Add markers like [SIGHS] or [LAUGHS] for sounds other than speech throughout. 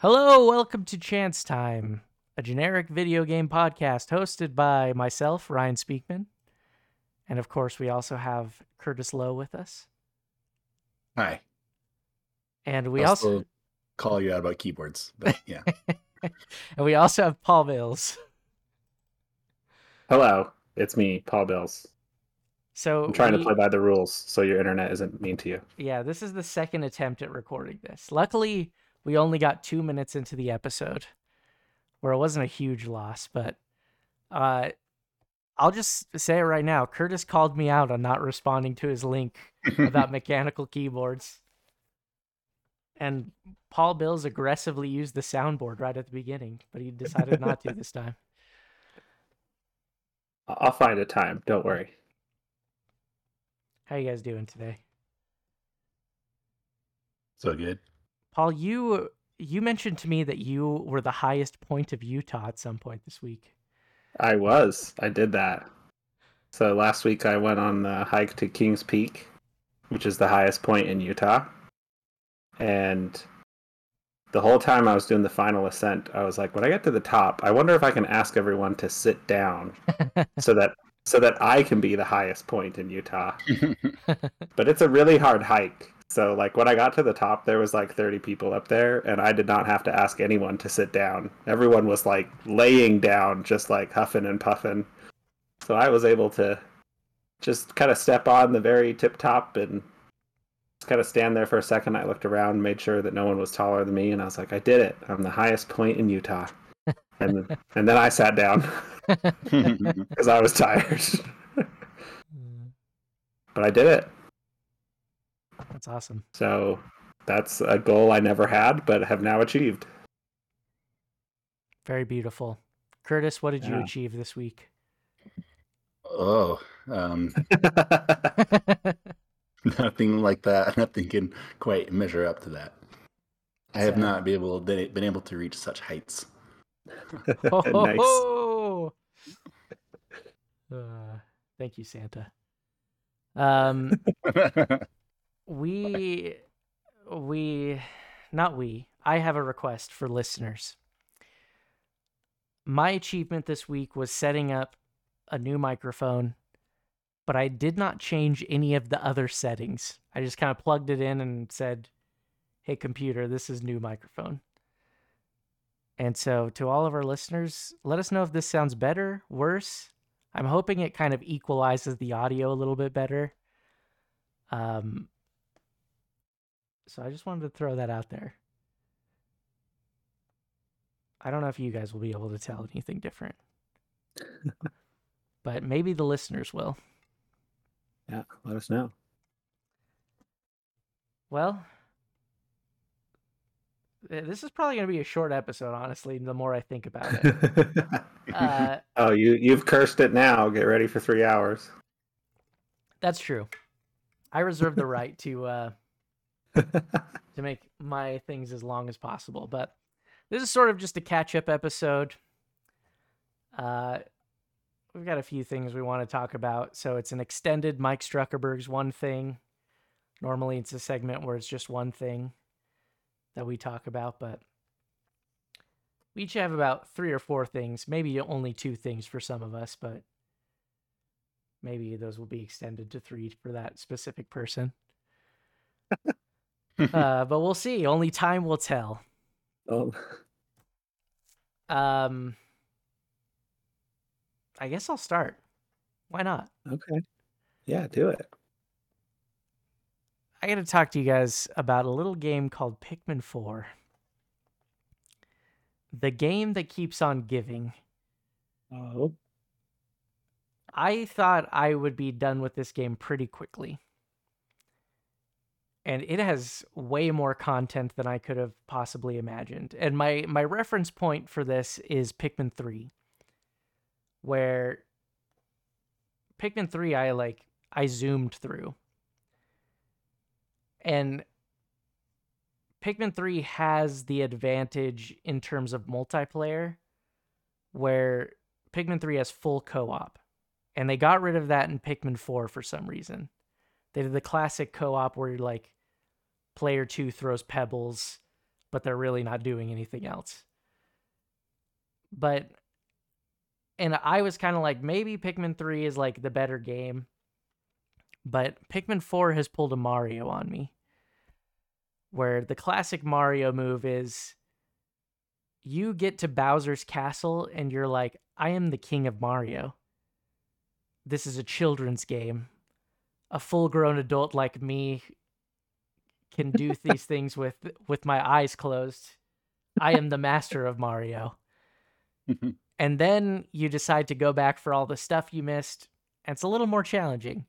Hello, welcome to Chance Time, a generic video game podcast hosted by myself, Ryan Speakman. And of course, we also have Curtis Lowe with us. Hi. And we I'll also call you out about keyboards, but [LAUGHS] yeah. and we also have Paul Bills. Hello, it's me, Paul Bills. So I'm trying we- to play by the rules so your internet isn't mean to you. Yeah, this is the second attempt at recording this. Luckily, we only got two minutes into the episode, where it wasn't a huge loss. But uh, I'll just say it right now: Curtis called me out on not responding to his link [LAUGHS] about mechanical keyboards, and Paul Bills aggressively used the soundboard right at the beginning, but he decided not to this time. [LAUGHS] I- I'll find a time. Don't worry. How you guys doing today, so good. Paul? You you mentioned to me that you were the highest point of Utah at some point this week. I was. I did that. So last week I went on the hike to Kings Peak, which is the highest point in Utah. And the whole time I was doing the final ascent, I was like, when I get to the top, I wonder if I can ask everyone to sit down [LAUGHS] so that so that I can be the highest point in Utah. [LAUGHS] but it's a really hard hike. So like when I got to the top there was like 30 people up there and I did not have to ask anyone to sit down. Everyone was like laying down just like huffing and puffing. So I was able to just kind of step on the very tip top and just kind of stand there for a second. I looked around, made sure that no one was taller than me and I was like I did it. I'm the highest point in Utah. [LAUGHS] and and then I sat down [LAUGHS] [LAUGHS] because I was tired. but I did it. That's awesome. So that's a goal I never had, but have now achieved. Very beautiful. Curtis, what did you achieve this week? oh, um, [LAUGHS] [LAUGHS] [LAUGHS] nothing like that. Nothing can quite measure up to that. I have Sad. not been able been, been able to reach such heights. Ho, ho, nice. ho! Uh, thank you, Santa. Um, we, we, not we. I have a request for listeners. My achievement this week was setting up a new microphone, but I did not change any of the other settings. I just kind of plugged it in and said, "Hey, computer, this is new microphone." And so, to all of our listeners, let us know if this sounds better, worse. I'm hoping it kind of equalizes the audio a little bit better. Um, so I just wanted to throw that out there. I don't know if you guys will be able to tell anything different, but maybe the listeners will. Yeah, let us know. Well, this is probably going to be a short episode, honestly, the more I think about it. [LAUGHS] Uh, oh, you you've cursed it now. Get ready for three hours. That's true. I reserve the right to uh [LAUGHS] to make my things as long as possible, but this is sort of just a catch-up episode. Uh we've got a few things we want to talk about. So it's an extended Mike Struckerburg's one thing. Normally it's a segment where it's just one thing that we talk about, but we each have about three or four things, maybe only two things for some of us, but maybe those will be extended to three for that specific person. [LAUGHS] [LAUGHS] uh, but we'll see. Only time will tell. Oh, Um, I guess I'll start. Why not? okay. Yeah, do it. I got to talk to you guys about a little game called Pikmin 4. The game that keeps on giving. Oh, I thought I would be done with this game pretty quickly. And it has way more content than I could have possibly imagined. And my my reference point for this is Pikmin 3 where Pikmin 3 I like I zoomed through. And Pikmin 3 has the advantage in terms of multiplayer where Pikmin 3 has full co-op and they got rid of that in Pikmin 4 for some reason. They did the classic co-op where you're like player 2 throws pebbles, but they're really not doing anything else. But and I was kind of like maybe Pikmin 3 is like the better game. But Pikmin 4 has pulled a Mario on me. Where the classic Mario move is you get to Bowser's castle and you're like, I am the king of Mario. This is a children's game. A full grown adult like me can do these [LAUGHS] things with with my eyes closed. I am the master of Mario. [LAUGHS] and then you decide to go back for all the stuff you missed, and it's a little more challenging.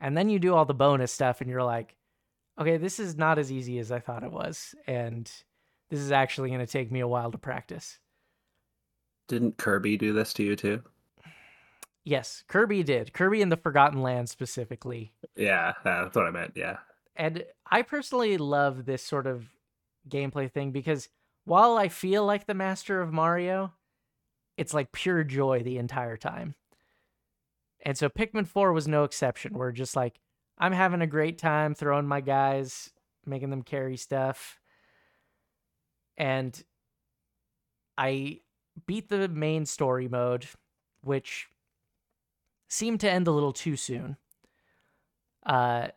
And then you do all the bonus stuff and you're like, okay, this is not as easy as I thought it was. And this is actually going to take me a while to practice. Didn't Kirby do this to you too? Yes, Kirby did. Kirby in the Forgotten Land specifically. Yeah, that's what I meant. Yeah. And I personally love this sort of gameplay thing because while I feel like the master of Mario, it's like pure joy the entire time. And so Pikmin 4 was no exception. We're just like, I'm having a great time throwing my guys, making them carry stuff. And I beat the main story mode, which seemed to end a little too soon. Uh,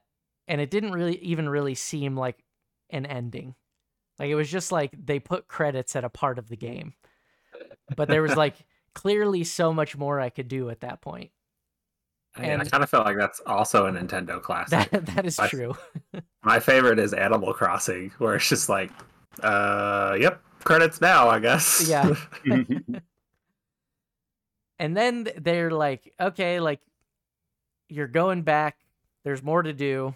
and it didn't really even really seem like an ending. Like it was just like they put credits at a part of the game. But there was [LAUGHS] like clearly so much more I could do at that point. I, mean, I kind of felt like that's also a Nintendo classic. That [LAUGHS] that is I- true. [LAUGHS] My favorite is Animal Crossing, where it's just like, uh, yep, credits now, I guess. Yeah. and then they're like, okay, like you're going back. There's more to do.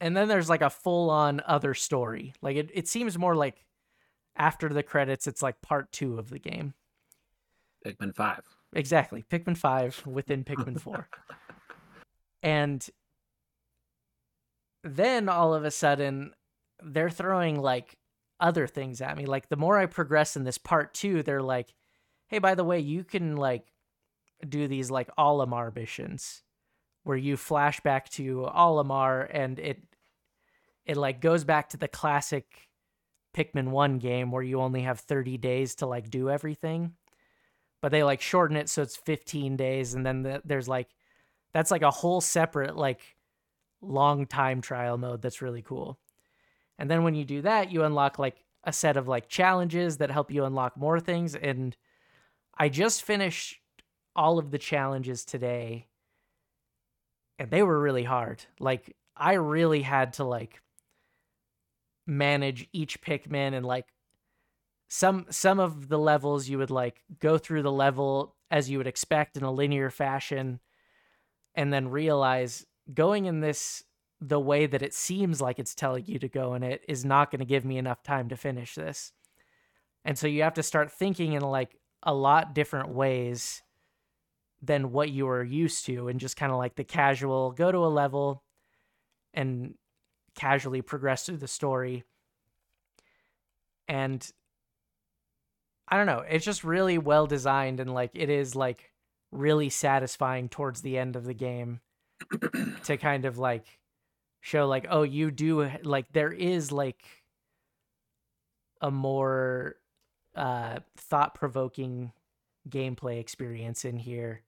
And then there's like a full on other story. Like it, it seems more like after the credits, it's like part two of the game. Pikmin 5. Exactly. Pikmin 5 within Pikmin 4. [LAUGHS] and then all of a sudden, they're throwing like other things at me. Like the more I progress in this part two, they're like, hey, by the way, you can like do these like Olimar missions where you flash back to Olimar and it it like goes back to the classic Pikmin 1 game where you only have 30 days to like do everything but they like shorten it so it's 15 days and then the, there's like that's like a whole separate like long time trial mode that's really cool. And then when you do that you unlock like a set of like challenges that help you unlock more things and i just finished all of the challenges today and they were really hard. Like i really had to like manage each pikmin and like some some of the levels you would like go through the level as you would expect in a linear fashion and then realize going in this the way that it seems like it's telling you to go in it is not going to give me enough time to finish this. And so you have to start thinking in like a lot different ways than what you were used to and just kind of like the casual go to a level and casually progress through the story and I don't know. It's just really well designed and like it is like really satisfying towards the end of the game [CLEARS THROAT] to kind of like show like oh you do like there is like a more uh thought-provoking gameplay experience in here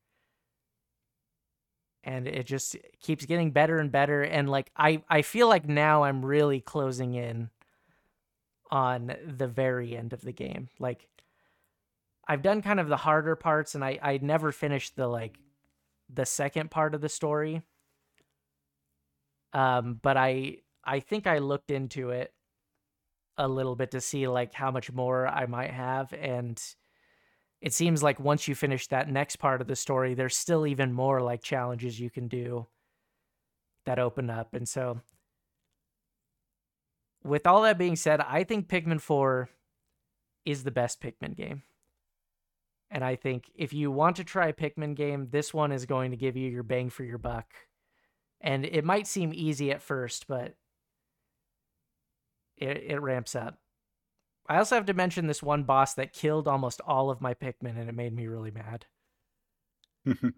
and it just keeps getting better and better and like I I feel like now I'm really closing in on the very end of the game like I've done kind of the harder parts and I I never finished the like the second part of the story. Um but I I think I looked into it a little bit to see like how much more I might have and it seems like once you finish that next part of the story there's still even more like challenges you can do that open up and so with all that being said, I think Pikmin 4 is the best Pikmin game. And I think if you want to try a Pikmin game, this one is going to give you your bang for your buck. And it might seem easy at first, but it, it ramps up. I also have to mention this one boss that killed almost all of my Pikmin and it made me really mad. [LAUGHS]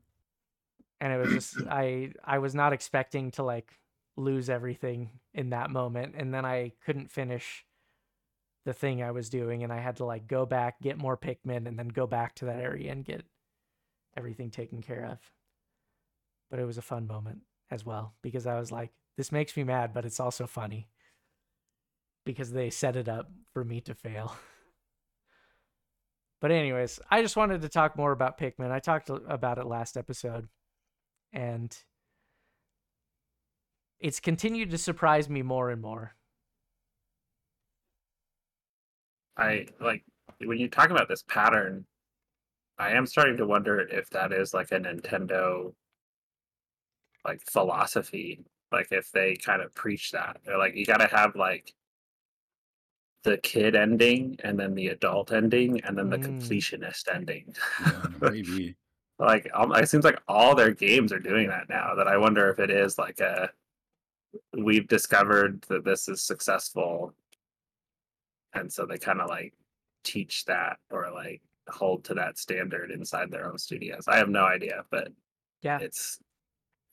And it was just [LAUGHS] I I was not expecting to like lose everything in that moment and then I couldn't finish the thing I was doing, and I had to like go back, get more Pikmin, and then go back to that area and get everything taken care of. But it was a fun moment as well because I was like, this makes me mad, but it's also funny because they set it up for me to fail. [LAUGHS] But anyways, I just wanted to talk more about Pikmin. I talked about it last episode, and it's continued to surprise me more and more. I like when you talk about this pattern, I am starting to wonder if that is like a Nintendo like philosophy. Like if they kind of preach that. They're like you gotta have like the kid ending and then the adult ending and then the Mm. completionist ending. Yeah, [LAUGHS] maybe. like um, it seems like all their games are doing that now that i wonder if it is like a we've discovered that this is successful and so they kind of like teach that or like hold to that standard inside their own studios i have no idea but Yeah. it's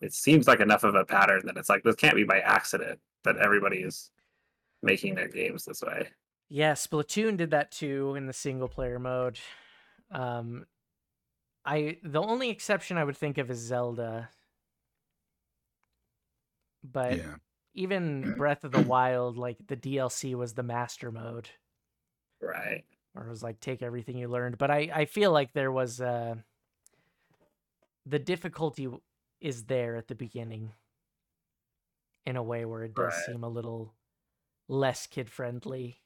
it seems like enough of a pattern that it's like this can't be by accident that everybody is making their games this way Yeah, Splatoon did that too in the single player mode. Um I the only exception I would think of is Zelda. But Yeah. even [CLEARS THROAT] Breath of the Wild, like the DLC was the master mode. right Or it was like take everything you learned. But I, I feel like there was uh the difficulty is there at the beginning in a way where it does Right. seem a little less kid friendly.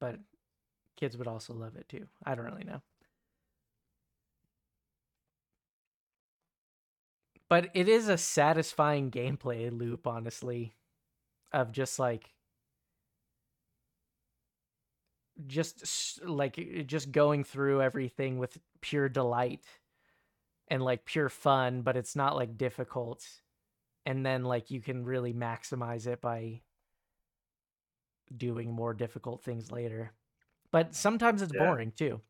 But kids would also love it too. I don't really know. But it is a satisfying gameplay loop, honestly, of just like just like just going through everything with pure delight and like pure fun, but it's not like difficult. And then like you can really maximize it by doing more difficult things later. But sometimes it's Yeah. boring too.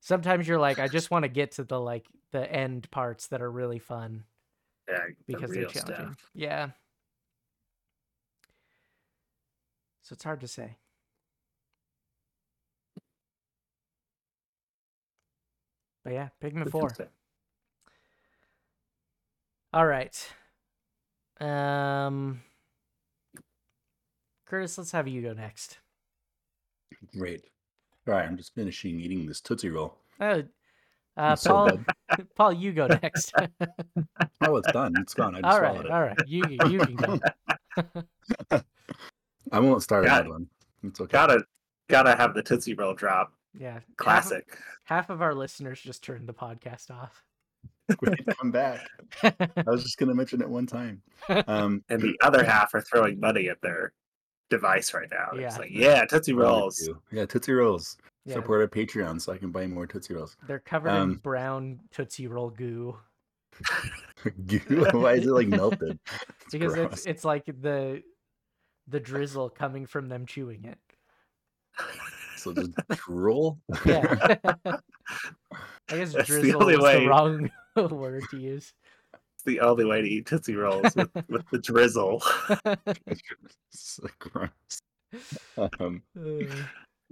Sometimes you're like, I just want to get to the like the end parts that are really fun yeah the because they're challenging. stuff. Yeah. So it's hard to say. But yeah, Pikmin Good 4. All right. Um Curtis, let's have you go next. Great. All right, I'm just finishing eating this Tootsie Roll. Uh, uh It's so Paul. [LAUGHS] Paul, you go next. [LAUGHS] Oh, it's done. It's gone. I just all right, swallowed all right. You you can go. [LAUGHS] I won't start Got another one. It's okay. gotta gotta have the tootsie roll drop Yeah. half of- classic Half of our listeners just turned the podcast off. Wait, come back. I was just gonna mention it one time. Um, and the other [CLEARS THROAT] half are throwing money at their device right now. It's Yeah. like, yeah, Tootsie Rolls. to. Yeah, Tootsie Rolls. Yeah, Support our Patreon so I can buy more Tootsie Rolls. they're covered in um, brown Tootsie Roll goo. [LAUGHS] Goo? Why is it like melted? [LAUGHS] It's because gross. it's it's like the the drizzle coming from them chewing it. so just [LAUGHS] drool. Yeah. I guess That's the drizzle only is way. the wrong [LAUGHS] word to use. It's the only way to eat Tootsie Rolls with, with the drizzle. [LAUGHS] So gross. Um, [LAUGHS] Uh,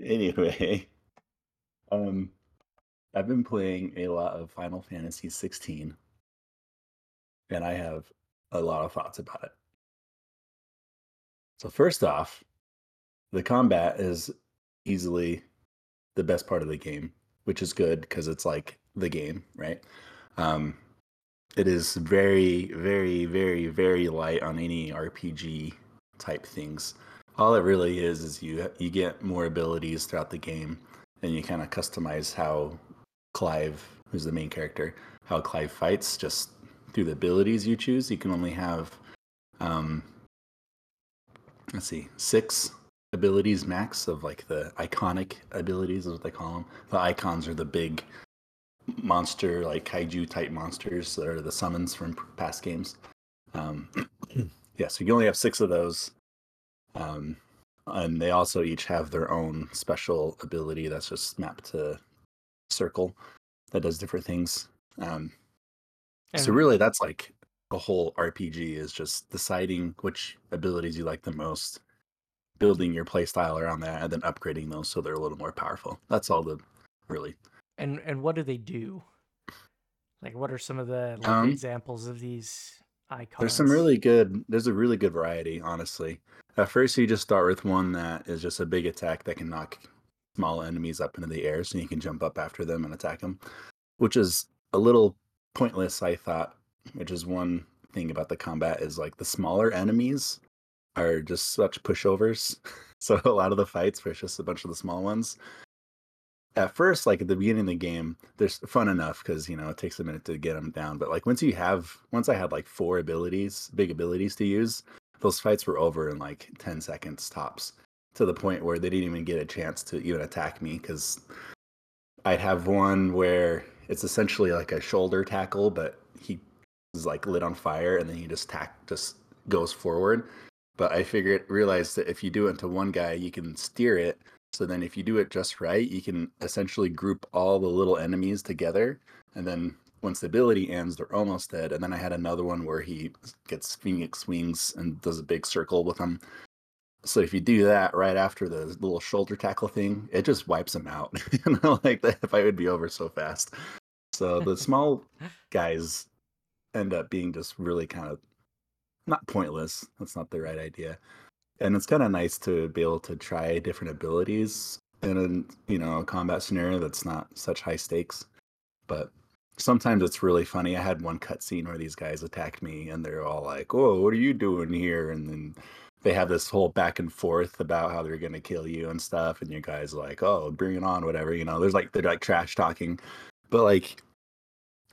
anyway, um, I've been playing a lot of Final Fantasy 16, and I have a lot of thoughts about it. So first off, the combat is easily the best part of the game, which is good because it's like the game, right? Um, it is very, very, very, very light on any RPG type things. All it really is is you you get more abilities throughout the game, and you kind of customize how Clive, who's the main character, how Clive fights just through the abilities you choose. You can only have, um, let's see, six abilities max of like the iconic abilities is what they call them. The icons are the big monster, like kaiju type monsters that are the summons from past games. Um, [CLEARS THROAT] yeah, so you only have six of those. Um, and they also each have their own special ability that's just mapped to circle that does different things. Um, so really, that's like the whole RPG is just deciding which abilities you like the most building your playstyle around that and then upgrading those so they're a little more powerful. That's all the really. And and what do they do? Like, what are some of the like, Um, examples of these icons? There's some really good. There's a really good variety, honestly. At first, you just start with one that is just a big attack that can knock small enemies up into the air, so you can jump up after them and attack them, which is a little pointless, I thought. Which is one thing about the combat is like the smaller enemies are just such pushovers. [LAUGHS] so a lot of the fights were just a bunch of the small ones. At first, like at the beginning of the game, there's fun enough because you know it takes a minute to get them down. But like once you have, once I had like four abilities, big abilities to use, those fights were over in like 10 seconds tops to the point where they didn't even get a chance to even attack me because I'd have one where it's essentially like a shoulder tackle, but he is like lit on fire and then he just tack just goes forward. But I figured realized that if you do it to one guy, you can steer it. So then if you do it just right, you can essentially group all the little enemies together and then once the ability ends, they're almost dead. And then I had another one where he gets Phoenix wings and does a big circle with them. So if you do that right after the little shoulder tackle thing, it just wipes them out. [LAUGHS] and I like that if I would be over so fast. So the small [LAUGHS] guys end up being just really kind of not pointless. That's not the right idea. And it's kind of nice to be able to try different abilities in a you know a combat scenario that's not such high stakes. But sometimes it's really funny. I had one cutscene where these guys attacked me, and they're all like, "Oh, what are you doing here?" And then they have this whole back and forth about how they're gonna kill you and stuff, and you guys like, "Oh, bring it on," whatever. You know, there's like they're like trash talking, but like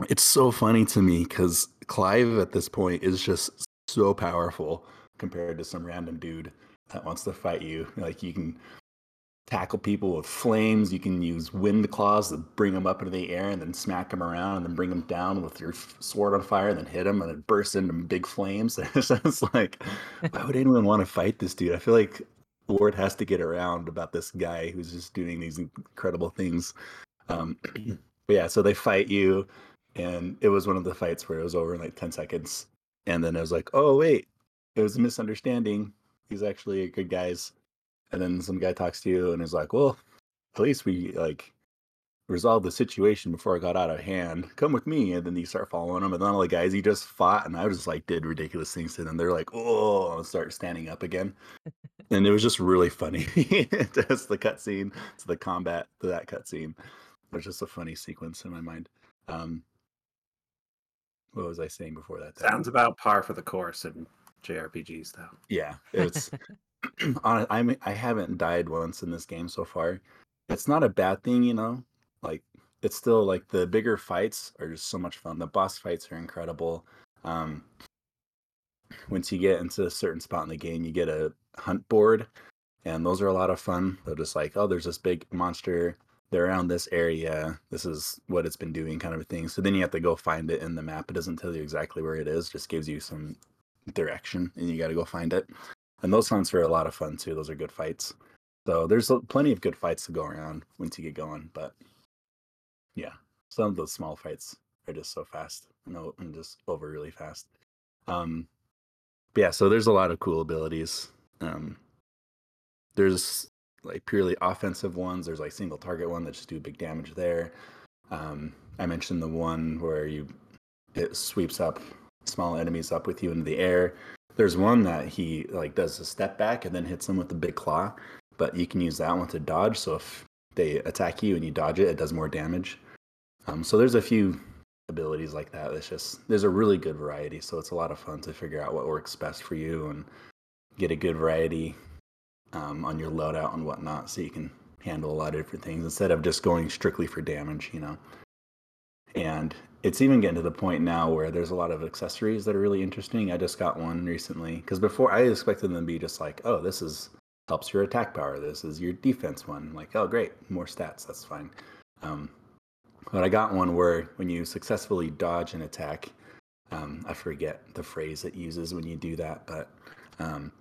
it's so funny to me because Clive at this point is just so powerful compared to some random dude that wants to fight you. Like you can tackle people with flames. You can use wind claws to bring them up into the air and then smack them around and then bring them down with your sword on fire and then hit them and it bursts into big flames. [LAUGHS] it's like, why would anyone want to fight this dude? I feel like Ward has to get around about this guy who's just doing these incredible things. Um, [CLEARS THROAT] but yeah, so they fight you, and it was one of the fights where it was over in like 10 seconds. And then it was like, oh, wait, it was a misunderstanding. He's actually a good guys and then some guy talks to you and is like, "Well, at least we like resolved the situation before it got out of hand. Come with me." And then you start following him. and then all the guys he just fought, and I just like did ridiculous things to them. They're like, "Oh," and start standing up again, [LAUGHS] and it was just really funny. [LAUGHS] just the cutscene to the combat to that cutscene. It was just a funny sequence in my mind. Um, what was I saying before that? Sounds about par for the course in JRPGs, though. Yeah, it's [LAUGHS] [CLEARS THROAT] on I'm I haven't died once in this game so far. It's not a bad thing, you know. Like it's still like the bigger fights are just so much fun. The boss fights are incredible. Um once you get into a certain spot in the game, you get a hunt board and those are a lot of fun. They're just like, oh, there's this big monster. They're around this area. This is what it's been doing, kind of a thing. So then you have to go find it in the map. It doesn't tell you exactly where it is, just gives you some direction, and you got to go find it and those hunts are a lot of fun too. Those are good fights. So there's plenty of good fights to go around once you get going. But yeah, some of those small fights are just so fast and, and just over really fast. Um, but yeah, so there's a lot of cool abilities. Um, there's like purely offensive ones. There's like single target one that just do big damage there. Um, I mentioned the one where you it sweeps up small enemies up with you into the air. There's one that he like does a step back and then hits them with the big claw, but you can use that one to dodge. So if they attack you and you dodge it, it does more damage. Um, so there's a few abilities like that. It's just there's a really good variety, so it's a lot of fun to figure out what works best for you and get a good variety um, on your loadout and whatnot, so you can handle a lot of different things instead of just going strictly for damage. You know, and it's even getting to the point now where there's a lot of accessories that are really interesting. I just got one recently because before I expected them to be just like, oh, this is helps your attack power. This is your defense one. Like, oh, great, more stats. That's fine. Um, but I got one where when you successfully dodge an attack, um, I forget the phrase it uses when you do that, but um,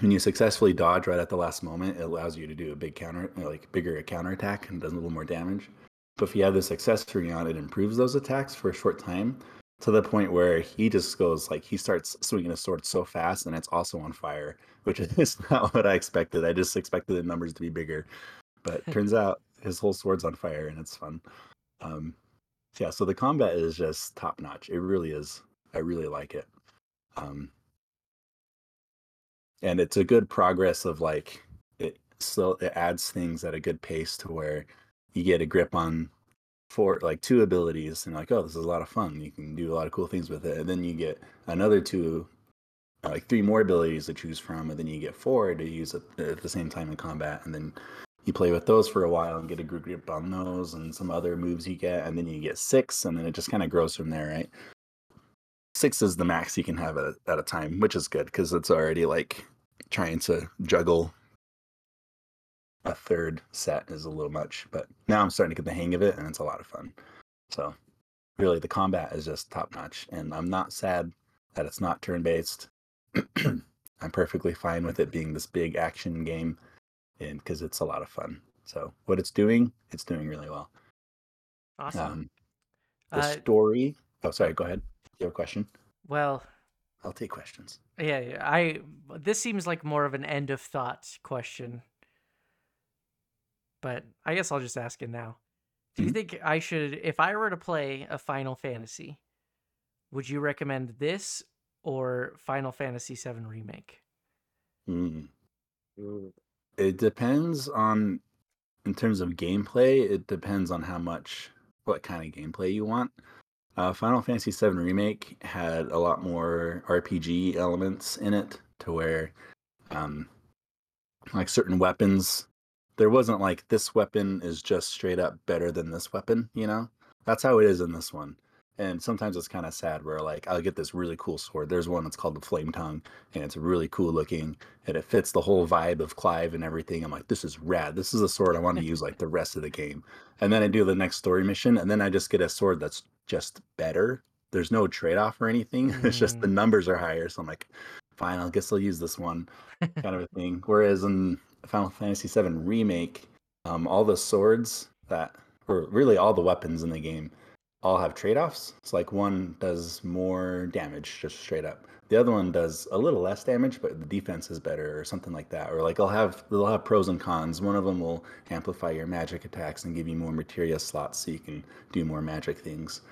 when you successfully dodge right at the last moment, it allows you to do a big counter, like bigger counter attack and does a little more damage. But if you have this accessory on, it improves those attacks for a short time. to the point where he just goes like he starts swinging his sword so fast and it's also on fire, which [LAUGHS] is not what I expected. I just expected the numbers to be bigger, but [LAUGHS] turns out his whole sword's on fire and it's fun. Um, yeah, so the combat is just top notch. It really is. I really like it. Um, and it's a good progress of like it so it adds things at a good pace to where you get a grip on four like two abilities and like oh this is a lot of fun you can do a lot of cool things with it and then you get another two like three more abilities to choose from and then you get four to use at, the same time in combat and then you play with those for a while and get a good grip on those and some other moves you get and then you get six and then it just kind of grows from there right? Six is the max you can have at, at a time which is good because it's already like trying to juggle a third set is a little much, but now I'm starting to get the hang of it and it's a lot of fun. So really the combat is just top notch and I'm not sad that it's not turn based. [CLEARS THROAT] I'm perfectly fine with it being this big action game and because it's a lot of fun. So what it's doing, it's doing really well. Awesome. Um, the Uh, story. Oh, sorry. Go ahead. You have a question? well, I'll take questions. yeah, yeah, I this seems like more of an end of thought question. But I guess I'll just ask it now. Do you Mhm. think I should if I were to play a Final Fantasy, would you recommend this or Final Fantasy VII remake? Mm. It depends on, in terms of gameplay, it depends on how much, what kind of gameplay you want. Uh, Final Fantasy VII Remake had a lot more RPG elements in it to where, um, like certain weapons, there wasn't like this weapon is just straight up better than this weapon, you know? That's how it is in this one. And sometimes it's kind of sad where like I'll get this really cool sword. There's one that's called the Flame Tongue, and it's really cool looking, and it fits the whole vibe of Clive and everything. I'm like, this is rad. This is a sword I want to use like the rest of the game. And then I do the next story mission, and then I just get a sword that's just better. There's no trade off or anything. [LAUGHS] It's just the Mm. numbers are higher. So I'm like, fine, I guess I'll use this one, kind of a thing. Whereas in Final Fantasy VII Remake, um, all the swords that, or really all the weapons in the game, all have trade offs. It's like one does more damage, just straight up. The other one does a little less damage, but the defense is better, or something like that. Or like I'll have they'll have pros and cons. One of them will amplify your magic attacks and give you more materia slots, so you can do more magic things.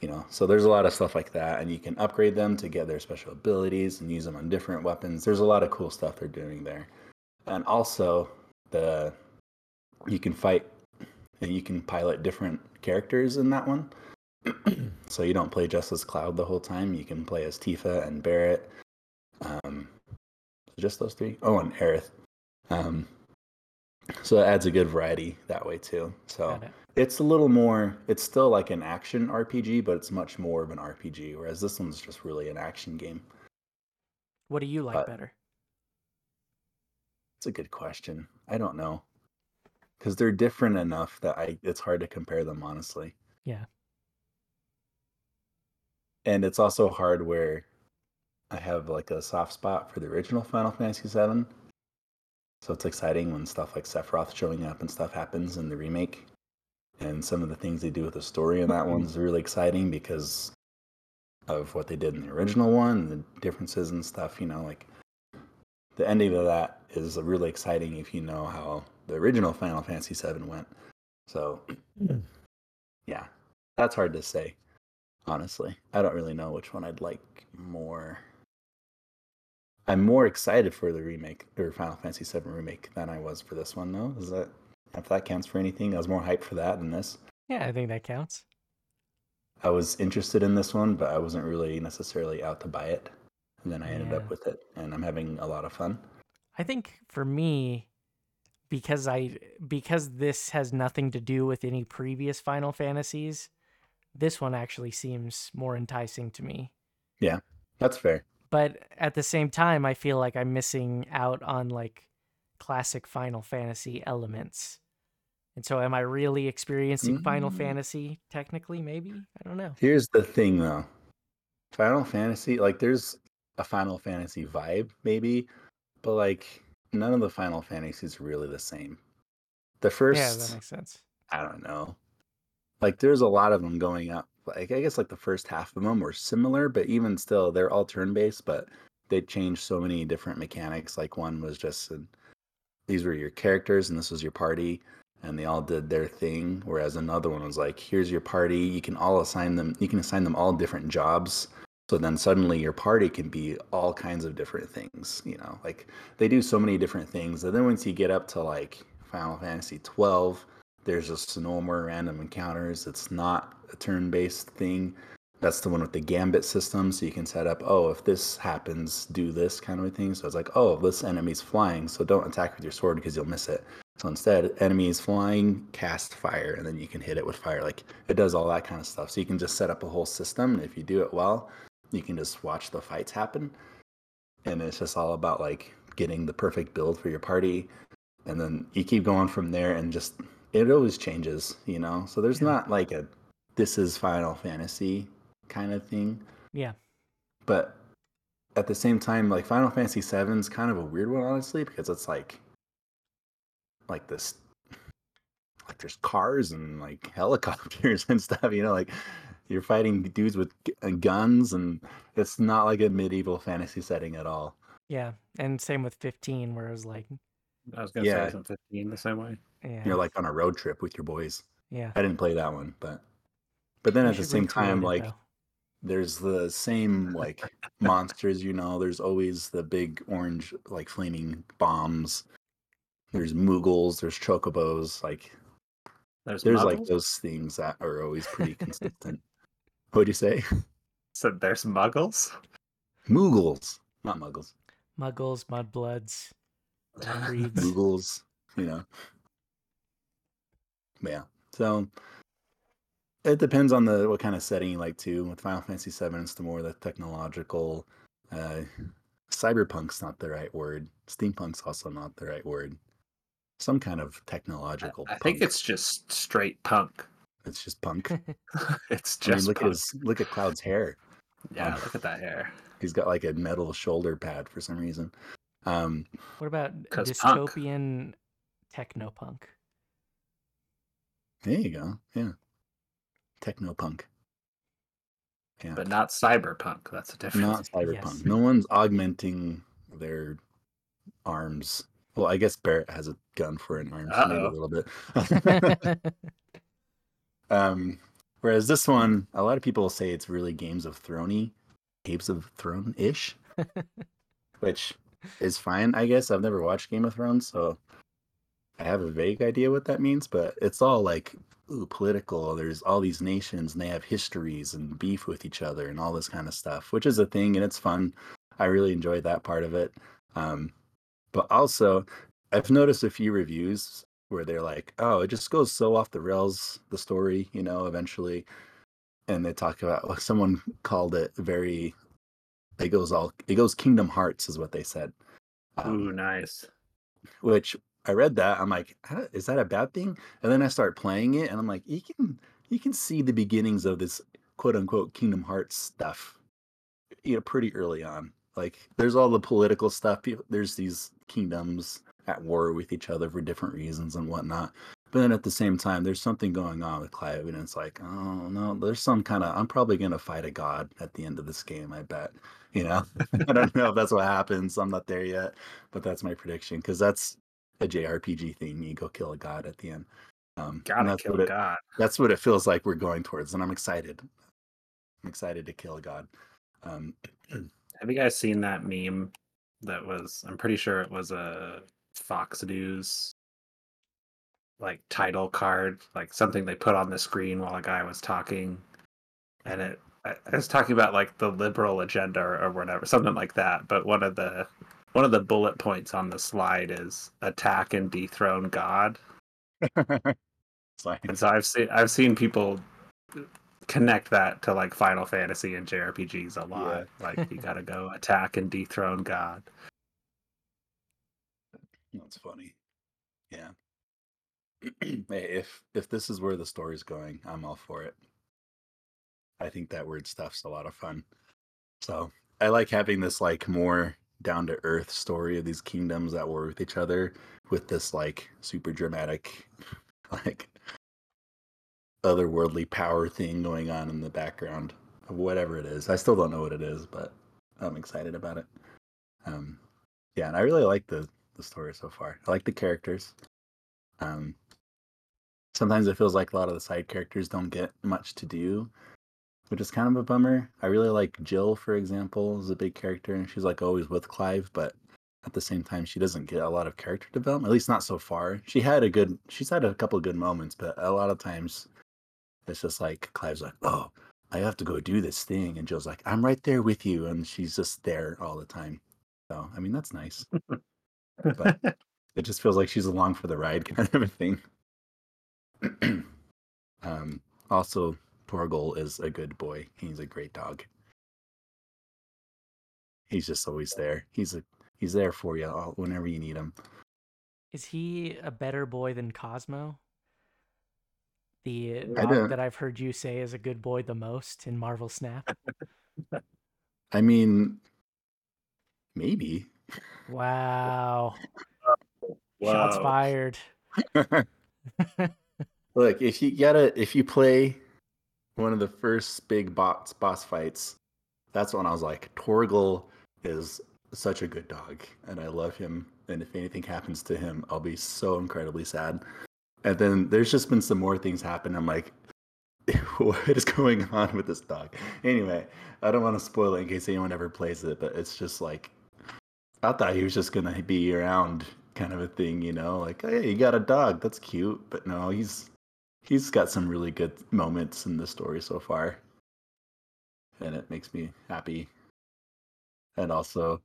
You know, so there's a lot of stuff like that, and you can upgrade them to get their special abilities and use them on different weapons. There's a lot of cool stuff they're doing there, and also the you can fight and you can pilot different characters in that one. [CLEARS THROAT] so you don't play just as Cloud the whole time. You can play as Tifa and Barret. Um, just those three. Oh, and Aerith. Um, so it adds a good variety that way too. So it. it's a little more. It's still like an action RPG, but it's much more of an RPG. Whereas this one's just really an action game. What do you like But- better? It's a good question. I don't know because they're different enough that I it's hard to compare them honestly. Yeah. And it's also hard where I have like a soft spot for the original Final Fantasy VII. So it's exciting when stuff like Sephiroth showing up and stuff happens in the remake. And some of the things they do with the story in that one's really exciting because of what they did in the original one, the differences and stuff, you know, like the ending of that is really exciting if you know how the original Final Fantasy VII went. So, hmm. yeah, that's hard to say, honestly. I don't really know which one I'd like more. I'm more excited for the remake or Final Fantasy VII remake than I was for this one, though. Is that if that counts for anything? I was more hyped for that than this. Yeah, I think that counts. I was interested in this one, but I wasn't really necessarily out to buy it. And then I ended Yeah. up with it, and I'm having a lot of fun. I think for me, because I because this has nothing to do with any previous Final Fantasies, this one actually seems more enticing to me. Yeah, that's fair. But at the same time, I feel like I'm missing out on like classic Final Fantasy elements. And so am I really experiencing Final Mm. Fantasy technically maybe? I don't know. Here's the thing though. Final Fantasy, like there's a Final Fantasy vibe, maybe, but like none of the Final Fantasies really the same. The first Yeah, that makes sense. I don't know. Like there's a lot of them going up like I guess like the first half of them were similar, but even still, they're all turn based, but they changed so many different mechanics. Like one was just an, these were your characters and this was your party, and they all did their thing. Whereas another one was like, here's your party. You can all assign them. You can assign them all different jobs. So then suddenly your party can be all kinds of different things. You know, like they do so many different things. And then once you get up to like Final Fantasy 12, there's just no more random encounters. It's not a turn-based thing. That's the one with the gambit system, so you can set up, oh, if this happens, do this kind of a thing. So it's like, oh, this enemy's flying, so don't attack with your sword because you'll miss it. So instead, enemy is flying, cast fire, and then you can hit it with fire. Like it does all that kind of stuff. So you can just set up a whole system, and if you do it well, you can just watch the fights happen. And it's just all about like getting the perfect build for your party, and then you keep going from there, and just it always changes, you know. So there's Yeah. not like a this is Final Fantasy kind of thing, Yeah. but at the same time, like Final Fantasy VII is kind of a weird one, honestly, because it's like like this like there's cars and like helicopters [LAUGHS] and stuff, you know, like you're fighting dudes with uh, guns and it's not like a medieval fantasy setting at all. Yeah. And same with 15, where it was like, I was gonna Yeah. say isn't 15 the same way. yeah. You're like on a road trip with your boys. yeah. I didn't play that one, but but then We at the same time, it, like though. there's the same like [LAUGHS] monsters you know there's always the big orange like flaming bombs there's moogles there's chocobos like There's, there's like those things that are always pretty consistent what'd you say [LAUGHS] So there's muggles. moogles not muggles muggles, mudbloods, [LAUGHS] breeds. moogles you know But yeah so it depends on the what kind of setting you like too with final fantasy 7 it's the more the technological uh cyberpunk's not the right word steampunk's also not the right word some kind of I, technological I think punk. it's just straight punk. It's just punk [LAUGHS] it's I mean, just look at his look at cloud's hair Yeah, um, look at that hair. he's got like a metal shoulder pad for some reason um What about 'Cause punk. dystopian technopunk? there you go yeah techno punk yeah But not cyberpunk. That's a difference. not cyberpunk. Yes. No one's augmenting their arms. Well, I guess Barret has a gun for an arm, so maybe a little bit. [LAUGHS] [LAUGHS] um, whereas this one, a lot of people say it's really Games of Throny, Games of Throne ish, [LAUGHS] which is fine, I guess. I've never watched Game of Thrones, so I have a vague idea what that means, but it's all like ooh, political. There's all these nations and they have histories and beef with each other and all this kind of stuff, which is a thing and it's fun. I really enjoyed that part of it. Um, but also, I've noticed a few reviews where they're like, oh, it just goes so off the rails, the story, you know, eventually. And they talk about, like, someone called it very, it goes all, it goes Kingdom Hearts, is what they said. Um, Ooh, nice. which I read that I'm like, is that a bad thing? And then I start playing it, and I'm like, you can you can see the beginnings of this quote unquote Kingdom Hearts stuff, you know, pretty early on. Like, there's all the political stuff. There's these kingdoms at war with each other for different reasons and whatnot. But then at the same time, there's something going on with Clive, and it's like, oh no, there's some kind of. I'm probably gonna fight a god at the end of this game. I bet. [LAUGHS] You know, [LAUGHS] I don't know if that's what happens. I'm not there yet, but that's my prediction because that's a JRPG thing. You go kill a god at the end. Um, Gotta kill it, God. That's what it feels like we're going towards, and I'm excited. I'm excited to kill a god. Um, Have you guys seen that meme? That was, I'm pretty sure it was a Fox News like title card, like something they put on the screen while a guy was talking, and it. I was talking about like the liberal agenda or, whatever, something like that. But one of the one of the bullet points on the slide is attack and dethrone God. [LAUGHS] And so I've seen I've seen people connect that to like Final Fantasy and JRPGs a lot. Like you [LAUGHS] gotta go attack and dethrone God. That's funny. Yeah. [CLEARS THROAT] if if this is where the story's going, I'm all for it. I think that weird stuff's a lot of fun. So I like having this like more down to earth story of these kingdoms that war with each other with this like super dramatic [LAUGHS] like otherworldly power thing going on in the background of whatever it is. I still don't know what it is, but I'm excited about it. Um, yeah, and I really like the the story so far. I like the characters. Um, sometimes it feels like a lot of the side characters don't get much to do, which is kind of a bummer. I really like Jill, for example, is a big character, and she's like always with Clive, but at the same time, she doesn't get a lot of character development. At least not so far. She had a good, she's had a couple of good moments, but a lot of times, it's just like Clive's like, "Oh, I have to go do this thing," and Jill's like, "I'm right there with you," and she's just there all the time. So, I mean, that's nice. [LAUGHS] but [LAUGHS] it just feels like she's along for the ride, [LAUGHS] kind of a thing. [CLEARS THROAT] um, also, Torgal is a good boy. He's a great dog. He's just always there. He's a he's there for you all, whenever you need him. Is he a better boy than Cosmo? The dog that I've heard you say is a good boy the most in Marvel Snap. [LAUGHS] I mean, maybe. Wow. Shots fired. [LAUGHS] Look, if you gotta, if you play one of the first big boss boss fights, that's when I was like, Torgal is such a good dog, and I love him. And if anything happens to him, I'll be so incredibly sad. And then there's just been some more things happen. I'm like, [LAUGHS] what is going on with this dog? Anyway, I don't want to spoil it in case anyone ever plays it, but it's just like, I thought he was just gonna be around, kind of a thing, you know, like, hey, you got a dog, that's cute. But no, he's he's got some really good moments in the story so far, and it makes me happy. And also,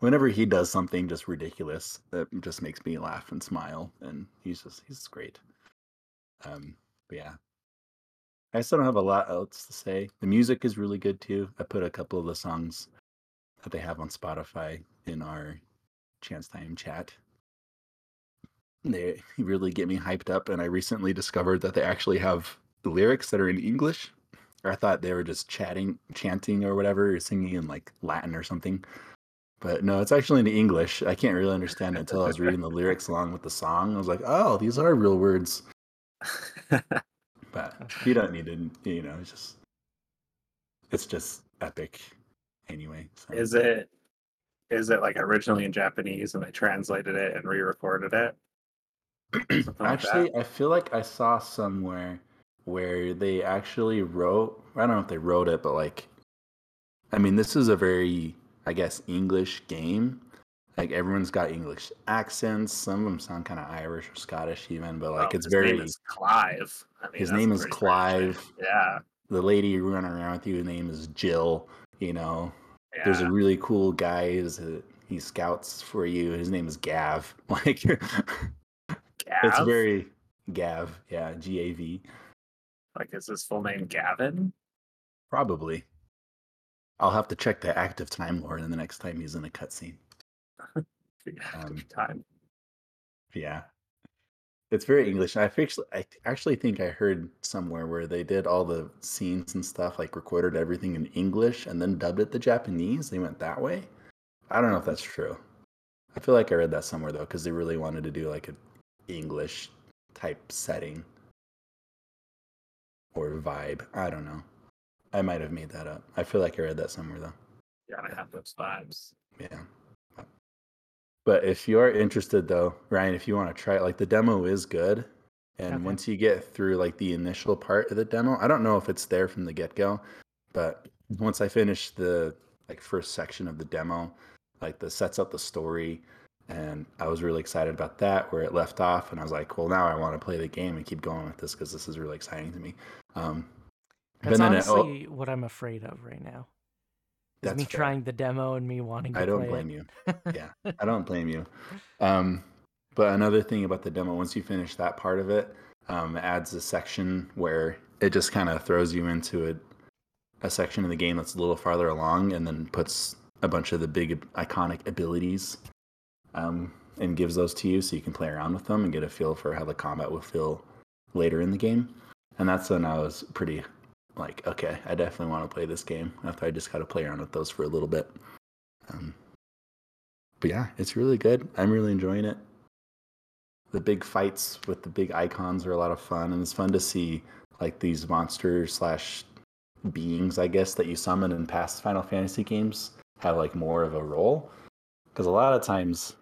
whenever he does something just ridiculous, that just makes me laugh and smile, and he's just he's great. Um, but yeah, I still don't have a lot else to say. The music is really good too. I put a couple of the songs that they have on Spotify in our chance time chat. They really get me hyped up, and I recently discovered that they actually have the lyrics that are in English. I thought they were just chatting, chanting, or whatever, or singing in like Latin or something. But no, it's actually in English. I can't really understand it until I was reading the lyrics along with the song. I was like, oh, these are real words. [LAUGHS] But you don't need to, you know, it's just, it's just epic anyway. So. is it is it like originally in Japanese and they translated it and re-recorded it? [CLEARS THROAT] Something like actually, I feel like I saw somewhere where they actually wrote. I don't know if they wrote it, but like, I mean, this is a very, I guess, English game. Like everyone's got English accents. Some of them sound kind of Irish or Scottish, even. But like, Well, it's his very. name is Clive. I mean, his name is pretty strange. Clive. Yeah, The lady running around with you, her name is Jill. You know, yeah. there's a really cool guy. A, he scouts for you. His name is Gav. [LAUGHS] Like, it's very Gav. Yeah, G A V. like is his full name Gavin? Probably. I'll have to check the active time lore in the next time he's in a cutscene. [LAUGHS] Um, time. Yeah. It's very English. I actually, I actually think I heard somewhere where they did all the scenes and stuff, like recorded everything in English and then dubbed it the Japanese. They went that way. I don't know if that's true. I feel like I read that somewhere though, because they really wanted to do like an English type setting or vibe. I don't know. I might have made that up. I feel like I read that somewhere though. Yeah, I have those vibes. Yeah. But if you're interested though, Ryan, if you want to try it, like the demo is good. And Okay. once you get through like the initial part of the demo, I don't know if it's there from the get go, but once I finish the like first section of the demo, like the sets up the story, and I was really excited about that where it left off, and I was like, well, now I want to play the game and keep going with this because this is really exciting to me. Um, but That's then it- oh, honestly what I'm afraid of right now. That's me fair. trying the demo and me wanting to I don't blame it. you. [LAUGHS] Yeah, I don't blame you. Um, but another thing about the demo, once you finish that part of it, um, it adds a section where it just kind of throws you into a, a section of the game that's a little farther along, and then puts a bunch of the big iconic abilities, um, and gives those to you so you can play around with them and get a feel for how the combat will feel later in the game. And that's when I was pretty like, okay, I definitely want to play this game. After I just got to play around with those for a little bit. Um, but yeah, it's really good. I'm really enjoying it. the big fights with the big icons are a lot of fun, and it's fun to see like these monsters slash beings, I guess, that you summon in past Final Fantasy games have like more of a role. Because a lot of times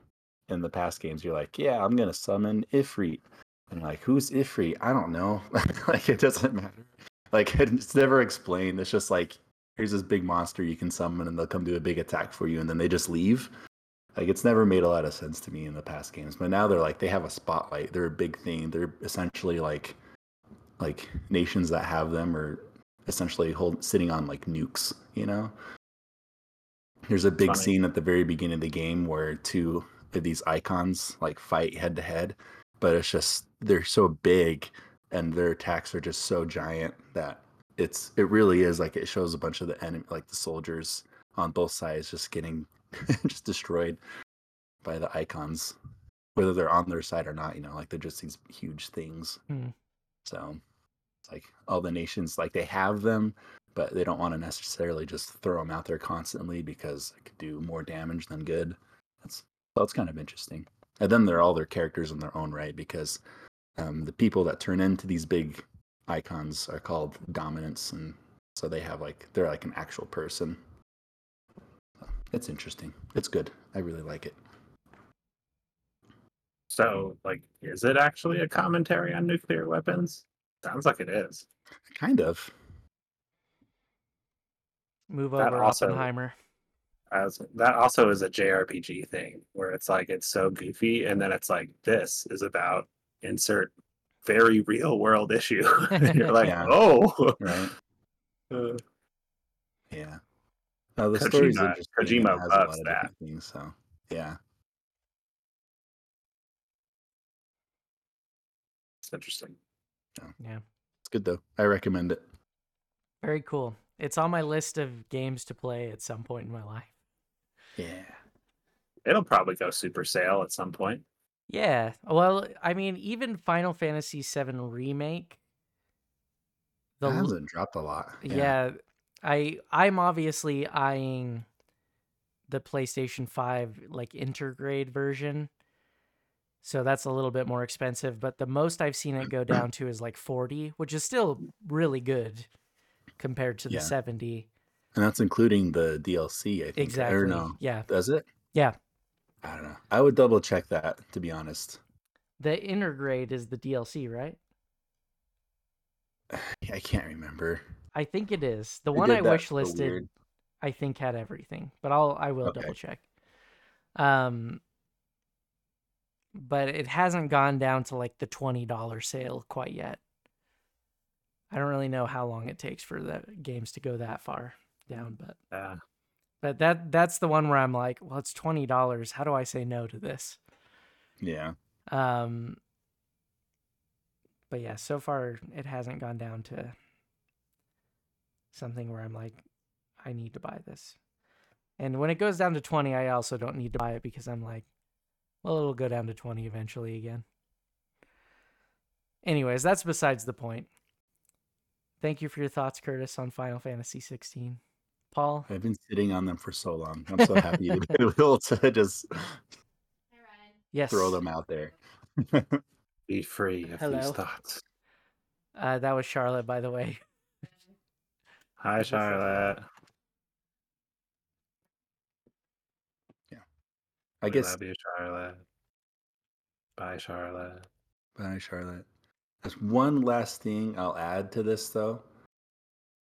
in the past games, you're like, yeah, I'm gonna summon Ifrit, and like, who's Ifrit? I don't know. [LAUGHS] like it doesn't matter. Like [LAUGHS] it's never explained. It's just like here's this big monster you can summon, and they'll come do a big attack for you, and then they just leave. Like it's never made a lot of sense to me in the past games, but now they're like they have a spotlight. They're a big thing. They're essentially like like nations that have them are essentially hold sitting on like nukes, you know. There's a big Funny. scene at the very beginning of the game where two of these icons like fight head to head, but it's just they're so big and their attacks are just so giant that it's it really is like it shows a bunch of the enemy like the soldiers on both sides just getting [LAUGHS] just destroyed by the icons whether they're on their side or not you know like they're just these huge things. Hmm. so it's like all the nations like they have them but they don't want to necessarily just throw them out there constantly because it could do more damage than good. That's that's kind of interesting. And then they're all their characters in their own right because um, the people that turn into these big icons are called dominants and so they have like they're like an actual person So, it's interesting it's good i really like it So, like, is it actually a commentary on nuclear weapons? Sounds like it is. kind of Move That over, also- Oppenheimer. As that also is a JRPG thing where it's like it's so goofy, and then it's like this is about insert very real world issue. [LAUGHS] You're like, Yeah. oh, right [LAUGHS] Uh, yeah no, the story's Kojima- interesting and Kojima it has a lot loves that. different things so yeah it's interesting. Yeah. it's good though i recommend it Very cool. It's on my list of games to play at some point in my life. yeah It'll probably go super sale at some point. Yeah. Well, I mean, even Final Fantasy VII remake. The l- hasn't dropped a lot yeah. I I'm obviously eyeing the PlayStation 5 like intergrade version. So that's a little bit more expensive, but the most I've seen it go down to is like 40, which is still really good compared to the Yeah. 70. and that's including the dlc i think Exactly. or no Yeah. does it Yeah. I don't know i would double check that to be honest The intergrade is the DLC, right? [SIGHS] i can't remember I think it is. The They one I wish listed weird. I think had everything, but I'll I will Okay. double check. Um, but it hasn't gone down to like the twenty dollar sale quite yet. I don't really know how long it takes for the games to go that far down, but Yeah. But that that's the one where I'm like, well, it's twenty dollars. How do I say no to this? yeah Um, but yeah, so far it hasn't gone down to something where I'm like, I need to buy this. And when it goes down to 20, I also don't need to buy it because I'm like, well, it'll go down to 20 eventually again. Anyways, that's besides the point. Thank you for your thoughts, Curtis, on Final Fantasy 16. Paul, I've been sitting on them for so long. I'm so happy to [LAUGHS] be able to just yes, throw them out there. Be free of Hello. these thoughts. Uh, that was Charlotte, by the way. Hi, Charlotte. Yeah. I We guess. love you, Charlotte. Bye, Charlotte. Bye, Charlotte. There's one last thing I'll add to this though,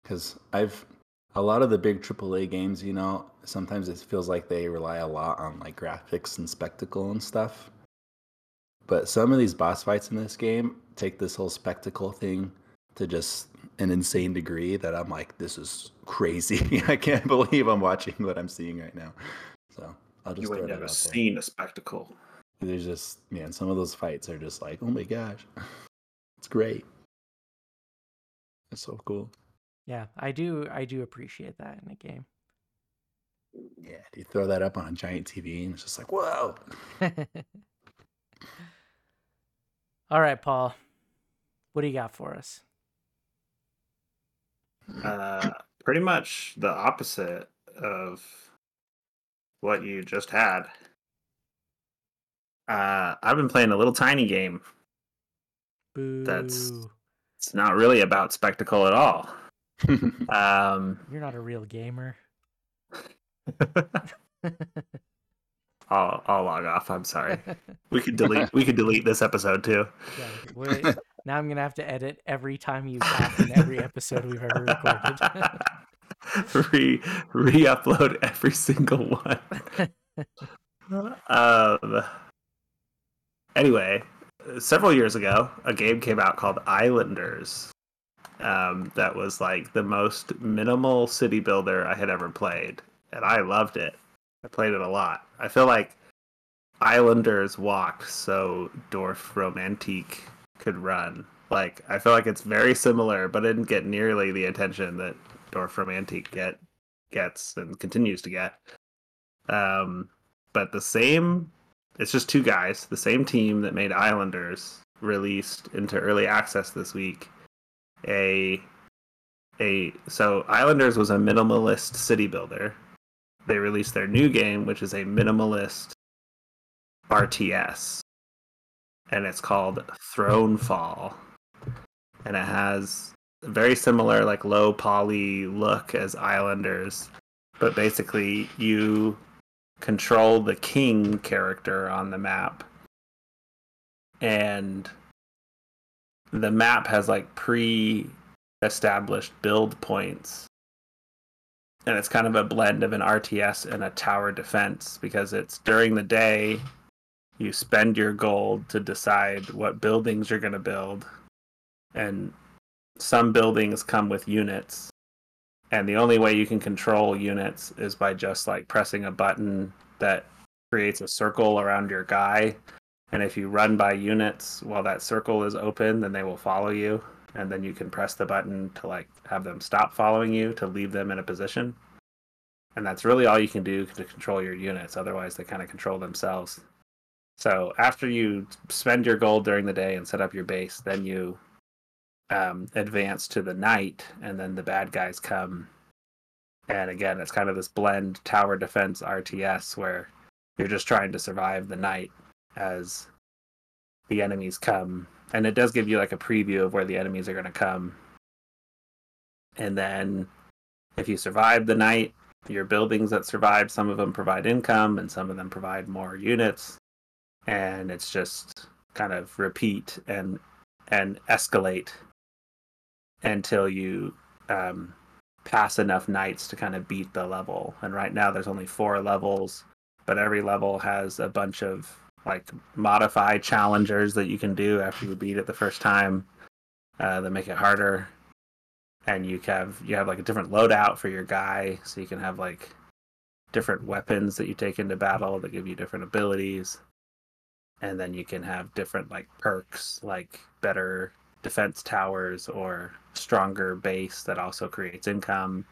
because I've a lot of the big AAA games. You know, sometimes it feels like they rely a lot on like graphics and spectacle and stuff. But some of these boss fights in this game take this whole spectacle thing to just an insane degree that I'm like, this is crazy. [LAUGHS] I can't believe I'm watching what I'm seeing right now. So I'll just You throw ain't never out there. seen a spectacle. There's just man, some of those fights are just like, oh my gosh, [LAUGHS] it's great. It's so cool. Yeah, I do. I do appreciate that in a game. Yeah, you throw that up on a giant TV and it's just like, whoa. [LAUGHS] All right, Paul. What do you got for us? Uh, pretty much the opposite of what you just had. Uh, I've been playing a little tiny game. Boo. That's- It's not really about spectacle at all. [LAUGHS] Um, You're not a real gamer. [LAUGHS] I'll I'll log off. I'm sorry. [LAUGHS] We could delete. We could delete this episode too. Yeah, now I'm gonna have to edit every time you laugh in every episode we've ever recorded. re re-upload every single one. um. Anyway, several years ago, a game came out called Islanders. Um, that was like the most minimal city builder I had ever played, and I loved it. I played it a lot. I feel like Islanders walked so Dorfromantik could run. Like I feel like it's very similar, but it didn't get nearly the attention that Dorfromantik get gets and continues to get. Um, but the same, it's just two guys. The same team that made Islanders released into early access this week. A a so Islanders was a minimalist city builder. They released their new game, which is a minimalist RTS, and it's called Thronefall, and it has a very similar like low poly look as Islanders, but basically you control the king character on the map, and the map has like pre-established build points. And it's kind of a blend of an RTS and a tower defense because it's during the day you spend your gold to decide what buildings you're going to build. And some buildings come with units. And the only way you can control units is by just like pressing a button that creates a circle around your guy and if you run by units while that circle is open then they will follow you. And then you can press the button to like have them stop following you to leave them in a position. And that's really all you can do to control your units. Otherwise they kind of control themselves. So after you spend your gold during the day and set up your base then you um, advance to the night and then the bad guys come. And again it's kind of this blend tower defense rts where you're just trying to survive the night as the enemies come. And it does give you like a preview of where the enemies are going to come. And then if you survive the night your buildings that survive some of them provide income and some of them provide more units. And it's just kind of repeat and and escalate until you um, pass enough nights to kind of beat the level. And right now there's only four levels but every level has a bunch of like modified challengers that you can do after you beat it the first time uh, that make it harder. And you have you have like a different loadout for your guy so you can have like different weapons that you take into battle that give you different abilities. And then you can have different like perks like better defense towers or stronger base that also creates income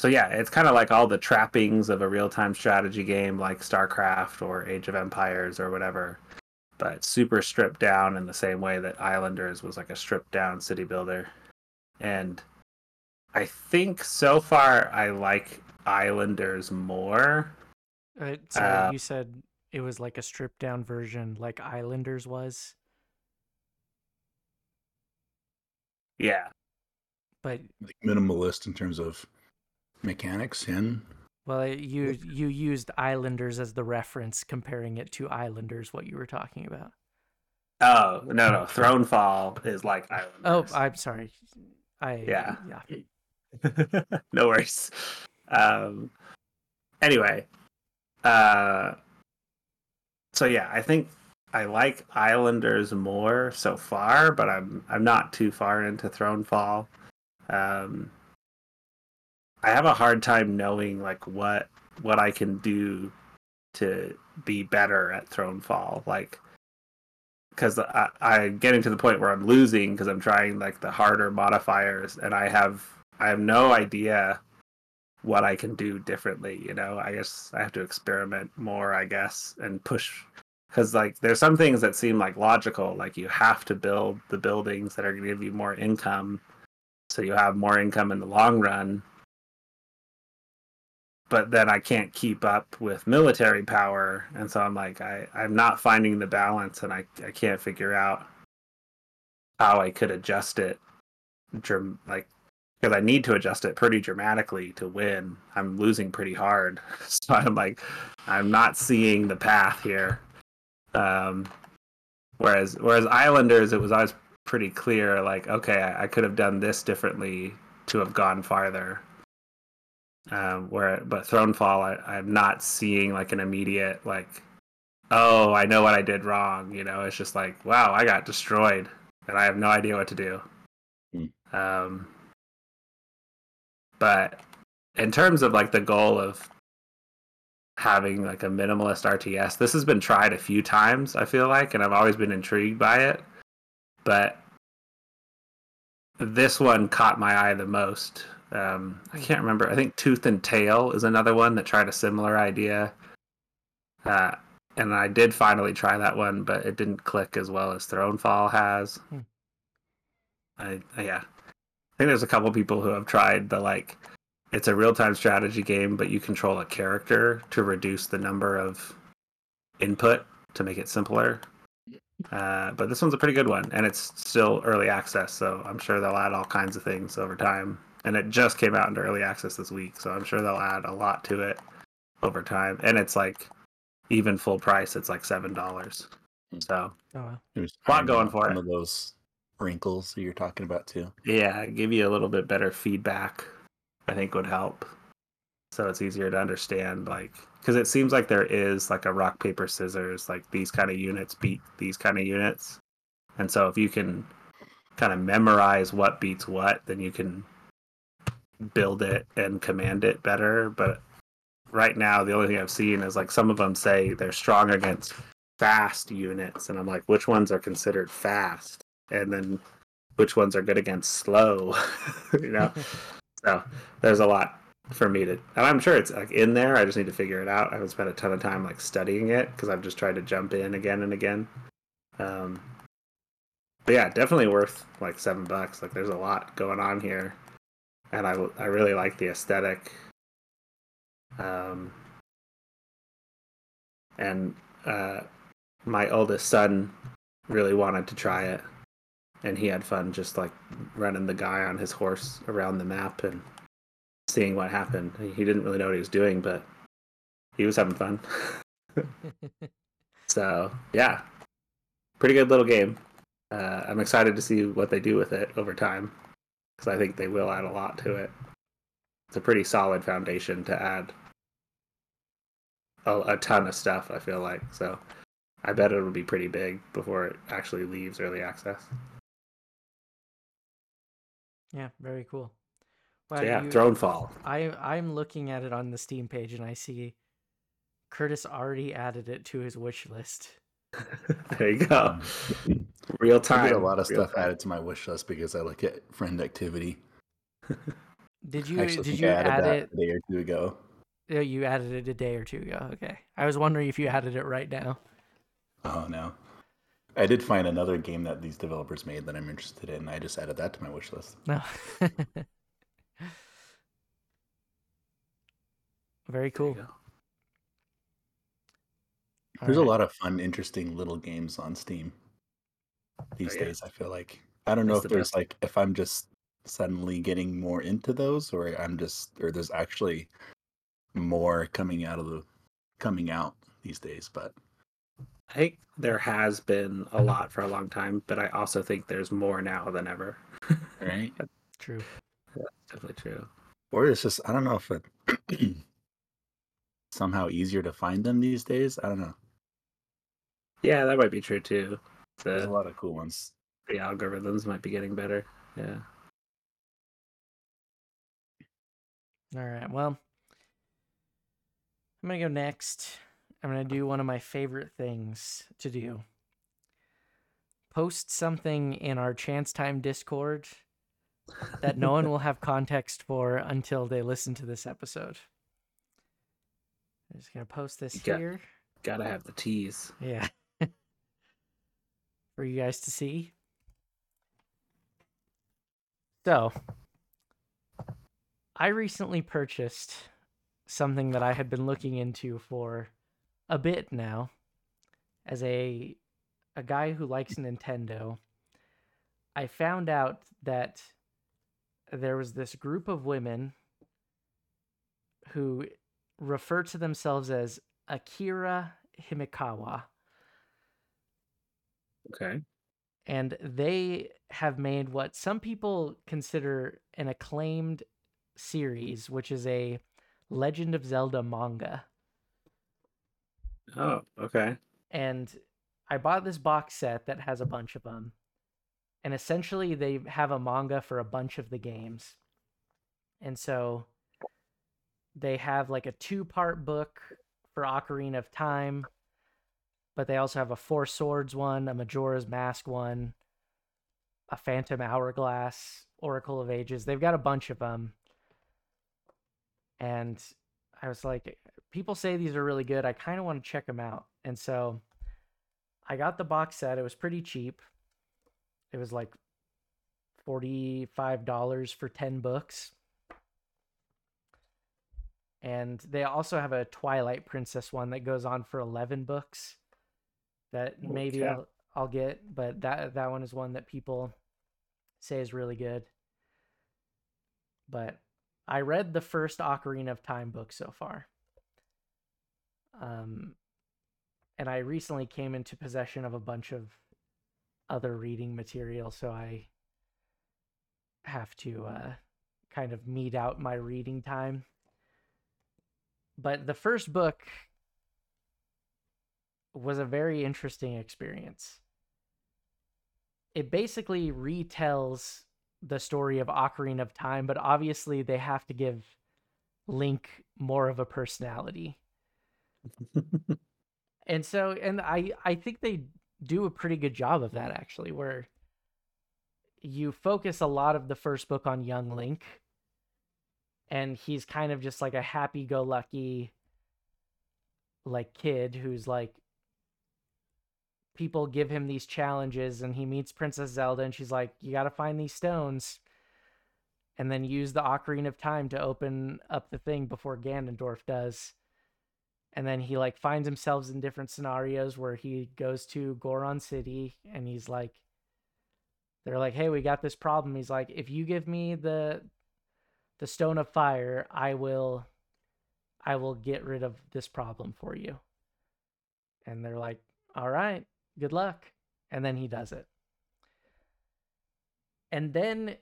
so yeah it's kind of like all the trappings of a real-time strategy game like starcraft or age of empires or whatever but super stripped down in the same way that islanders was like a stripped down city builder. And I think so far I like Islanders more. Uh, so Uh, you said it was like a stripped down version, like Islanders was, Yeah, but like minimalist in terms of mechanics in? well, you you used Islanders as the reference, comparing it to Islanders. What you were talking about? Oh no no, Thronefall is like Oh, I'm sorry. I Yeah. yeah. [LAUGHS] no worries. Um, anyway, uh, so yeah, I think I like Islanders more so far, but I'm I'm not too far into Thronefall. Um, I have a hard time knowing like what what I can do to be better at Thronefall, like because I, I'm getting to the point where I'm losing because I'm trying like the harder modifiers, and I have I have no idea what I can do differently. You know, I guess I have to experiment more, I guess, and push. Because like there's some things that seem like logical, like you have to build the buildings that are going to give you more income, so you have more income in the long run. But then I can't keep up with military power, and so I'm like, I I'm not finding the balance, and I I can't figure out how I could adjust it, like because I need to adjust it pretty dramatically to win. I'm losing pretty hard, [LAUGHS] so I'm like, I'm not seeing the path here. Um, whereas whereas Islanders, it was always pretty clear, like, okay, I, I could have done this differently to have gone farther. Um, where but Thronefall, I, I'm not seeing like an immediate like, oh, I know what I did wrong. You know, it's just like, wow, I got destroyed, and I have no idea what to do. Hmm. Um, but in terms of like the goal of having like a minimalist RTS, this has been tried a few times, I feel like, and I've always been intrigued by it. But this one caught my eye the most. Um, I can't remember. I think Tooth and Tail is another one that tried a similar idea. Uh, and I did finally try that one, but it didn't click as well as Thronefall has. Hmm. I, yeah, I think there's a couple people who have tried the like it's a real time strategy game, but you control a character to reduce the number of input to make it simpler. Uh, but this one's a pretty good one, and it's still early access, so I'm sure they'll add all kinds of things over time. And it just came out into early access this week, so I'm sure they'll add a lot to it over time. And it's like even full price, it's like seven dollars. Hmm. So Oh, wow. There's Lot going out for some it. of those wrinkles that you're talking about too. yeah, give you a little bit better feedback. I think would help, so it's easier to understand. Like, because it seems like there is like a rock paper scissors. Like these kind of units beat these kind of units, and so if you can kind of memorize what beats what, then you can build it and command it better. But right now, the only thing I've seen is like some of them say they're strong against fast units, and I'm like, which ones are considered fast? And then which ones are good against slow? [LAUGHS] you know. [LAUGHS] So there's a lot for me to, and I'm sure it's like in there. I just need to figure it out. I haven't spent a ton of time like studying it because I've just tried to jump in again and again. Um, but yeah, definitely worth like seven bucks. Like there's a lot going on here, and I I really like the aesthetic. Um, and uh, my oldest son really wanted to try it, and he had fun just like running the guy on his horse around the map and seeing what happened. He didn't really know what he was doing, but he was having fun. [LAUGHS] [LAUGHS] so yeah, pretty good little game. Uh, I'm excited to see what they do with it over time because I think they will add a lot to it. It's a pretty solid foundation to add a, a ton of stuff. I feel like so. I bet it'll be pretty big before it actually leaves early access. yeah, very cool. Wow, So yeah, you- Thronefall. I I'm looking at it on the Steam page and I see Curtis already added it to his wish list. [LAUGHS] there you go. Real I time. get a lot of real stuff time. added to my wish list because I look at friend activity. [LAUGHS] Did you actually did you I added add that it? a day or two ago. Yeah, you added it a day or two ago. Okay, I was wondering if you added it right now. Oh no. I did find another game that these developers made that I'm interested in. I just added that to my wish list. No. [LAUGHS] Very There you cool. Go. There's a Alright. lot of fun, interesting little games on Steam these oh, yeah. days. I feel like I don't know It's if the there's best. like if I'm just suddenly getting more into those, or I'm just or there's actually more coming out of the coming out these days. But I think there has been a lot for a long time, but I also think there's more now than ever. right, [LAUGHS] True. Definitely true. or it's just I don't know if it [CLEARS THROAT] somehow easier to find them these days. I don't know. Yeah, that might be true too. There's a lot of cool ones. the algorithms might be getting better. Yeah. All right. Well, I'm going to go next. I'm going to do one of my favorite things to do. Post something in our Chance Time Discord that no one will have [LAUGHS] context for until they listen to this episode. I'm just going to post this Yeah. here. Gotta have the tease. Yeah. For you guys to see. So, I recently purchased something that I had been looking into for a bit now as a a guy who likes Nintendo. I found out that there was this group of women who refer to themselves as Akira Himekawa Okay. and they have made what some people consider an acclaimed series, which is a Legend of Zelda manga. Oh, okay. And I bought this box set that has a bunch of them. And essentially, they have a manga for a bunch of the games. And so they have like a two part book for Ocarina of Time, but they also have a Four Swords one, a Majora's Mask one, a Phantom Hourglass, Oracle of Ages. They've got a bunch of them. And I was like, people say these are really good. I kind of want to check them out. And so I got the box set. It was pretty cheap. It was like $45 for 10 books. And they also have a Twilight Princess one that goes on for 11 books that maybe. I'll, I'll get, but that that one is one that people say is really good. But I read the first Ocarina of Time book so far. Um and I recently came into possession of a bunch of other reading material, so I have to uh, kind of mete out my reading time. But the first book was a very interesting experience. It basically retells the story of Ocarina of Time, but obviously they have to give Link more of a personality [LAUGHS] and so and i i think they do a pretty good job of that actually where you focus a lot of the first book on young link and he's kind of just like a happy-go-lucky like kid who's like people give him these challenges and he meets princess zelda and she's like you got to find these stones and then use the ocarina of time to open up the thing before ganondorf does. And then he like finds himself in different scenarios where he goes to Goron City and he's like they're like hey we got this problem. He's like if you give me the the stone of fire I will I will get rid of this problem for you. And they're like all right good luck. And then he does it. And then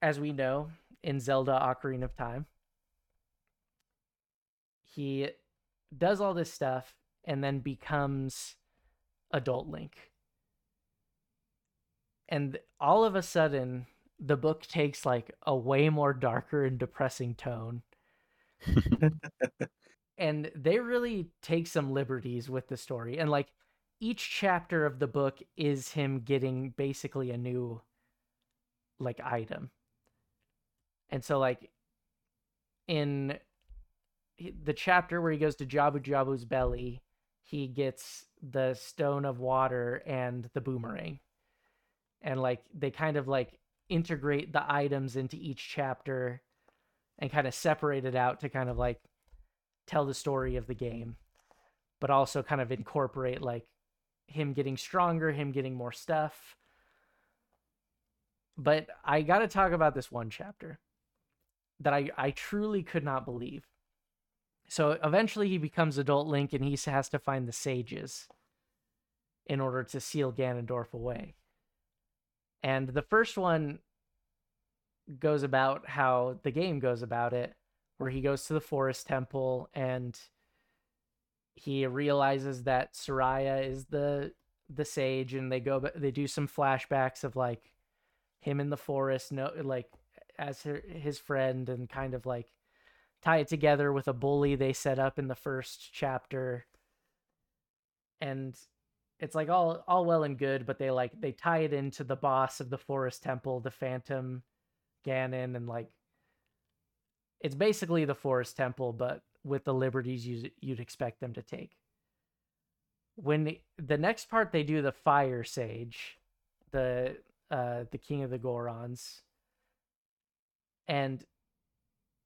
as we know in Zelda Ocarina of Time he does all this stuff and then becomes adult link. And all of a sudden the book takes like a way more darker and depressing tone. [LAUGHS] And they really take some liberties with the story. And like each chapter of the book is him getting basically a new like item and so like in the chapter where he goes to Jabu Jabu's belly, he gets the stone of water and the boomerang. And like they kind of like integrate the items into each chapter and kind of separate it out to kind of like tell the story of the game, but also kind of incorporate like him getting stronger, him getting more stuff. But I got to talk about this one chapter that I, I truly could not believe. So eventually he becomes adult Link and he has to find the sages in order to seal Ganondorf away. And the first one goes about how the game goes about it, where he goes to the forest temple and he realizes that Saria is the the sage and they go they do some flashbacks of like him in the forest no like as her, his friend and kind of like tie it together with a bully they set up in the first chapter. And it's like all all well and good but they like they tie it into the boss of the forest temple the phantom ganon and like it's basically the forest temple but with the liberties you, you'd expect them to take when the, the next part they do the fire sage the uh the king of the gorons and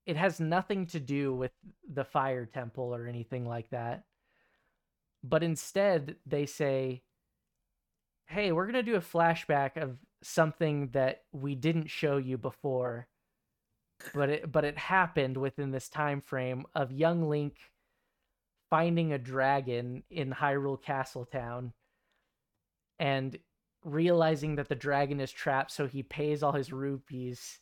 it has nothing to do with the fire temple or anything like that. But instead, they say, "Hey, we're to do a flashback of something that we didn't show you before." But it but it happened within this time frame of young Link finding a dragon in Hyrule Castletown and realizing that the dragon is trapped so he pays all his rupees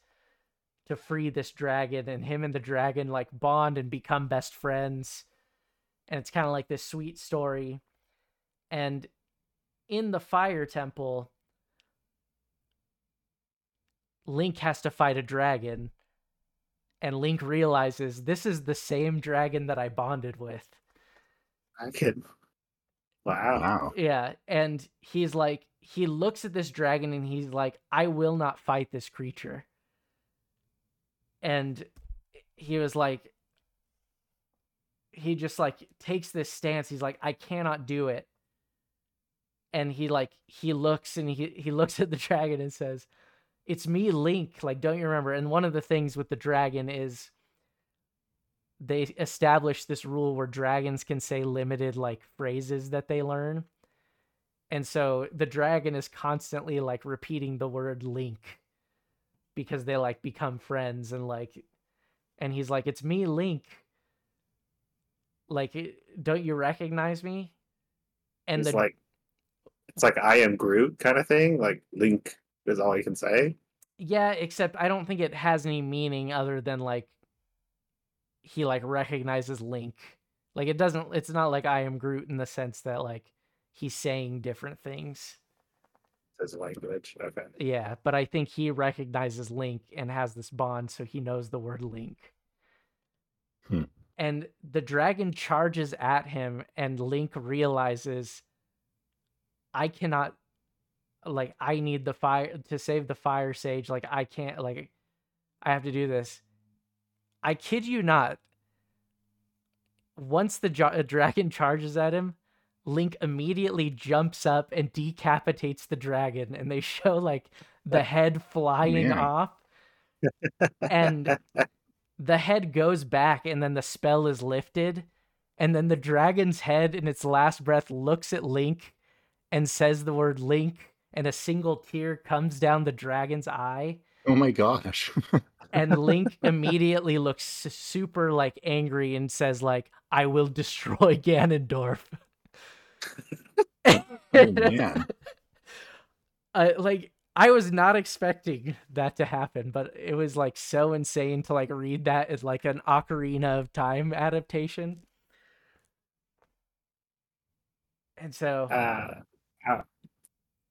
to free this dragon and him and the dragon like bond and become best friends. And it's kind of like this sweet story. And in the fire temple link has to fight a dragon and link realizes this is the same dragon that i bonded with I could. Wow. Wow. yeah and he's like he looks at this dragon and he's like i will not fight this creature and he was like he just like takes this stance he's like i cannot do it and he like he looks and he he looks at the [LAUGHS] dragon and says it's me link like don't you remember? And one of the things with the dragon is they established this rule where dragons can say limited like phrases that they learn. And so the dragon is constantly like repeating the word link because they like become friends and like and he's like it's me link. Like "Eh, don't you recognize me? And it's the like it's like I am Groot kind of thing. Like Link is all he can say. yeah except i don't think it has any meaning other than like he like recognizes link like it doesn't it's not like i am groot in the sense that like he's saying different things His language. Okay. Yeah, but I think he recognizes Link and has this bond, so he knows the word Link. Hmm. And the dragon charges at him, and Link realizes, I cannot, like, I need the fire to save the fire sage. Like, I can't, like, I have to do this. I kid you not. Once the jo- [LAUGHS] dragon charges at him, Link immediately jumps up and decapitates the dragon, and they show like the head flying Man. off. and [LAUGHS] the head goes back, and then the spell is lifted. And then the dragon's head, in its last breath, looks at Link and says the word Link, and a single tear comes down the dragon's eye. Oh my gosh. [LAUGHS] And Link immediately looks super like angry and says like, "I will destroy [LAUGHS] Ganondorf." [LAUGHS] oh man. uh, like I was not expecting that to happen, but it was like so insane to like read that as like an Ocarina of Time adaptation. And so, Uh,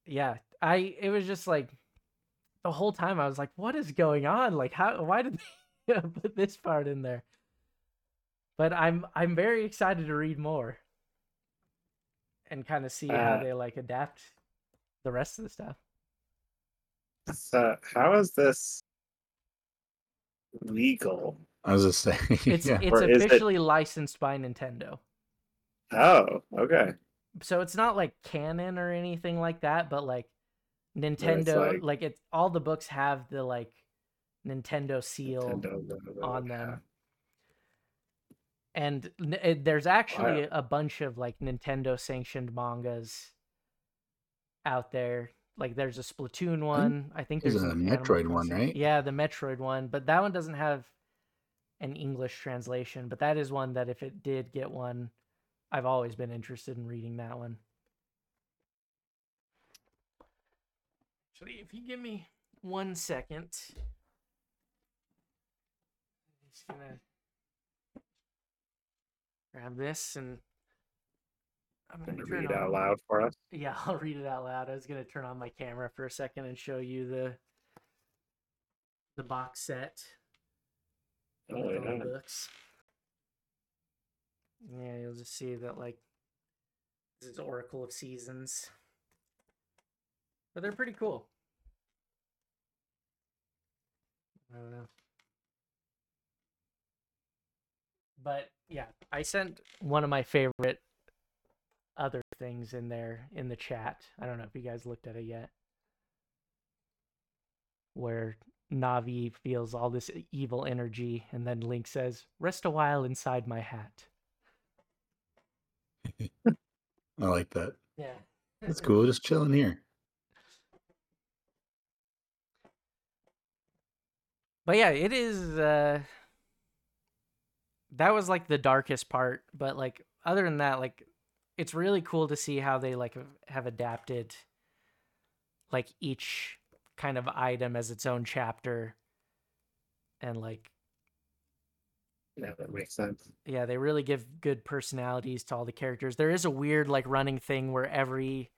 yeah, I it was just like the whole time I was like, what is going on? Like how why did [LAUGHS] they put this part in there? But I'm I'm very excited to read more and kind of see how Uh, they like adapt the rest of the stuff. so how is this legal? I was just [LAUGHS] saying. It's yeah. it's Or is it- officially licensed by Nintendo. Oh, okay. So it's not like canon or anything like that, but like Nintendo like- like, it's all the books have the like Nintendo seal Nintendo on yeah. them. And n- it, there's actually a bunch of like Nintendo sanctioned mangas out there. Like there's a Splatoon one. I think there's there's a Metroid one, right? Yeah, the Metroid one, but that one doesn't have an English translation. But that is one that if it did get one, I've always been interested in reading that one. Actually, if you give me one second, I'm just gonna grab this and I'm Gonna gonna turn read out on- loud for us. Yeah, [LAUGHS] I'll read it out loud. I was gonna turn on my camera for a second and show you the the box set Oh, with all the yeah. books. Yeah, you'll just see that like this is Oracle of Seasons. But they're pretty cool. I don't know. But yeah, I sent one of my favorite other things in there in the chat. I don't know if you guys looked at it yet. Where Navi feels all this evil energy, and then Link says, "Rest a while inside my hat." I like that. Yeah, That's cool. Just chilling here. But yeah, it is. uh That was like the darkest part, but like other than that, like it's really cool to see how they like have adapted like each kind of item as its own chapter and like Yeah, that makes sense. yeah they really give good personalities to all the characters there is a weird like running thing where every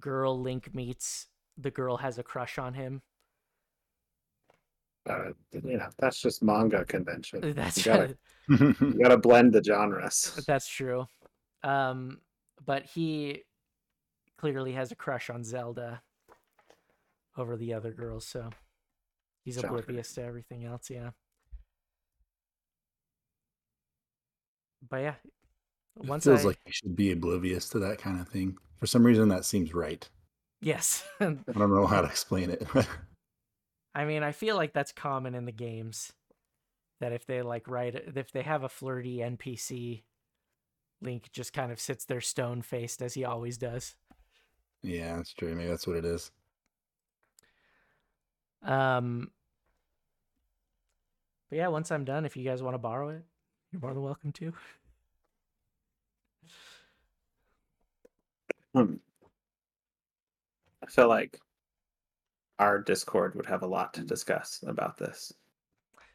girl link meets the girl has a crush on him Uh, you know, that's just manga convention. [LAUGHS] that's You gotta, [LAUGHS] you gotta blend the genres. [LAUGHS] that's true um but he clearly has a crush on zelda over the other girls so he's Shocker. oblivious to everything else yeah but yeah It once feels I, like you should be oblivious to that kind of thing. For some reason, that seems right. yes [LAUGHS] I don't know how to explain it. I mean, I feel like that's common in the games. That if they like write, if they have a flirty NPC, Link just kind of sits there stone faced as he always does. yeah, that's true. Maybe that's what it is. Um, but yeah, once I'm done, if you guys want to borrow it, you're more than welcome to. Hmm. I feel like our Discord would have a lot to discuss about this.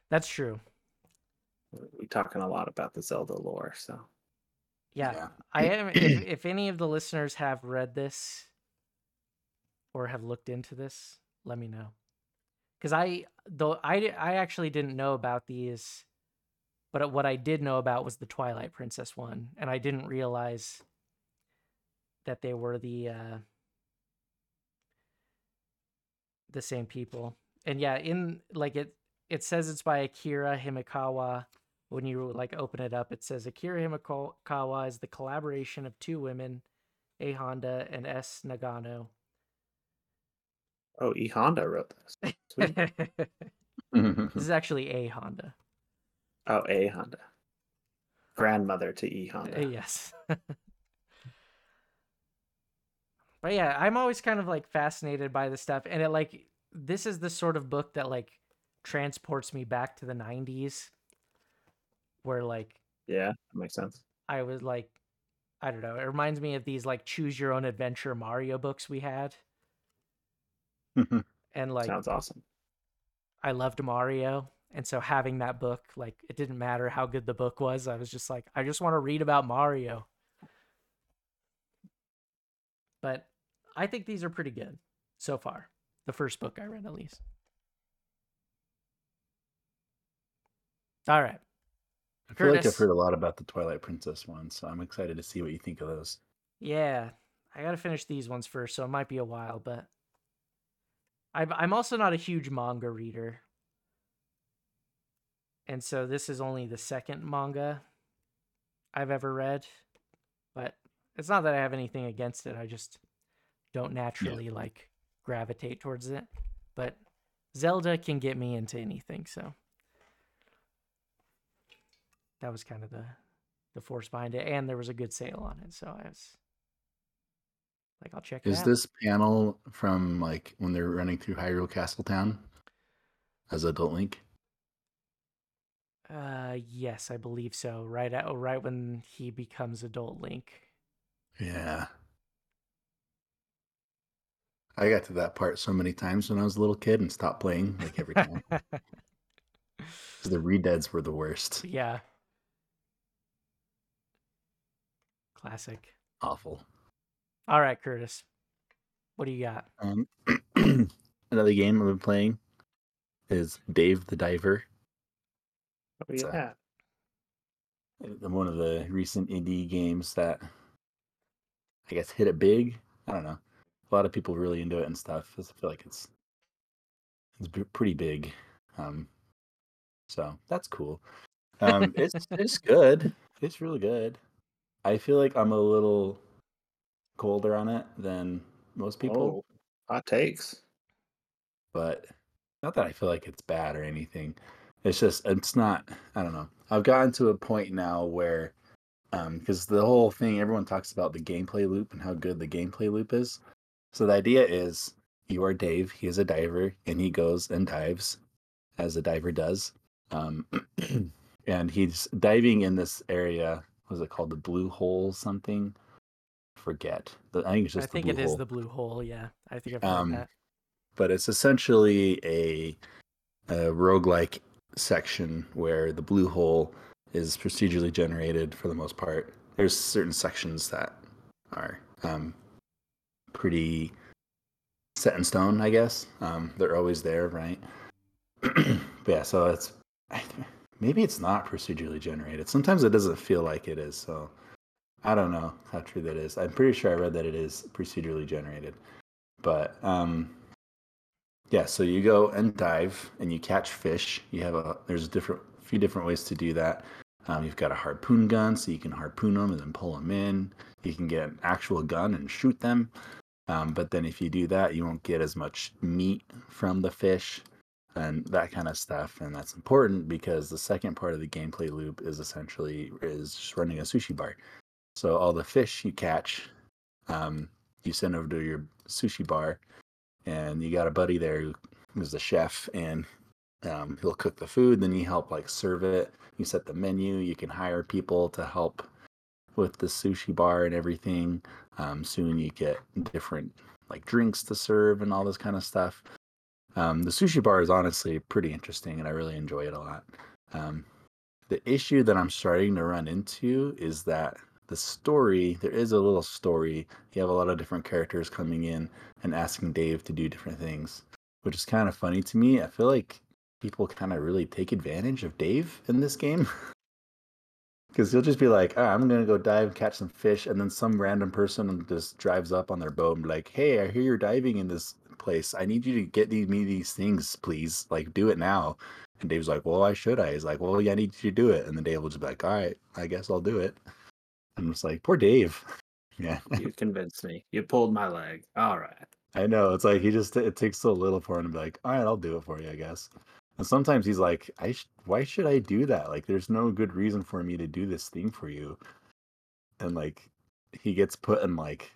That's true. We're talking a lot about the Zelda lore, so Yeah, I am. If, if any of the listeners have read this or have looked into this, let me know. Because I, though I, I actually didn't know about these, but what I did know about was the Twilight Princess one, and I didn't realize that they were the uh, the same people. And yeah, in like it, it says it's by Akira Himekawa when you like open it up, it says Akira Himekawa is the collaboration of two women, A Honda and S Nagano. oh, E Honda wrote this. [LAUGHS] This is actually A Honda. Oh, A Honda, grandmother to E Uh, Honda. yes. [LAUGHS] but yeah, I'm always kind of like fascinated by this stuff, and it like this is the sort of book that like transports me back to the 90s, where like Yeah, that makes sense. I was like, I don't know. It reminds me of these like choose your own adventure Mario books we had. [LAUGHS] And like Sounds awesome. I loved Mario. And so having that book, like it didn't matter how good the book was. I was just like, I just want to read about Mario. But I think these are pretty good so far. The first book I read at least. All right. I feel like I've heard a lot about the Twilight Princess one, so I'm excited to see what you think of those. Yeah, I gotta finish these ones first, so it might be a while. But I'm I'm also not a huge manga reader, and so this is only the second manga I've ever read. But it's not that I have anything against it. I just don't naturally like gravitate towards it. But Zelda can get me into anything, so that was kind of the the force behind it, and there was a good sale on it, so I was like, I'll check it Is out. Is this panel from like when they're running through Hyrule Castletown as Adult Link? Uh, yes, I believe so. Right at right when he becomes adult Link. Yeah. I got to that part so many times when I was a little kid and stopped playing like every time. [LAUGHS] the redeads were the worst. yeah. Classic. Awful. All right, Curtis. What do you got? Um, [CLEARS THROAT] another game I've been playing is Dave the Diver. It's a- yeah. Uh, One of the recent indie games that I guess hit it big. I don't know. A lot of people really into it and stuff. I feel like it's it's pretty big. Um, so that's cool. Um, it's [LAUGHS] it's good. It's really good. I feel like I'm a little colder on it than most people, Oh, hot takes. but not that I feel like it's bad or anything. It's just it's not. I don't know. I've gotten to a point now where, um, because the whole thing everyone talks about the gameplay loop and how good the gameplay loop is. So the idea is you are Dave. He is a diver, and he goes and dives, as a diver does. Um, [CLEARS THROAT] and he's diving in this area. Was it called the blue hole? Something? Forget. The, I think it's just. I think the it blue is hole the blue hole. Yeah, I think I've heard Um, that. but it's essentially a, a roguelike section where the blue hole is procedurally generated for the most part. There's certain sections that are um, pretty set in stone, I guess. Um, they're always there, right? [CLEARS THROAT] but yeah, so it's maybe it's not procedurally generated. Sometimes it doesn't feel like it is. So I don't know how true that is. I'm pretty sure I read that it is procedurally generated. But um, yeah, so you go and dive and you catch fish. You have a there's a different few different ways to do that. Um, you've got a harpoon gun, so you can harpoon them and then pull them in. You can get an actual gun and shoot them. Um, but then if you do that, you won't get as much meat from the fish and that kind of stuff. And that's important because the second part of the gameplay loop is essentially is just running a sushi bar. So all the fish you catch, um, you send over to your sushi bar, and you got a buddy there who's the chef, and um, he'll cook the food. Then you help like serve it. You set the menu. You can hire people to help with the sushi bar and everything. Um, soon you get different like drinks to serve and all this kind of stuff. Um, the sushi bar is honestly pretty interesting, and I really enjoy it a lot. Um, the issue that I'm starting to run into is that the story there is a little story. You have a lot of different characters coming in and asking Dave to do different things, which is kind of funny to me. I feel like people kind of really take advantage of Dave in this game. [LAUGHS] Because he'll just be like, "Ah, I'm gonna go dive, and catch some fish, and then some random person just drives up on their boat and be like, "Hey, I hear you're diving in this place. I need you to get me these things, please. Like, do it now." And Dave's like, "Well, why should I?" He's like, "Well, yeah, I need you to do it." And then Dave will just be like, "All right, I guess I'll do it." I'm just like, "Poor Dave." [LAUGHS] Yeah, You convinced me. You pulled my leg. All right. I know. It's like he just it takes so little for him to be like, "All right, I'll do it for you, I guess." And sometimes he's like, "I sh- why should I do that? Like, there's no good reason for me to do this thing for you." And like, he gets put in like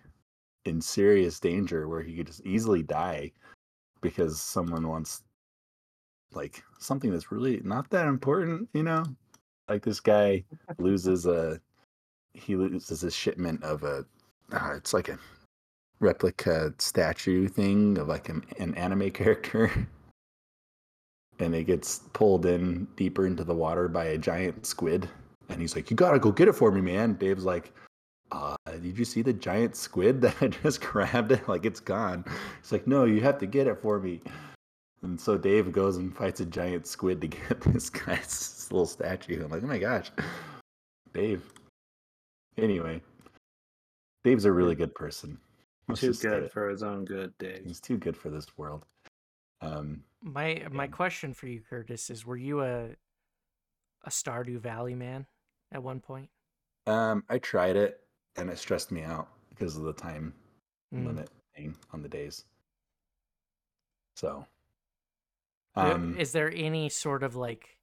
in serious danger where he could just easily die because someone wants like something that's really not that important, you know? Like this guy loses a he loses a shipment of a uh, it's like a replica statue thing of like an, an anime [LAUGHS] character and it gets pulled in deeper into the water by a giant squid and he's like you gotta go get it for me man dave's like uh, did you see the giant squid [LAUGHS] that I just grabbed it? Like it's gone. It's like, no, you have to get it for me. And so Dave goes and fights a giant squid to [LAUGHS] get this guy's little statue. I'm like, oh my gosh, Dave. Anyway, Dave's a really good person. Let's Too good for his own good, Dave. He's too good for this world. Um, My my question for you, Curtis, is: Were you a a Stardew Valley man at one point? um, I tried it and it stressed me out because of the time Mm. limit thing on the days. So, um, is there any sort of like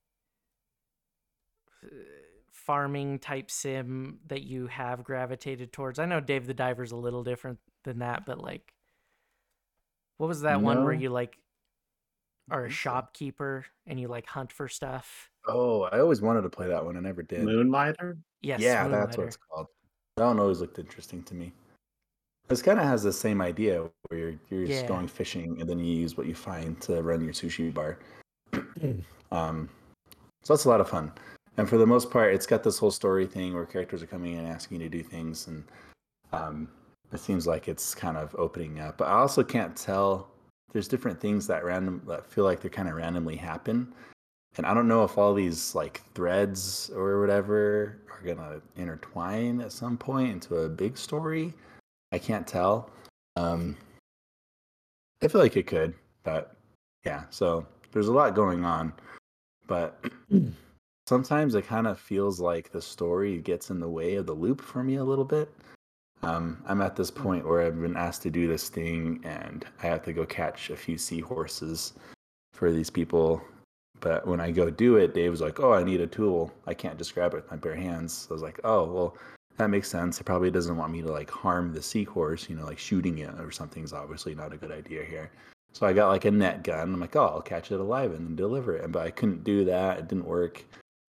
farming type sim that you have gravitated towards? I know Dave the Diver's a little different than that, but like, what was that one where you like are a shopkeeper and you like hunt for stuff? oh, I always wanted to play that one. I never did. Moonlighter? Yes, yeah, that's what it's called. That one always looked interesting to me. This kind of has the same idea where you're, you're just going fishing and then you use what you find to run your sushi bar. [CLEARS THROAT] um, so that's a lot of fun. And for the most part, it's got this whole story thing where characters are coming in and asking you to do things, and um, it seems like it's kind of opening up. But I also can't tell. There's different things that random that feel like they kind of randomly happen, and I don't know if all these like threads or whatever are gonna intertwine at some point into a big story. I can't tell. Um, I feel like it could, but yeah. So there's a lot going on, but [CLEARS THROAT] sometimes it kind of feels like the story gets in the way of the loop for me a little bit. Um, I'm at this point where I've been asked to do this thing, and I have to go catch a few seahorses, for these people. But when I go do it, Dave was like, "Oh, I need a tool. I can't just grab it with my bare hands." So I was like, "Oh, well, that makes sense. He probably doesn't want me to like harm the seahorse. You know, like shooting it or something's obviously not a good idea here." So I got like a net gun. I'm like, "Oh, I'll catch it alive and then deliver it." But I couldn't do that. It didn't work,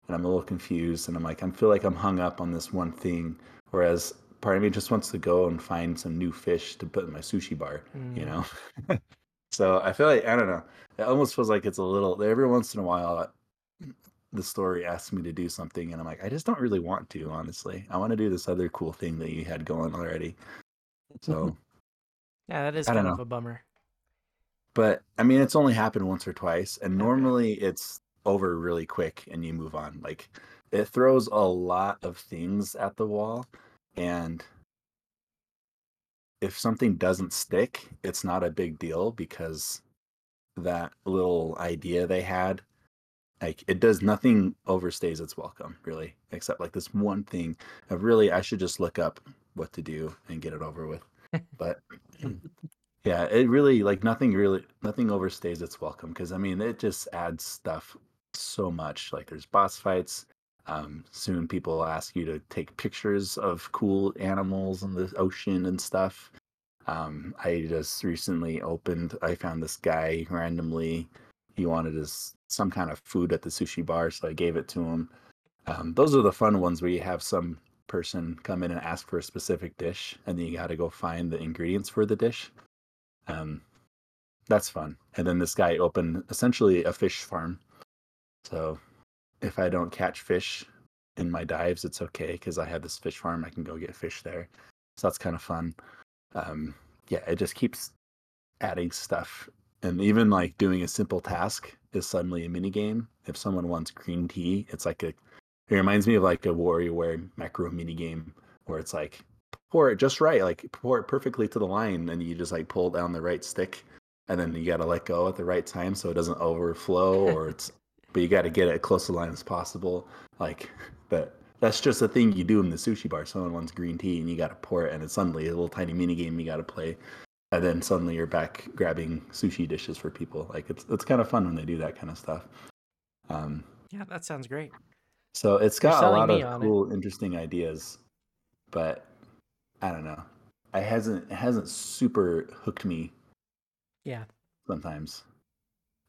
and I'm a little confused. And I'm like, I feel like I'm hung up on this one thing, whereas part of me just wants to go and find some new fish to put in my sushi bar. You Mm. know. [LAUGHS] so I feel like I don't know. It almost feels like it's a little every once in a while. [CLEARS THROAT] The story asks me to do something, and I'm like, I just don't really want to. Honestly, I want to do this other cool thing that you had going already. So, [LAUGHS] Yeah, that is kind of a bummer. but I mean, it's only happened once or twice, and Okay. normally it's over really quick, and you move on. Like it throws a lot of things at the wall, and if something doesn't stick, it's not a big deal because that little idea they had like it does nothing overstays its welcome really except like this one thing of really i should just look up what to do and get it over with but [CLEARS THROAT] yeah it really like nothing really nothing overstays its welcome because i mean it just adds stuff so much like there's boss fights um, soon people ask you to take pictures of cool animals in the ocean and stuff um, I just recently opened. I found this guy randomly. He wanted his some kind of food at the sushi bar, so I gave it to him. Um, those are the fun ones where you have some person come in and ask for a specific dish, and then you got to go find the ingredients for the dish. Um, that's fun. And then this guy opened essentially a fish farm. So if I don't catch fish in my dives, it's okay because I have this fish farm. I can go get fish there. So that's kind of fun um yeah it just keeps adding stuff and even like doing a simple task is suddenly a mini game if someone wants green tea it's like a it reminds me of like a WarioWare macro mini game where it's like pour it just right like pour it perfectly to the line and you just like pull down the right stick and then you got to let go at the right time so it doesn't overflow [LAUGHS] or it's but you got to get it close to the line as possible like but that's just a thing you do in the sushi bar. Someone wants green tea and you got to pour it, and it's suddenly a little tiny mini game you got to play, and then suddenly you're back grabbing sushi dishes for people. Like it's it's kind of fun when they do that kind of stuff. Um, Yeah, that sounds great. so it's got a lot of on it. cool, interesting ideas, but I don't know. I hasn't it hasn't super hooked me Yeah. sometimes,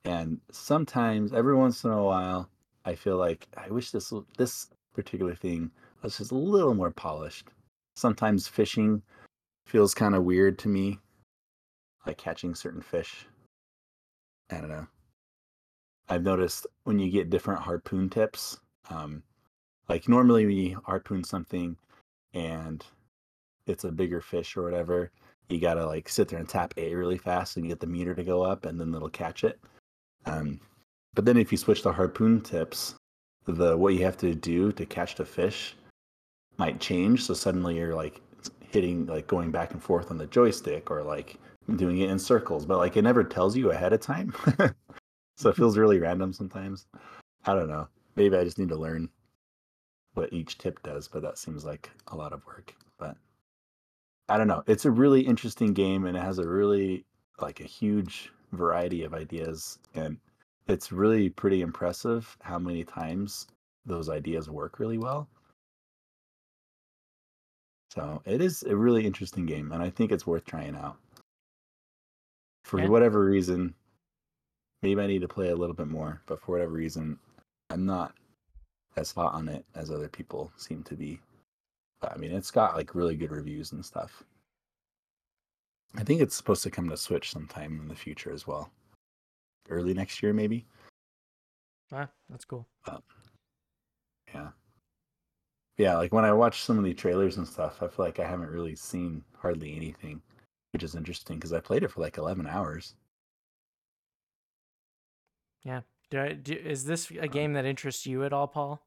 and sometimes every once in a while I feel like I wish this this particular thing was just a little more polished. Sometimes fishing feels kind of weird to me, like catching certain fish. I don't know. I've noticed when you get different harpoon tips, um, like normally you harpoon something and it's a bigger fish or whatever, you gotta like sit there and tap A really fast and get the meter to go up, and then it'll catch it. Um, but then if you switch to harpoon tips, the what you have to do to catch the fish might change. So suddenly you're like hitting like going back and forth on the joystick or like doing it in circles, but like it never tells you ahead of time. [LAUGHS] so it feels really random sometimes. I don't know. Maybe I just need to learn what each tip does, but that seems like a lot of work. But I don't know. It's a really interesting game and it has a really like a huge variety of ideas and it's really pretty impressive how many times those ideas work really well. So it is a really interesting game, and I think it's worth trying out. For Yeah. whatever reason, maybe I need to play a little bit more, but for whatever reason, I'm not as hot on it as other people seem to be. But I mean, it's got like really good reviews and stuff. I think it's supposed to come to Switch sometime in the future as well. Early next year, maybe. Ah, that's cool. Yeah. Yeah, like when I watch some of the trailers and stuff, I feel like I haven't really seen hardly anything, which is interesting because I played it for like 11 hours. Yeah. Do I, do, is this a game that interests you at all, Paul?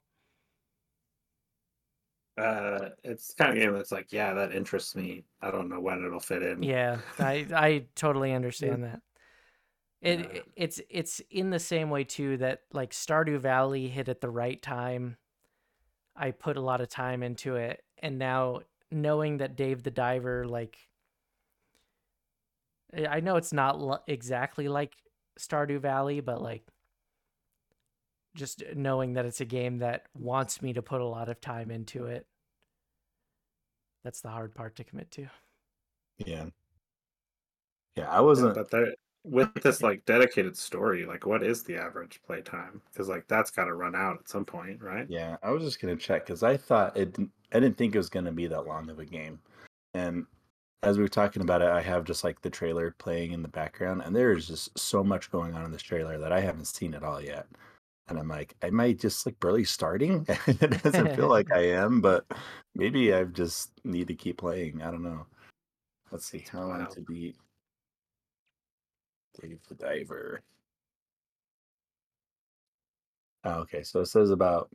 Uh, it's kind of game that's like, yeah, that interests me. I don't know when it'll fit in. Yeah, I I totally understand that. It, Yeah. it's it's in the same way too that like Stardew Valley hit at the right time. I put a lot of time into it, and now knowing that Dave the Diver like, I I know it's not l- exactly like Stardew Valley, but like just knowing that it's a game that wants me to put a lot of time into it. That's the hard part to commit to. Yeah. Yeah, I wasn't. but there, with this like dedicated story, like what is the average playtime? Because like that's got to run out at some point, right? Yeah, I was just gonna check because I thought it. I didn't think it was gonna be that long of a game, and as we were talking about it, I have just like the trailer playing in the background, and there is just so much going on in this trailer that I haven't seen it all yet. And I'm like, am I might just like barely starting. [LAUGHS] it doesn't feel like [LAUGHS] I am, but maybe I just need to keep playing. I don't know. Let's see how long Wow. to beat Dave the Diver. Oh, okay, so it says about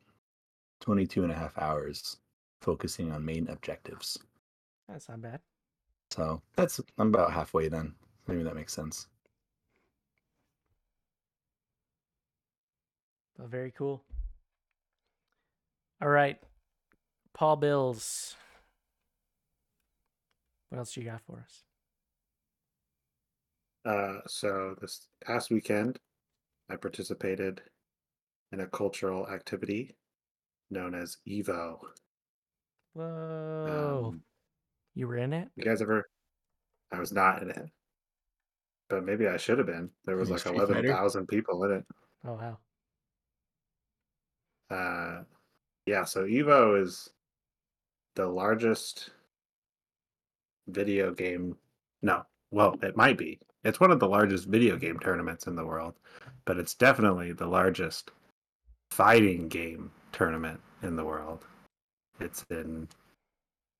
22 and a half hours focusing on main objectives. That's not bad. So that's I'm about halfway then. Maybe that makes sense. But very cool. All right. Paul Bills. What else do you got for us? Uh, so this past weekend, I participated in a cultural activity known as Evo. Whoa. Um, you were in it? you guys ever? I was not in it, but maybe I should have been. There was like eleven thousand people in it. Oh wow. Uh, yeah, so Evo is the largest video game. No, well, it might be. It's one of the largest video game tournaments in the world, but it's definitely the largest fighting game tournament in the world. It's in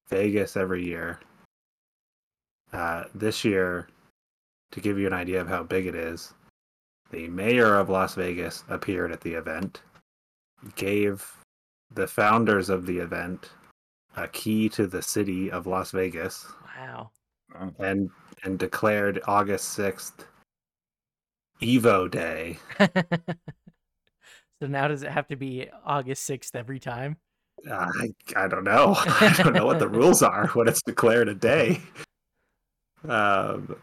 Vegas every year. Uh, this year, to give you an idea of how big it is, the mayor of Las Vegas appeared at the event gave the founders of the event a key to the city of Las Vegas Wow. And and declared August 6th Evo Day. [LAUGHS] so now does it have to be August 6th every time? Uh, I, I don't know. [LAUGHS] I don't know what the rules are when it's declared a day. [LAUGHS] Um,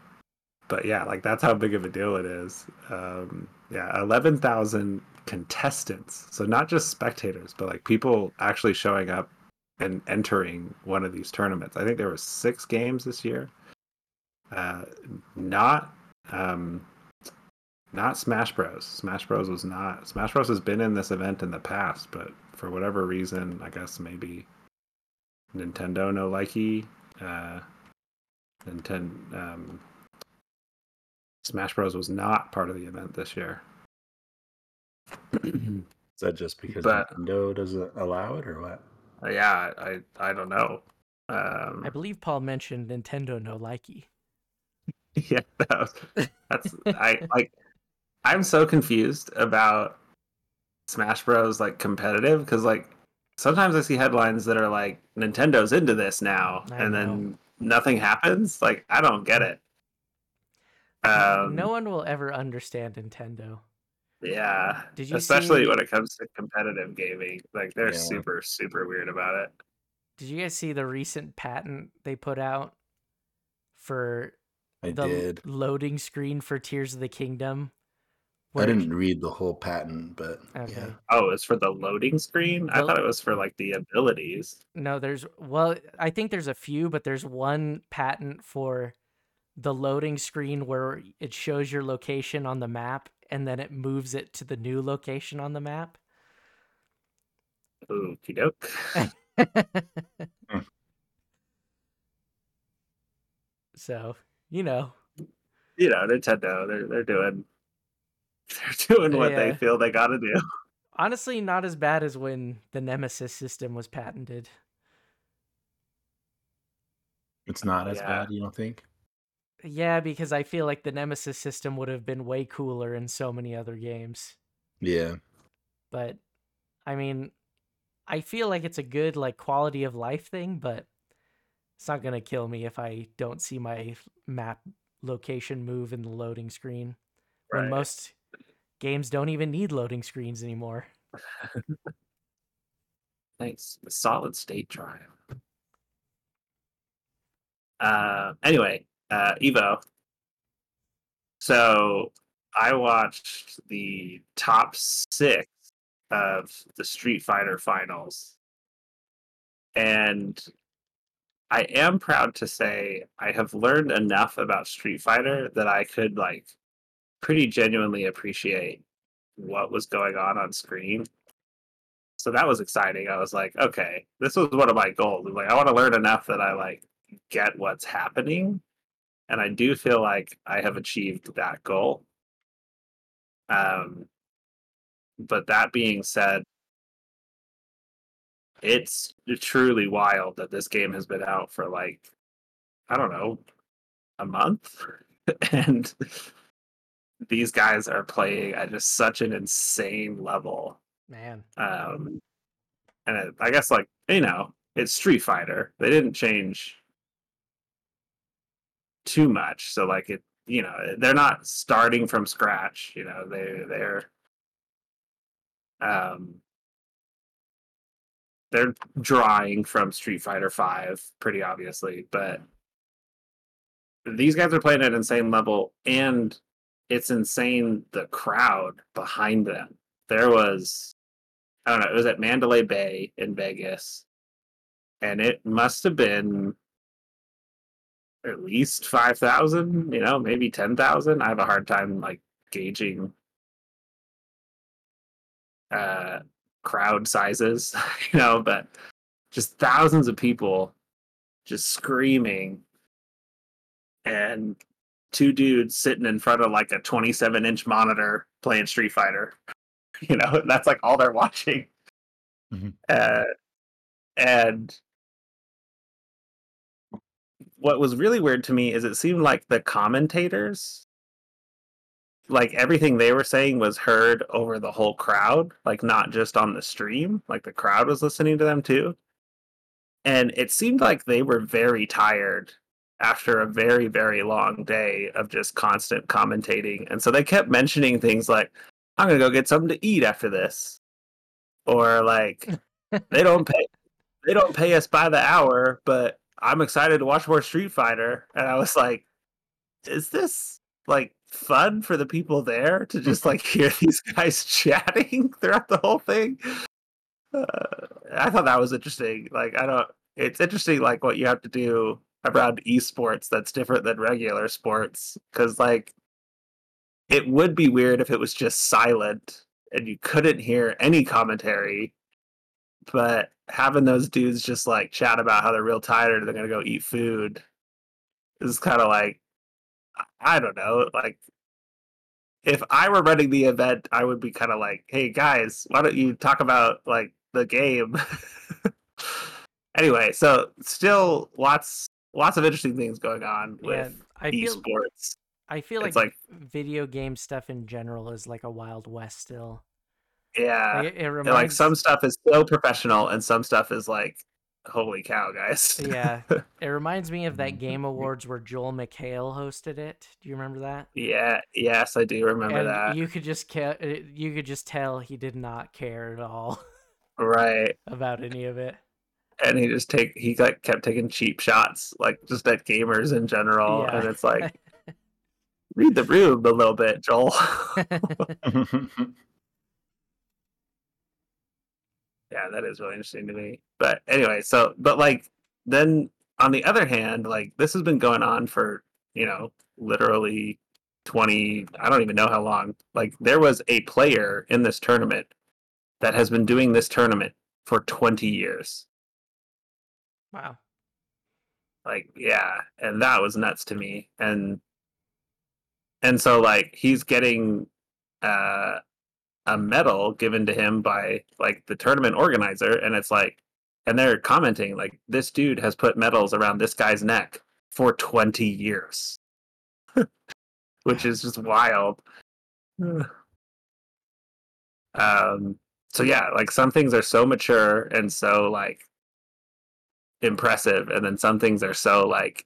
but yeah, like that's how big of a deal it is. Um, yeah, 11,000 contestants. So not just spectators, but like people actually showing up and entering one of these tournaments. I think there were six games this year. Uh, not um, not Smash Bros. Smash Bros was not. Smash Bros has been in this event in the past, but for whatever reason, I guess maybe Nintendo no likey. Uh, Nintendo um, Smash Bros was not part of the event this year. Is that just because But- Nintendo doesn't allow it or what? yeah, I I don't know. Um, I believe Paul mentioned Nintendo no likey. [LAUGHS] yeah, that was, that's I like. I'm so confused about Smash Bros. like competitive because like sometimes I see headlines that are like Nintendo's into this now, I and know. then nothing happens. Like I don't get it. Um, no one will ever understand Nintendo. Yeah. Did you Especially see- when it comes to competitive gaming. Like they're Yeah. super, super weird about it. Did you guys see the recent patent they put out for I the did. loading screen for Tears of the Kingdom? I didn't read the whole patent, but Okay. yeah. Oh, it's for the loading screen? I thought it was for like the abilities. No, there's well, I think there's a few, but there's one patent for the loading screen where it shows your location on the map and then it moves it to the new location on the map. Okie doke. [LAUGHS] so, you know, you know, Nintendo, they're they're doing they're doing what they feel they gotta do. honestly not as bad as when the Nemesis system was patented. It's not as Yeah. bad, you don't think? Yeah, because I feel like the Nemesis system would have been way cooler in so many other games. Yeah. But I mean, I feel like it's a good like quality of life thing, but it's not gonna kill me if I don't see my map location move in the loading screen. When most games don't even need loading screens anymore. [LAUGHS] Nice. The solid state drive. Uh, anyway, uh, Evo. So I watched the top six of the Street Fighter finals. And I am proud to say I have learned enough about Street Fighter that I could like pretty genuinely appreciate what was going on on screen. So that was exciting. I was like, okay, this was one of my goals. Like I want to learn enough that I like get what's happening. And I do feel like I have achieved that goal. Um but that being said, it's truly wild that this game has been out for like I don't know, a month [LAUGHS] and these guys are playing at just such an insane level. Man. Um and it, I guess like, you know, it's Street Fighter. They didn't change too much. So like it, you know, they're not starting from scratch, you know, they they're um they're drawing from Street Fighter 5 pretty obviously, but these guys are playing at insane level and it's insane the crowd behind them. There was I don't know, it was at Mandalay Bay in Vegas and it must have been at least 5,000, you know, maybe 10,000. I have a hard time like gauging uh crowd sizes, [LAUGHS] you know, but just thousands of people just screaming and two dudes sitting in front of like a 27 inch monitor playing Street Fighter. [LAUGHS] You know, that's like all they're watching. Mhm. Uh, and what was really weird to me is it seemed like the commentators like everything they were saying was heard over the whole crowd like not just on the stream like the crowd was listening to them too. And it seemed like they were very tired after a very very long day of just constant commentating. And so they kept mentioning things like i'm gonna go get something to eat after this or like [LAUGHS] they don't pay they don't pay us by the hour but i'm excited to watch more street fighter. And i was like is this like fun for the people there to just like [LAUGHS] hear these guys [LAUGHS] chatting throughout the whole thing? Uh, i thought that was interesting. Like i don't it's interesting like what you have to do around esports that's different than regular sports. Because like it would be weird if it was just silent and you couldn't hear any commentary but having those dudes just like chat about how they're real tired they're gonna go eat food is kind of like I don't know, like if I were running the event, I would be kind of like, "Hey guys, why don't you talk about like the game?" [LAUGHS] anyway, so still lots lots of interesting things going on Yeah, with I feel esports. I feel like, It's like- video game stuff in general is like a wild west still. Yeah, Like, it, it and, reminds like some stuff is so professional, and some stuff is like, "Holy cow, guys!" Yeah. [LAUGHS] It reminds me of that Game Awards where Joel McHale hosted it. Do you remember that? yeah, yes, I do remember and that. you could just ca- uh, you could just tell he did not care at all Right. [LAUGHS] about any of it. and he just take he like kept taking cheap shots like just at gamers in general Yeah. and it's like [LAUGHS] read the room a little bit joel yeah that is really interesting to me. But anyway so but like then on the other hand like this has been going on for you know literally 20 i don't even know how long. Like there was a player in this tournament that has been doing this tournament for 20 years. Wow. like yeah and that was nuts to me. And and so like he's getting uh a medal given to him by like the tournament organizer and it's like and they're commenting like this dude has put medals around this guy's neck for 20 years. [LAUGHS] Which is just wild. [SIGHS] Um so yeah like some things are so mature and so like impressive and then some things are so like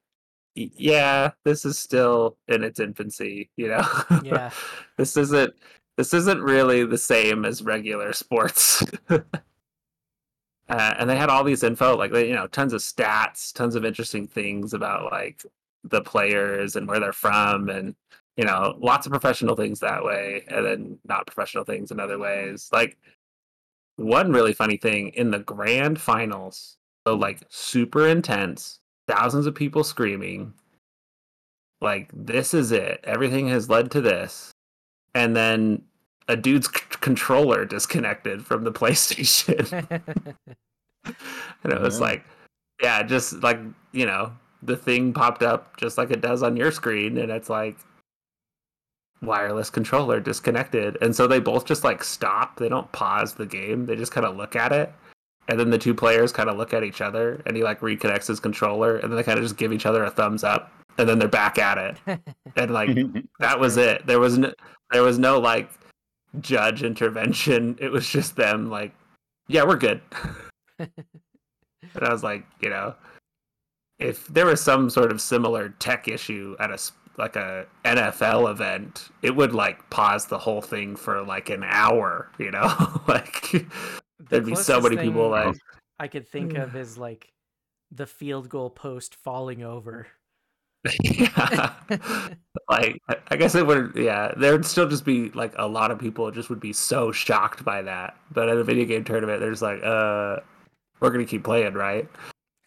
yeah this is still in its infancy you know? Yeah. [LAUGHS] this isn't this isn't really the same as regular sports [LAUGHS] uh, and they had all these info like they, you know tons of stats tons of interesting things about like the players and where they're from and you know, lots of professional things that way, and then not professional things in other ways. Like one really funny thing in the grand finals, so like super intense, thousands of people screaming. Like this is it. Everything has led to this, and then a dude's c- controller disconnected from the [LAUGHS] PlayStation, [LAUGHS] and it was Yeah. like, yeah, just like you know, the thing popped up just like it does on your screen, and it's like wireless controller disconnected. And so they both just like stop. They don't pause the game. They just kind of look at it. And then the two players kind of look at each other and he like reconnects his controller and then they kind of just give each other a thumbs up and then they're back at it. [LAUGHS] And like that was it. There was no there was no like judge intervention. [LAUGHS] It was just them like, yeah, we're good. [LAUGHS] and I was like, you know, if there was some sort of similar tech issue at a like a NFL event, it would like pause the whole thing for like an hour, you know? [LAUGHS] like The there'd be so many people like I could think of is like the field goal post falling over. Yeah. [LAUGHS] like I- guess it would yeah, there'd still just be like a lot of people just would be so shocked by that. But at a video game tournament they're just like, uh we're gonna keep playing, right?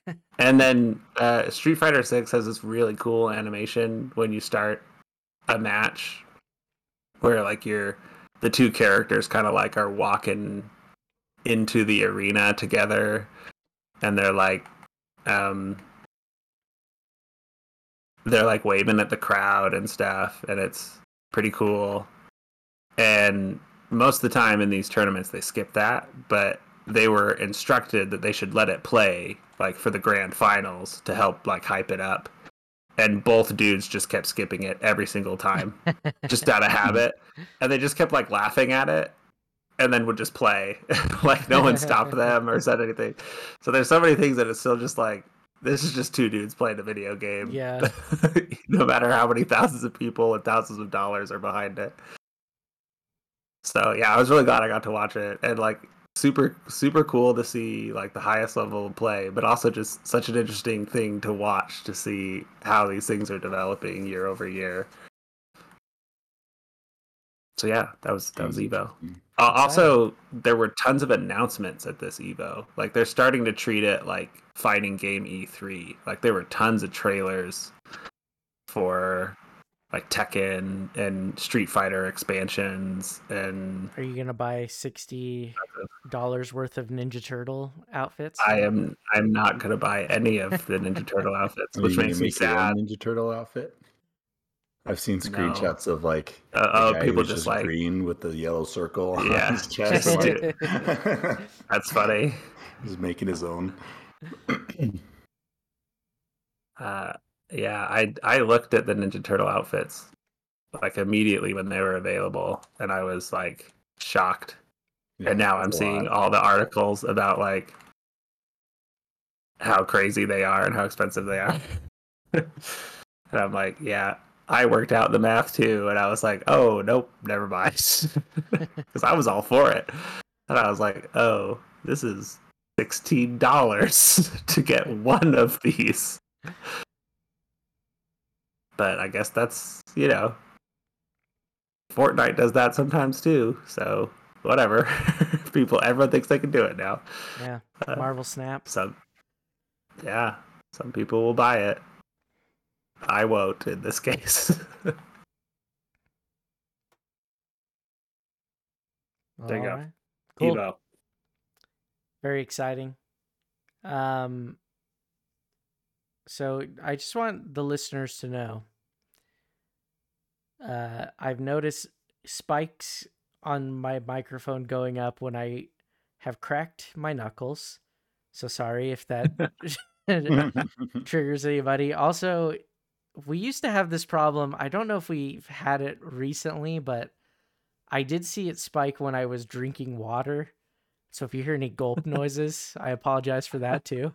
[LAUGHS] and then uh Street Fighter Six has this really cool animation when you start a match where like you're the two characters kind of like are walking into the arena together and they're like um they're like waving at the crowd and stuff and it's pretty cool. And most of the time in these tournaments they skip that but they were instructed that they should let it play like for the grand finals to help like hype it up. And both dudes just kept skipping it every single time [LAUGHS] just out of habit. And they just kept like laughing at it and then would just play. [LAUGHS] Like no one stopped them or said anything. So there's so many things that it's still just like this is just two dudes playing a video game. Yeah. [LAUGHS] no matter how many thousands of people and thousands of dollars are behind it. So yeah i was really glad i got to watch it and like super super cool to see like the highest level of play but also just such an interesting thing to watch to see how these things are developing year over year so yeah that was that was evo uh, also, there were tons of announcements at this Evo. Like they're starting to treat it like fighting game E3. Like there were tons of trailers for like Tekken and Street Fighter expansions and Are you gonna buy sixty dollars worth of Ninja Turtle outfits? I am I'm not gonna buy any of the Ninja Turtle [LAUGHS] outfits, which makes me make your own sad. Ninja Turtle outfit. I've seen No. screenshots of like Uh, oh, people who's just like green with the yellow circle on Yeah. his [LAUGHS] chest. Like, [LAUGHS] that's funny. He's making his own. [CLEARS THROAT] Uh, yeah, I I looked at the Ninja Turtle outfits like immediately when they were available, and I was like shocked. Yeah, and now I'm seeing lot. all the articles about like how crazy they are and how expensive they are. [LAUGHS] and I'm like, yeah, I worked out the math too, and I was like, oh nope, never mind, [LAUGHS] [LAUGHS] because I was all for it, and I was like, oh, this is sixteen dollars [LAUGHS] to get one of these. But I guess that's you know, Fortnite does that sometimes too. So whatever, people, everyone thinks they can do it now. yeah, Uh, Marvel Snap. some, yeah, some people will buy it. I won't in this case. [LAUGHS] There you go. Alright. Cool. Evo. Very exciting. Um, so I just want the listeners to know. Uh, I've noticed spikes on my microphone going up when I have cracked my knuckles. So sorry if that [LAUGHS] [LAUGHS] triggers anybody. Also, we used to have this problem. I don't know if we've had it recently, but I did see it spike when I was drinking water. So if you hear any gulp [LAUGHS] noises, I apologize for that too.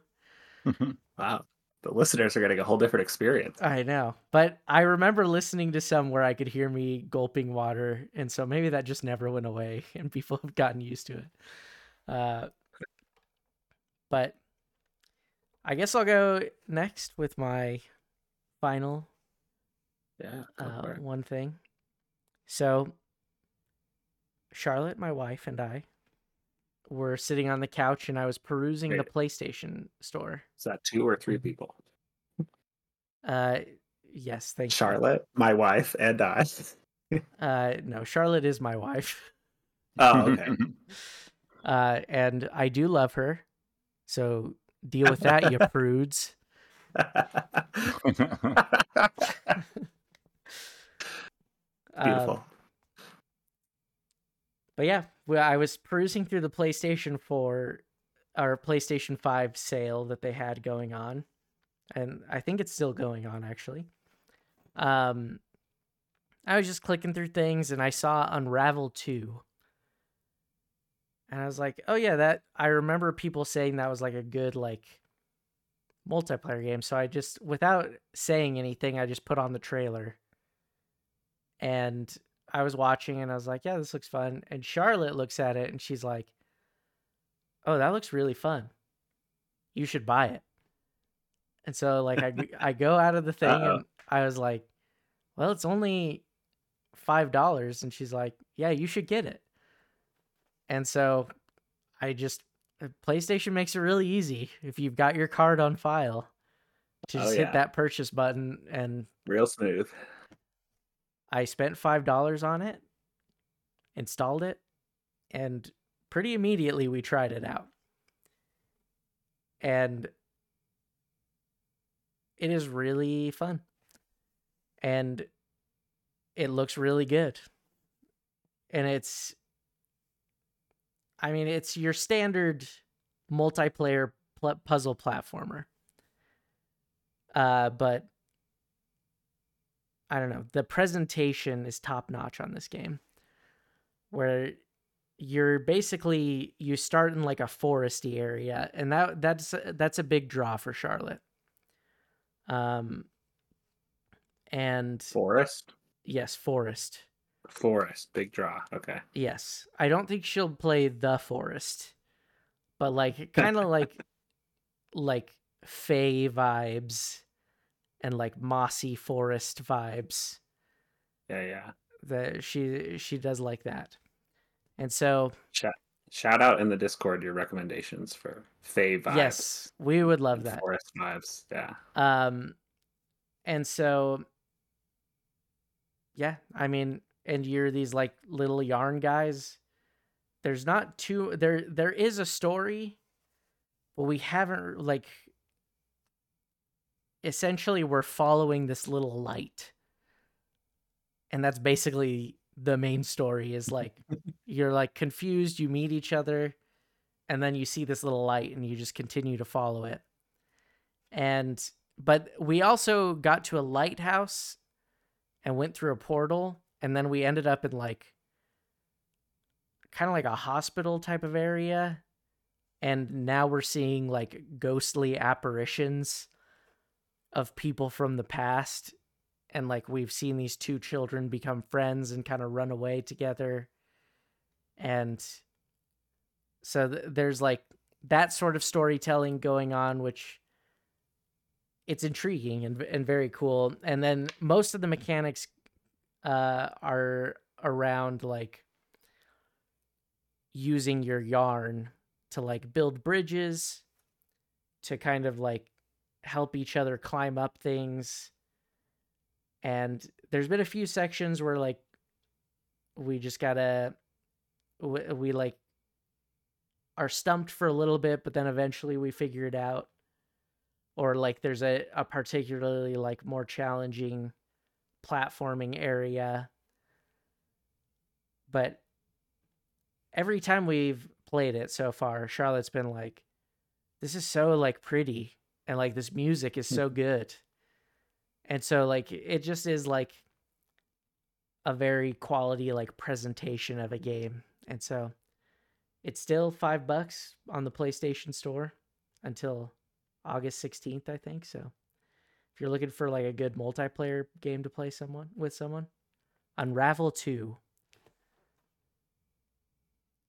Wow, the listeners are getting a whole different experience. I know. But I remember listening to some where I could hear me gulping water, and so maybe that just never went away [LAUGHS] and people have gotten used to it. Uh but I guess I'll go next with my final Yeah. uh, one thing. So, Charlotte, my wife, and I were sitting on the couch, and I was perusing the PlayStation store. Is that two or three people? Uh, yes, thank you. Charlotte, my wife, and I. Uh, no, Charlotte is my wife. [LAUGHS] Oh, okay. [LAUGHS] Uh, and I do love her. So deal with that, you prudes. [LAUGHS] [LAUGHS] Beautiful. Um, but yeah, I was perusing through the PlayStation 4 or PlayStation 5 sale that they had going on. And I think it's still going on actually. Um I was just clicking through things and I saw Unravel 2. And I was like, "Oh yeah, that I remember people saying that was like a good like multiplayer game." So I just without saying anything, I just put on the trailer. And I was watching and I was like, yeah, this looks fun. And Charlotte looks at it and she's like, oh, that looks really fun. You should buy it. And so like I, [LAUGHS] I go out of the thing Uh-oh. and I was like, well, it's only five dollars. And she's like, yeah, you should get it. And so I just Uh, PlayStation makes it really easy if you've got your card on file to Oh, just yeah. hit that purchase button and Real smooth. I spent five dollars on it, installed it, and pretty immediately we tried it out. And it is really fun. And it looks really good. And it's I mean, it's your standard multiplayer pl- puzzle platformer. Uh, but I don't know. The presentation is top notch on this game, where you're basically you start in like a foresty area, and that that's that's a big draw for Charlotte. Um, and Forest. yes, forest. Forest. Big draw. Okay. Yes, I don't think she'll play the forest, but like [LAUGHS] kind of like like Fey vibes and like mossy forest vibes. Yeah, yeah. That she she does like that, and so Shout out in the Discord your recommendations for Fey vibes. yes, we would love that. Forest vibes. Yeah. Um, and so yeah, I mean, and you're these like little yarn guys. There's not too there. There is a story, but we haven't like. Essentially, we're following this little light, and that's basically the main story. Is like [LAUGHS] you're like confused. You meet each other, and then you see this little light, and you just continue to follow it. And but we also got to a lighthouse and went through a portal and then we ended up in like kind of like a hospital type of area and now we're seeing like ghostly apparitions of people from the past and like we've seen these two children become friends and kind of run away together and so th- there's like that sort of storytelling going on which it's intriguing and and very cool. And then most of the mechanics uh, are around like using your yarn to like build bridges, to kind of like help each other climb up things. And there's been a few sections where like we just gotta we, we like are stumped for a little bit, but then eventually we figure it out or like there's a, a particularly like more challenging platforming area but every time we've played it so far charlotte's been like this is so like pretty and like this music is so [LAUGHS] good and so like it just is like a very quality like presentation of a game and so it's still five bucks on the playstation store until August 16th, I think. So if you're looking for like a good multiplayer game to play someone with someone, Unravel 2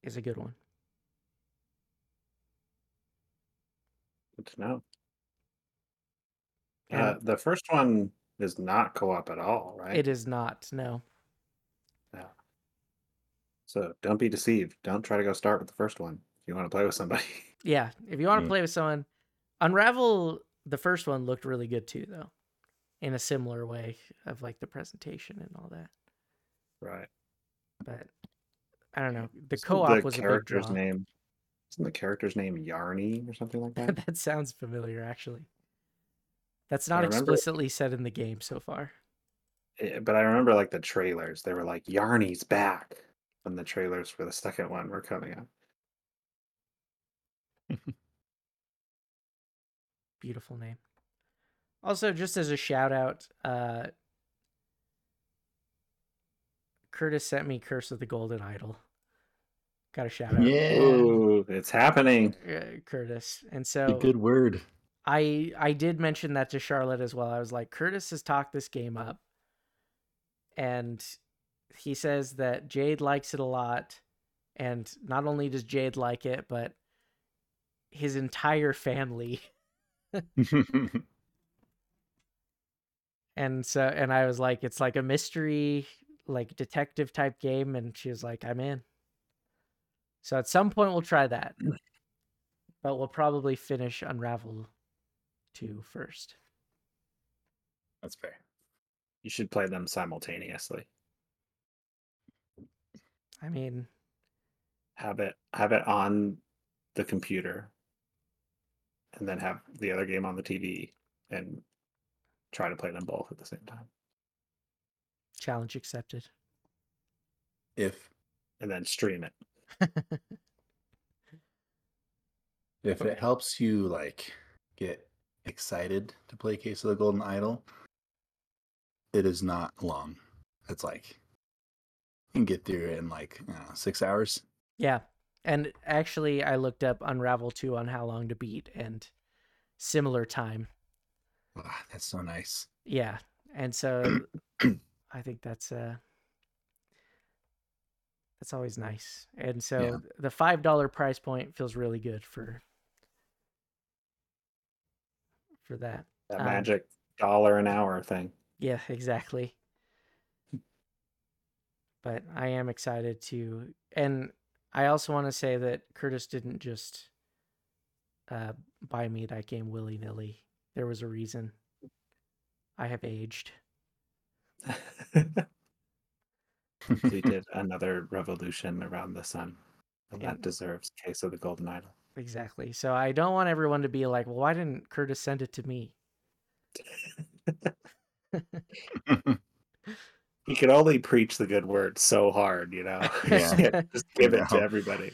is a good one. Good to know. And- Uh, the first one is not co-op at all, right? It is not. No. Yeah. So don't be deceived. Don't try to go start with the first one if you want to play with somebody. Yeah, if you want to Mm. play with someone, Unravel the first one looked really good too, though, in a similar way of like the presentation and all that. right. But I don't know. The Isn't co-op was a big character's draw. name. Isn't the character's name Yarny or something like that? [LAUGHS] that sounds familiar, actually. That's not remember- explicitly said in the game so far. Eh, but I remember like the trailers. They were like Yarny's back when the trailers for the second one were coming out. [LAUGHS] Beautiful name. Also, just as a shout out, uh, Curtis sent me Case of the Golden Idol. Got a shout out, Yeah. Ooh, it's happening. uh, Curtis. And A so good word. I I did mention that to Charlotte as well. I was like, Curtis has talked this game up, and he says that Jade likes it a lot, and not only does Jade like it, but his entire family. [LAUGHS] And so and I was like, it's like a mystery, like detective type game, and she was like, I'm in. So at some point we'll try that. Mm. But we'll probably finish Unravel 2 first. That's fair. You should play them simultaneously. I mean, Have it have it on the computer and then have the other game on the TV and try to play them both at the same time. challenge accepted. If And then stream it. [LAUGHS] if it helps you like get excited to play Case of the Golden Idol, it is not long. It's like you can get through it in like I don't know, six hours. yeah. And actually I looked up Unravel 2 on how long to beat and similar time. Ah, that's so nice. Yeah. And so [CLEARS THROAT] I think that's uh that's always nice. And so Yeah. the five dollar price point feels really good for for that. That Um, magic dollar an hour thing. Yeah, exactly. [LAUGHS] But I am excited to and I also want to say that Curtis didn't just uh buy me that game willy nilly. There was a reason. I have aged. [LAUGHS] [LAUGHS] we did another revolution around the sun. And Yeah. that deserves case of the golden idol. Exactly. So I don't want everyone to be like, well, why didn't Curtis send it to me? [LAUGHS] He could only preach the good word so hard, you know. [LAUGHS] Yeah. Just give it to everybody.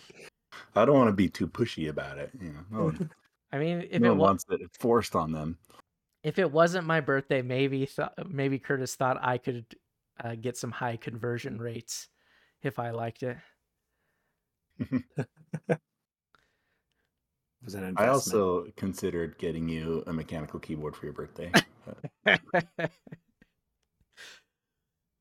I don't want to be too pushy about it. You know, no one, [LAUGHS] I mean, if no it one wa- wants it forced on them. if it wasn't my birthday, maybe th- maybe Curtis thought I could uh, get some high conversion rates if I liked it. It [LAUGHS] was an I also considered getting you a mechanical keyboard for your birthday.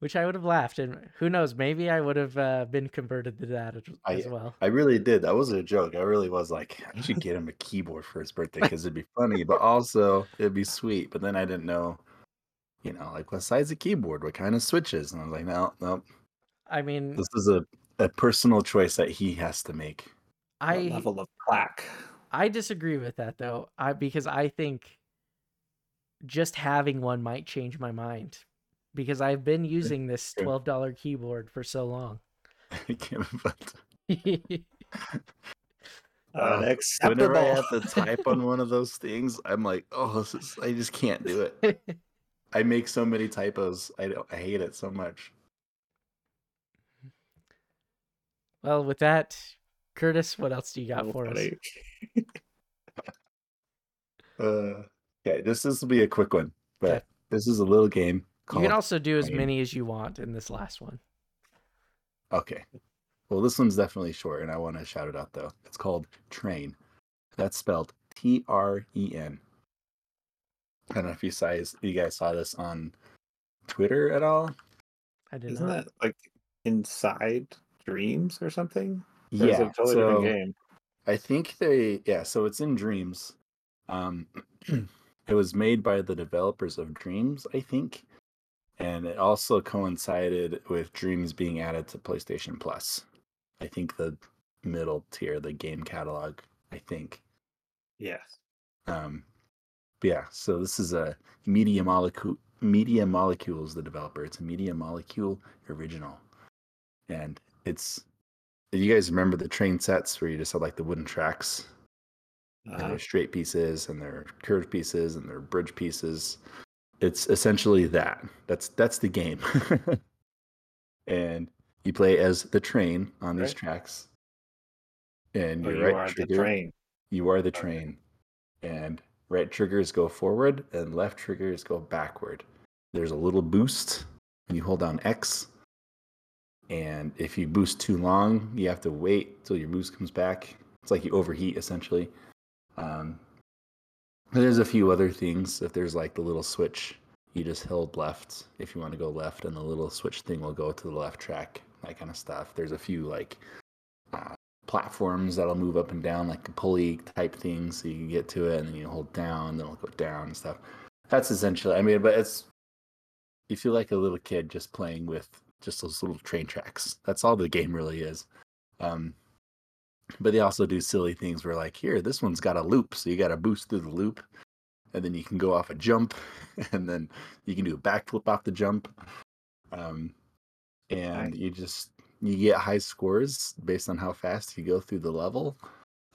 Which I would have laughed, and who knows, maybe I would have uh, been converted to that as, I- as well. I really did. That wasn't a joke. I really was like, I should get him a keyboard for his birthday because it'd be funny, but also it'd be sweet. But then I didn't know, you know, like what size the keyboard, what kind of switches, and I was like, no, no, I mean, this is a a personal choice that he has to make. What I level of plaque. I disagree with that though. I because I think just having one might change my mind because I've been using this twelve dollar keyboard for so long. [LAUGHS] I can't- but [LAUGHS] Uh, whenever I have to type on one of those things, I'm like, oh, this is, I just can't do it. [LAUGHS] I make so many typos. I don't, I hate it so much. well, with that, Curtis, what else do you got So for us? Uh, okay, this this will be a quick one, but Okay. this is a little game You can also do as Tren. many as you want in this last one. Okay, well, this one's definitely short, and I want to shout it out though. It's called Tren. That's spelled T R E N. I don't know if you guys you guys saw this on Twitter at all. I did Isn't not. that like inside dreams or something? Or is it Yeah, a totally so different game. I think they yeah, so it's in dreams. Um [CLEARS THROAT] it was made by the developers of Dreams, I think, and it also coincided with Dreams being added to PlayStation Plus. I think the middle tier, the game catalog. I think. Yes. Um, yeah, so this is a Media Molecule. Media Molecules, the developer. It's a Media Molecule original, and it's. You guys remember the train sets where you just had like the wooden tracks, Uh-huh. their straight pieces, and their curved pieces, and their bridge pieces. It's essentially that. That's that's the game, [LAUGHS] and you play as the train on these tracks. And Oh, your you right are the trigger train. you are the Okay. train. And right triggers go forward and left triggers go backward. There's a little boost when you hold down X. And if you boost too long, you have to wait till your boost comes back. It's like you overheat essentially. Um, there's a few other things. If there's like the little switch, you just hold left if you want to go left, and the little switch thing will go to the left track, that kind of stuff. There's a few like uh, platforms that'll move up and down like a pulley type thing so you can get to it and then you hold down then it'll go down and stuff that's essentially i mean but it's you feel like a little kid just playing with just those little train tracks that's all the game really is um but they also do silly things where like here this one's got a loop so you got to boost through the loop and then you can go off a jump [LAUGHS] and then you can do a backflip off the jump um and you just you get high scores based on how fast you go through the level.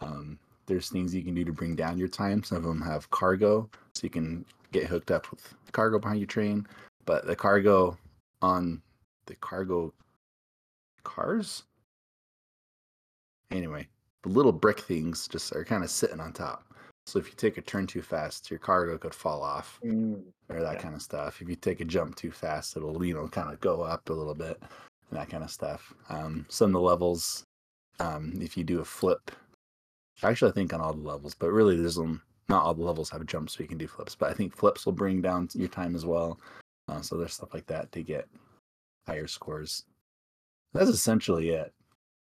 Um, there's things you can do to bring down your time. Some of them have cargo, so you can get hooked up with cargo behind your train. But the cargo on the cargo cars, anyway, the little brick things just are kind of sitting on top. So if you take a turn too fast, your cargo could fall off Mm. or that Yeah. kind of stuff. If you take a jump too fast, it'll you know kind of go up a little bit and that kind of stuff. Um, some of the levels, um, if you do a flip, actually I think on all the levels, but really there's um, not all the levels have jumps, so you can do flips. But I think flips will bring down your time as well. Uh, so there's stuff like that to get higher scores. That's essentially it.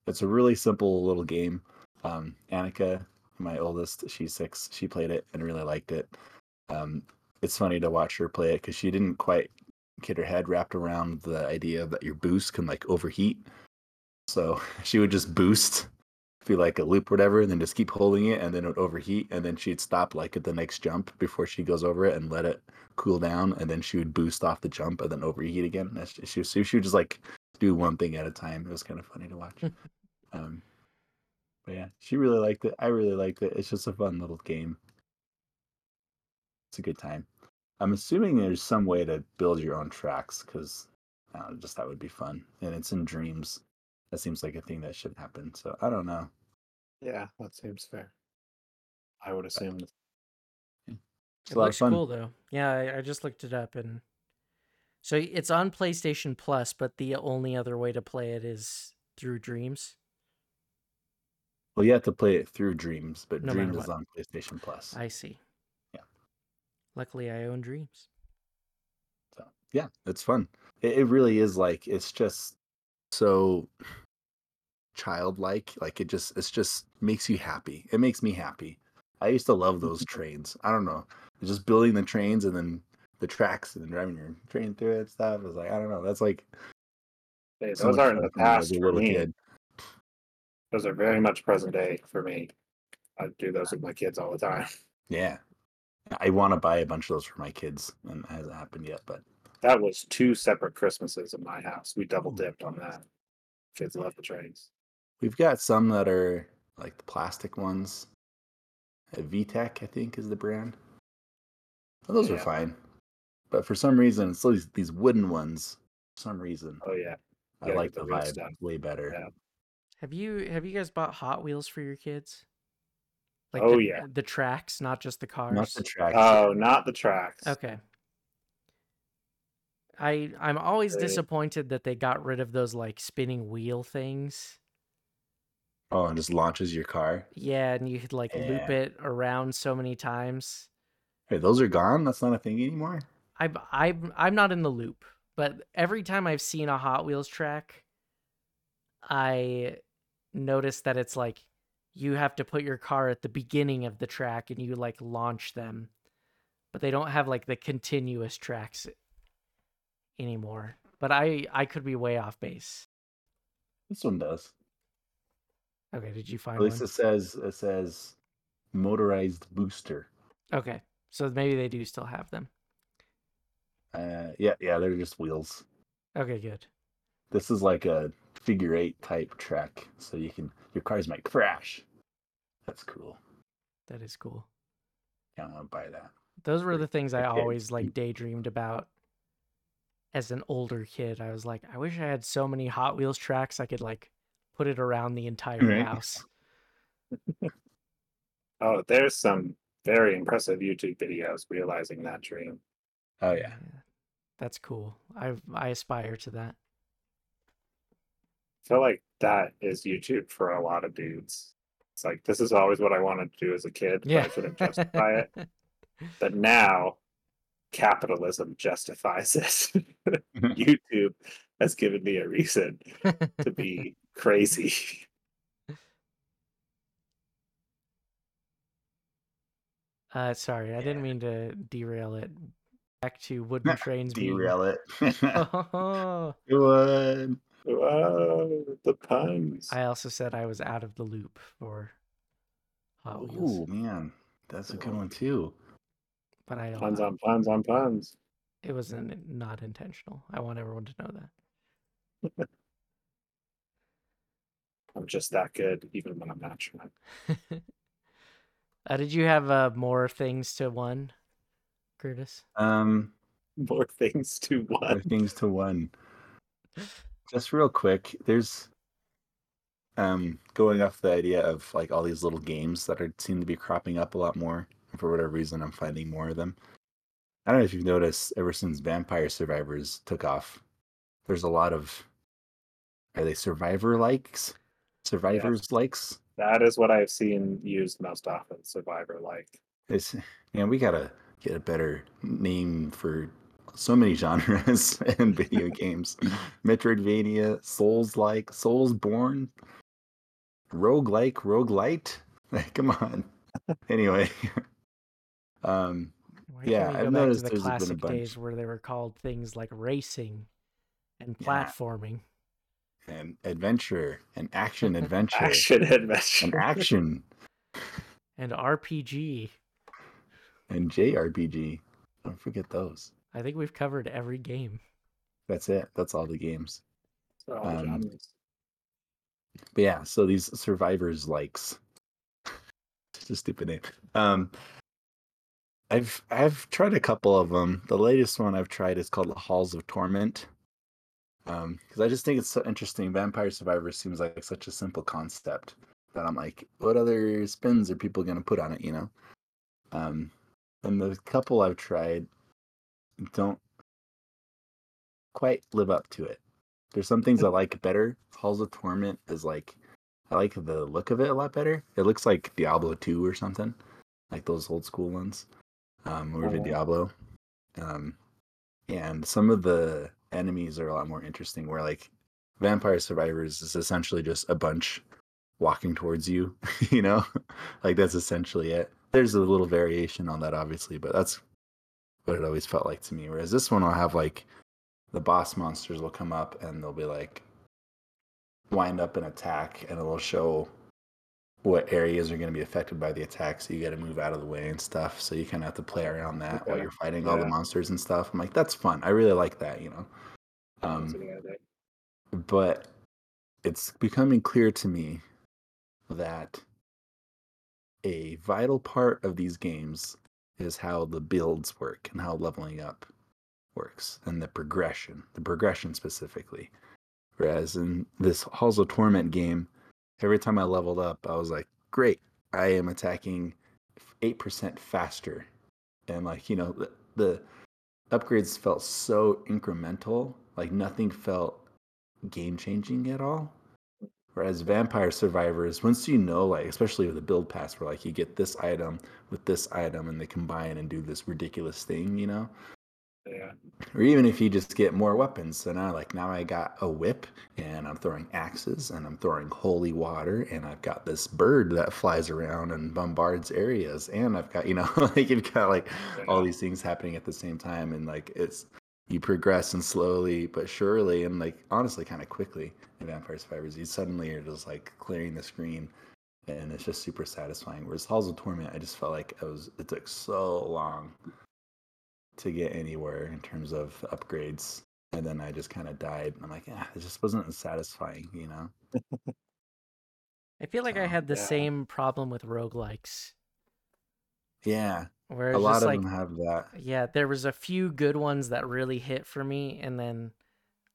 It's a really simple little game. Um, Annika, my oldest, she's six. She played it and really liked it. Um, it's funny to watch her play it because she didn't quite get her head wrapped around the idea that your boost can like overheat. So [LAUGHS] she would just boost, be like a loop whatever, and then just keep holding it, and then it would overheat, and then she'd stop like at the next jump before she goes over it and let it cool down, and then she would boost off the jump and then overheat again. She, she she would just like do one thing at a time. It was kind of funny to watch. [LAUGHS] um, but yeah, she really liked it. I really liked it. It's just a fun little game. It's a good time. I'm assuming there's some way to build your own tracks because uh, just that would be fun. And it's in dreams. That seems like a thing that should happen. So I don't know. Yeah, that seems fair. I would assume. It's It a lot of looks cool though. Yeah, I, I just looked it up and so it's on PlayStation Plus, but the only other way to play it is through Dreams. Well, you have to play it through Dreams, but No Dreams is on PlayStation Plus. I see. Yeah. Luckily, I own Dreams. So yeah, it's fun. It, it really is like it's just so childlike. Like it just it's just makes you happy. It makes me happy. I used to love those [LAUGHS] trains. I don't know, just building the trains and then the tracks and driving your train through it and stuff. Is like I don't know. That's like Hey, those much are in the for me as past for me. kid. Those are very much present day for me. I do those with my kids all the time. Yeah, I want to buy a bunch of those for my kids, and it hasn't happened yet. But That was two separate Christmases in my house. We double dipped on that. Kids love the trains. We've got some that are like the plastic ones. Uh, VTech, I think, is the brand. Those are fine, but for some reason, it's these these wooden ones. For some reason, Oh yeah, I Yeah, like get the the vibe stuff. way better. Yeah. Have you have you guys bought Hot Wheels for your kids? Oh, the, yeah. the tracks, not just the cars. Not the tracks. Oh, not the tracks. Okay. I I'm always Right. disappointed that they got rid of those like spinning wheel things. oh, and just launches your car. Yeah, and you could like loop it around so many times. Hey, those are gone. That's not a thing anymore. I'm I'm I'm not in the loop, but every time I've seen a Hot Wheels track, I notice that it's like you have to put your car at the beginning of the track and you like launch them but they don't have like the continuous tracks anymore. But I I could be way off base. This one does. Okay, did you find At least one? it says it says motorized booster. Okay, so maybe they do still have them. Uh, yeah, yeah, they're just wheels. Okay, good. This is like a figure eight type track, so you can your cars might crash. That's cool. That is cool. Yeah, I want to buy that. Those were the things I always like daydreamed about as an older kid. I was like, I wish I had so many Hot Wheels tracks I could like put it around the entire Right. house. [LAUGHS] Oh, there's some very impressive YouTube videos realizing that dream. Oh yeah, That's cool. I I aspire to that. I feel like that is YouTube for a lot of dudes. It's like this is always what I wanted to do as a kid, but Yeah. I couldn't justify it. [LAUGHS] But now capitalism justifies it. [LAUGHS] YouTube has given me a reason to be [LAUGHS] crazy. uh sorry, I didn't mean to derail it. Back to wooden trains being derail it. Oh, [LAUGHS] [LAUGHS] It would. The puns. I also said I was out of the loop for Hot Wheels, Oh man, that's a good one too. but I Puns on puns on puns. It was not not intentional. I want everyone to know that. [LAUGHS] I'm just that good, even when I'm not trying. uh, did you have uh, more things to one, Curtis? Um, More things to one. more one. things to one. [LAUGHS] Just real quick, there's um going off the idea of like all these little games that are seem to be cropping up a lot more. And for whatever reason, I'm finding more of them. I don't know if you've noticed, ever since Vampire Survivors took off, there's a lot of are they survivor likes, survivors likes. That is what I've seen used most often. Survivor like. It's yeah, we gotta get a better name for so many [LAUGHS] genres and video games. Metroidvania, Souls [LAUGHS] like, Soulsborne, Rogue like, Roguelite. Come on. Anyway. [LAUGHS] um Why Yeah, I've go back noticed to the there's been a classic bunch. days where they were called things like racing and Yeah. platforming and adventure and action adventure Action adventure. and action and RPG? And JRPG. Don't forget those. I think we've covered every game. That's it. That's all the games. All the Um. But yeah, so these survivors likes [LAUGHS] it's a stupid name. Um I've I've tried a couple of them. The latest one I've tried is called the Halls of Torment. Um because I just think it's so interesting. Vampire Survivor seems like such a simple concept that I'm like, what other spins are people going to put on it, you know? Um and the couple I've tried don't quite live up to it. There's some things I like better. Halls of Torment is like I like the look of it a lot better. It looks like Diablo 2 or something, like those old school ones, um, or even Oh. Diablo. Um, and some of the enemies are a lot more interesting. Where like Vampire Survivors is essentially just a bunch walking towards you. [LAUGHS] you know, like that's essentially it. There's a little variation on that, obviously, but that's what it always felt like to me. Whereas this one will have like the boss monsters will come up and they'll be like wind up and attack and it'll show what areas are going to be affected by the attack so you got to move out of the way and stuff so you kind of have to play around that while you're fighting all the monsters and stuff. I'm like that's fun. I really like that you know? Um, but it's becoming clear to me that a vital part of these games is how the builds work and how leveling up works and the progression, the progression specifically. Whereas in this Halls of Torment game, every time I leveled up, I was like, great, I am attacking 8% faster. And like, you know, the, the upgrades felt so incremental, like nothing felt game changing at all. Whereas Vampire Survivors, once you know, like especially with the build pass, where like you get this item with this item and they combine and do this ridiculous thing, you know, Yeah. Or even if you just get more weapons. So now, like, now I got a whip and I'm throwing axes and I'm throwing holy water and I've got this bird that flies around and bombards areas. And I've got, you know, [LAUGHS] like, you've got like all these things happening at the same time. And like, it's, you progress and slowly but surely and like honestly kind of quickly in Vampire Survivors. You suddenly are just like clearing the screen and it's just super satisfying. Whereas Halls of Torment, I just felt like it was it took so long to get anywhere in terms of upgrades. And then I just kind of died. And I'm like, yeah, it just wasn't as satisfying, you know? [LAUGHS] I feel like I had the yeah. same problem with roguelikes. Yeah. Where A lot just of like them have that. Yeah, there was a few good ones that really hit for me, and then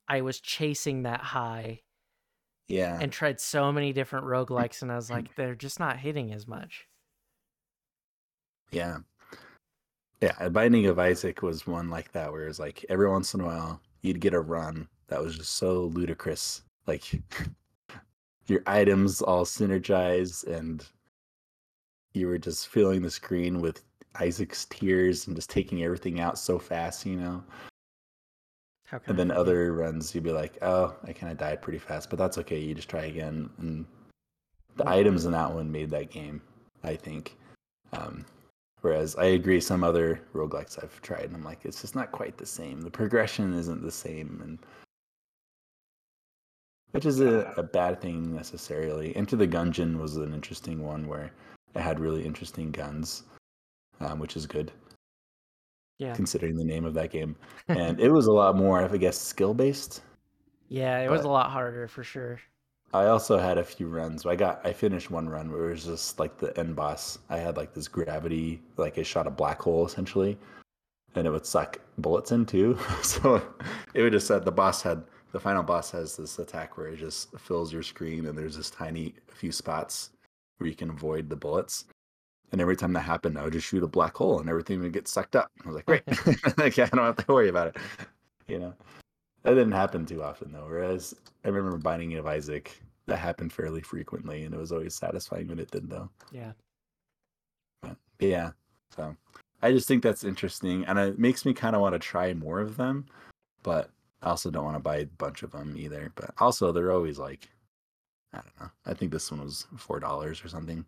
I was chasing that high Yeah. and tried so many different roguelikes, and I was like, [CLEARS THROAT] they're just not hitting as much. Yeah. Yeah. A Binding of Isaac was one like that where it was like every once in a while you'd get a run that was just so ludicrous. Like [LAUGHS] your items all synergize and you were just filling the screen with Isaac's tears and just taking everything out so fast, you know? How can And then other runs you'd be like, oh, I kind of died pretty fast, but that's okay. You just try again. And the items in that one made that game, I think. Um, whereas I agree, some other roguelikes I've tried, and I'm like, it's just not quite the same. The progression isn't the same, and which is a, a bad thing necessarily. Enter the Gungeon was an interesting one where it had really interesting guns, um, which is good Yeah, considering the name of that game. [LAUGHS] And it was a lot more, I guess, skill based. yeah, it was a lot harder for sure. I also had a few runs. I got I finished one run where it was just like the end boss. I had like this gravity, like it shot a black hole essentially, and it would suck bullets in too. [LAUGHS] so it would just said the boss had the final boss has this attack where it just fills your screen and there's this tiny few spots where you can avoid the bullets. And every time that happened, I would just shoot a black hole and everything would get sucked up. I was like, great, [LAUGHS] [LAUGHS] like I don't have to worry about it. You know, that didn't happen too often though. Whereas I remember Binding of Isaac, that happened fairly frequently, and it was always satisfying when it did though. Yeah, But yeah, so I just think that's interesting, and it makes me kind of want to try more of them, but I also don't want to buy a bunch of them either. But also, they're always like, I don't know. I think this one was four dollars or something.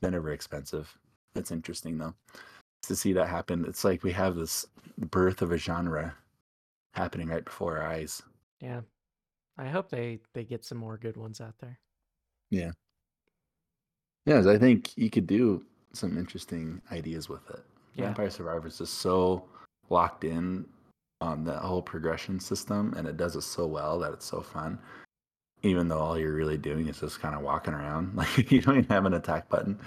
They're never expensive. It's interesting though to see that happen. It's like we have this birth of a genre happening right before our eyes. yeah. I hope they they get some more good ones out there. Yeah. Yes, I think you could do some interesting ideas with it. Yeah. Vampire Survivors is so locked in on the whole progression system, and it does it so well that it's so fun. Even though all you're really doing is just kind of walking around, [LAUGHS] like you don't even have an attack button.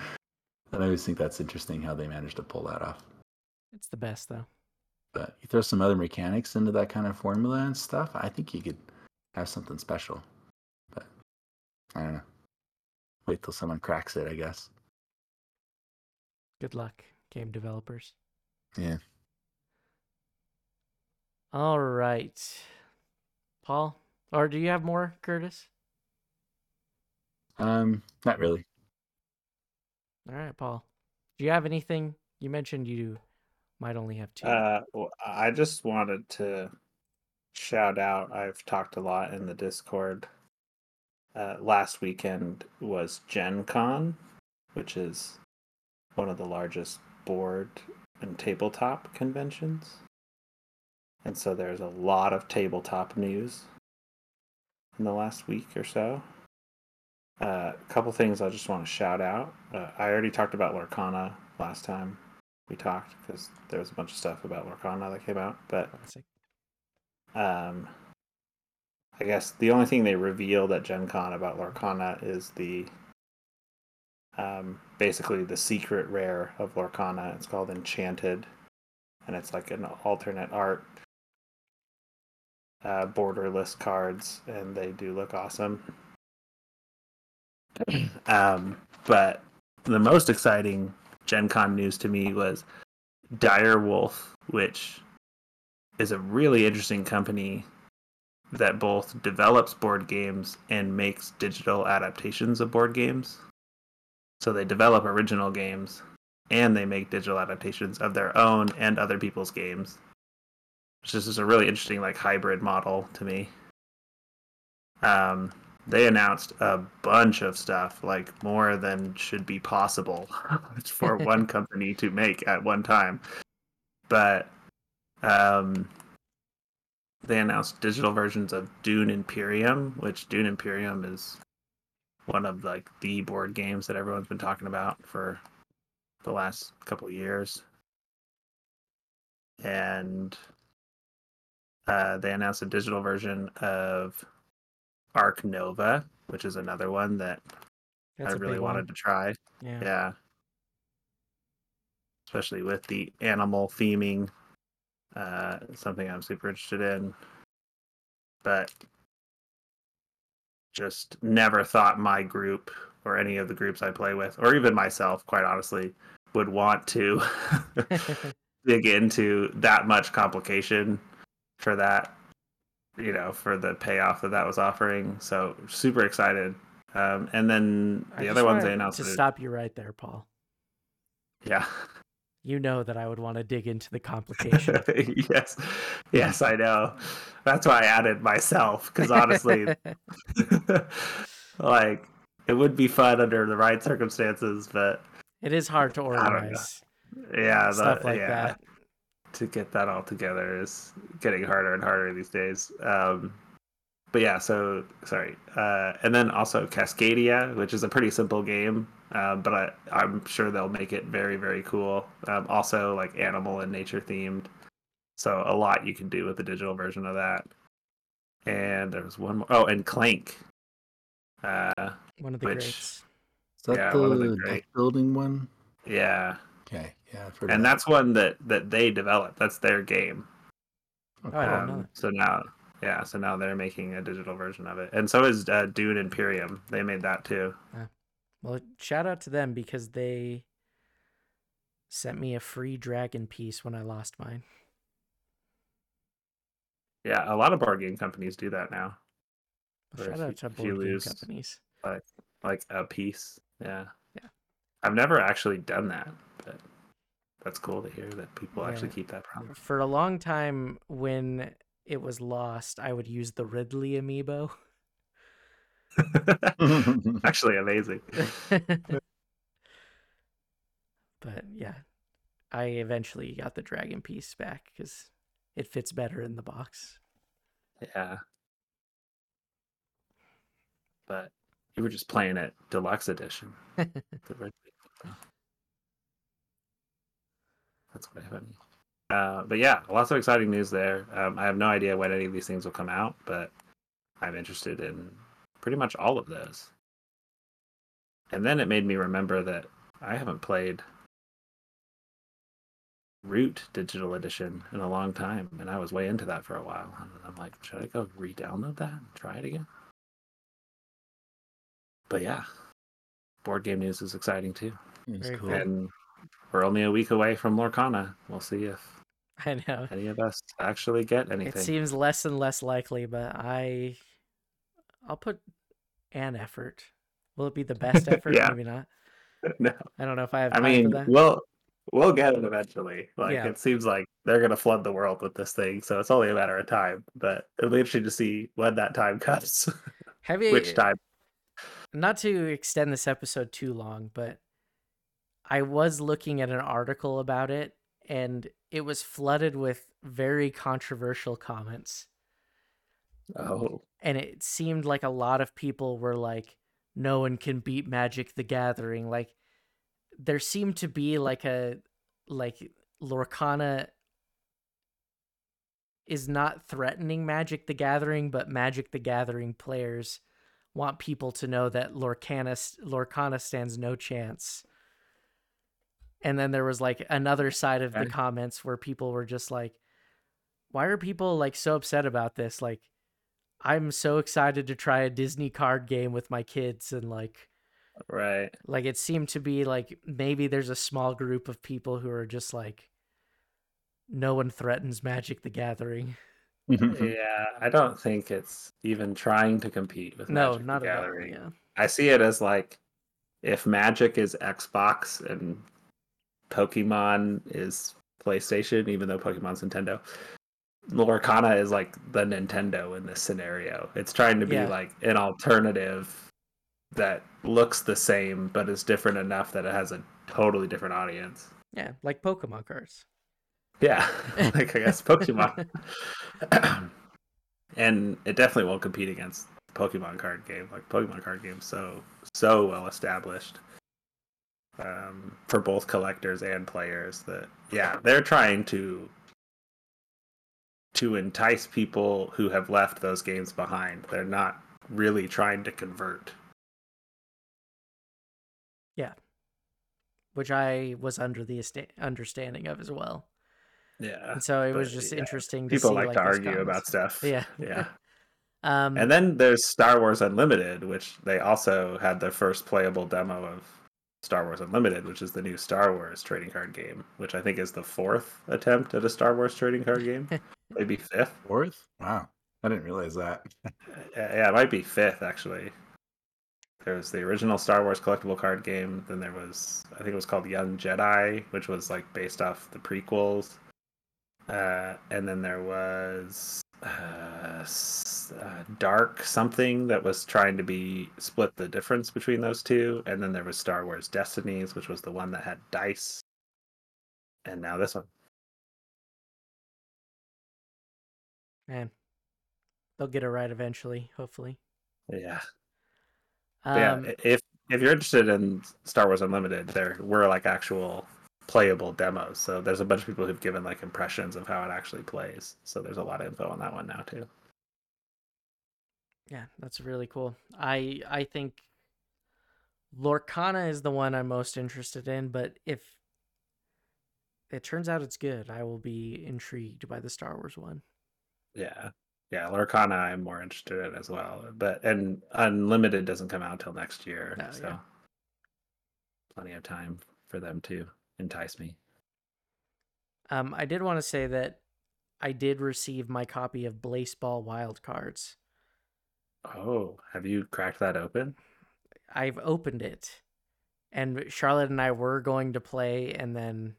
And I always think that's interesting how they managed to pull that off. It's the best though. But you throw some other mechanics into that kind of formula and stuff, I think you could have something special. But I don't know. Wait till someone cracks it, I guess. Good luck, game developers. Yeah. All right, Paul, or do you have more, Curtis? Um, not really. All right, Paul. Do you have anything? You mentioned you might only have two. Uh, well, I just wanted to shout out. I've talked a lot in the Discord. Uh, last weekend was Gen Con, which is one of the largest board and tabletop conventions. And so there's a lot of tabletop news in the last week or so. Uh, a couple things I just want to shout out. Uh, I already talked about Lorcana last time we talked because there was a bunch of stuff about Lorcana that came out. But um, I guess the only thing they revealed at Gen Con about Lorcana is the um, basically the secret rare of Lorcana. It's called Enchanted, and it's like an alternate art uh, borderless cards, and they do look awesome. [CLEARS THROAT] um, but the most exciting Gen Con news to me was Dire Wolf, which is a really interesting company that both develops board games and makes digital adaptations of board games. So they develop original games and they make digital adaptations of their own and other people's games. Which is a really interesting like hybrid model to me. Um, they announced a bunch of stuff, like more than should be possible [LAUGHS] for [LAUGHS] one company to make at one time. But um, they announced digital versions of Dune Imperium, which Dune Imperium is one of like the board games that everyone's been talking about for the last couple of years. And uh, they announced a digital version of Ark Nova, which is another one that That's I really wanted one. to try. Yeah. Yeah. Especially with the animal theming. Uh, something I'm super interested in. But just never thought my group or any of the groups I play with, or even myself, quite honestly, would want to [LAUGHS] [LAUGHS] dig into that much complication for that, you know, for the payoff that that was offering. So super excited. Um, and then the just other ones they announced. to stop you right there, Paul. Yeah. You know that I would want to dig into the complication. [LAUGHS] yes, yes, I know. That's why I added myself because honestly, [LAUGHS] like it would be fun under the right circumstances, but it is hard to organize yeah, the, stuff like yeah, that. To get that all together is getting harder and harder these days. Um, but yeah, so sorry, uh, and then also Cascadia, which is a pretty simple game, um, but I, I'm sure they'll make it very, very cool. Um, also, like animal and nature themed, so a lot you can do with the digital version of that. And there was one more. Oh, and Clank. Uh, One of the which- greats. Is that Yeah, the one of the deck great- building one? yeah, Okay, yeah, and of that's one that that they developed. That's their game. Okay. Oh, I didn't know Um, so now, yeah, so now they're making a digital version of it, and so is uh, Dune Imperium. They made that too. Yeah. Well, shout out to them because they sent me a free dragon piece when I lost mine. Yeah, a lot of board game companies do that now, Well, shout out to if you board game lose- companies. like a piece. Yeah, Yeah. I've never actually done that, but that's cool to hear that people actually keep that promise. For a long time, when it was lost, I would use the Ridley amiibo. [LAUGHS] actually, amazing. [LAUGHS] but yeah, I eventually got the dragon piece back because it fits better in the box. Yeah, but you were just playing it deluxe edition. [LAUGHS] The red- That's what happened. Uh, but yeah, lots of exciting news there. Um, I have no idea when any of these things will come out, but I'm interested in pretty much all of those. And then it made me remember that I haven't played Root Digital Edition in a long time, and I was way into that for a while. And I'm like, should I go re-download that and try it again? But yeah, board game news is exciting too. It's cool. cool. And we're only a week away from Lorcana. We'll see if [LAUGHS] I know. any of us actually get anything. It seems less and less likely, but I, I'll put an effort. Will it be the best [LAUGHS] effort? Yeah. Maybe not. [LAUGHS] no, I don't know if I have I mean, for that. we'll we'll get it eventually. Like Yeah. it seems like they're gonna flood the world with this thing, so it's only a matter of time. But it'll be interesting to see when that time comes. Have you? Which time? Not to extend this episode too long, but I was looking at an article about it, and it was flooded with very controversial comments. Oh, and it seemed like a lot of people were like no one can beat magic the gathering. Like there seemed to be like a like lorcana is not threatening magic the gathering but magic the gathering players want people to know that lorcana lorcana stands no chance and then there was like another side of the comments where people were just like why are people like so upset about this like I'm so excited to try a Disney card game with my kids and like right. like it seemed to be like maybe there's a small group of people who are just like no one threatens Magic the Gathering. Mm-hmm. yeah, [LAUGHS] I don't think it's even trying to compete with No, Magic the not at all. Yeah. I see it as like if Magic is Xbox and Pokemon is PlayStation, even though Pokemon's Nintendo. Lorcana is like the Nintendo in this scenario. It's trying to be Yeah. like an alternative that looks the same but is different enough that it has a totally different audience. Yeah, like Pokemon cards. Yeah, [LAUGHS] [LAUGHS] like I guess Pokemon. [LAUGHS] [CLEARS THROAT] and it definitely won't compete against Pokemon card game. Like Pokemon card game, so so well established um, for both collectors and players. That yeah, they're trying to to entice people who have left those games behind. They're not really trying to convert. Yeah. Which I was under the understanding of as well. Yeah, And so it was just yeah, interesting to people see like, like to argue comments. about stuff. Yeah. [LAUGHS] yeah. [LAUGHS] Um, And then there's Star Wars Unlimited, which they also had their first playable demo of Star Wars Unlimited, which is the new Star Wars trading card game, which I think is the fourth attempt at a Star Wars trading card game. [LAUGHS] Maybe fifth. Fourth? Wow. I didn't realize that. [LAUGHS] Yeah, yeah, it might be fifth actually. There was the original Star Wars collectible card game. Then there was, I think it was called Young Jedi, which was like based off the prequels. Uh, and then there was uh, uh, Dark something that was trying to be split the difference between those two. And then there was Star Wars Destinies, which was the one that had dice. And now this one. man, they'll get it right eventually, hopefully. Yeah. Um, yeah, if if you're interested in Star Wars Unlimited, there were like actual playable demos. So there's a bunch of people who've given like impressions of how it actually plays. So there's a lot of info on that one now too. Yeah, that's really cool. I I think Lorcana is the one I'm most interested in, but if it turns out it's good, I will be intrigued by the Star Wars one. Yeah. Yeah, Lorcana I'm more interested in as well. But and Unlimited doesn't come out until next year. No, so yeah. plenty of time for them to entice me. Um, I did want to say that I did receive my copy of Blaseball Wild Cards. Oh, have you cracked that open? I've opened it, and Charlotte and I were going to play, and then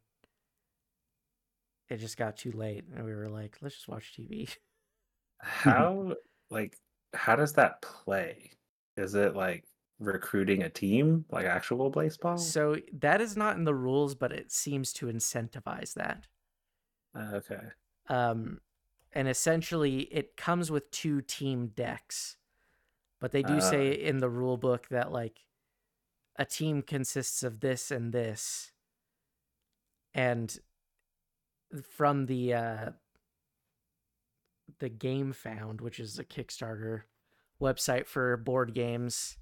it just got too late, and we were like, "Let's just watch TV." How like how does that play? Is it like recruiting a team, like actual baseball? So that is not in the rules, but it seems to incentivize that. Uh, okay. Um, and essentially, it comes with two team decks, but they do say Ah. in the rule book that like a team consists of this and this, and from the uh, the Gamefound, which is a Kickstarter website for board games,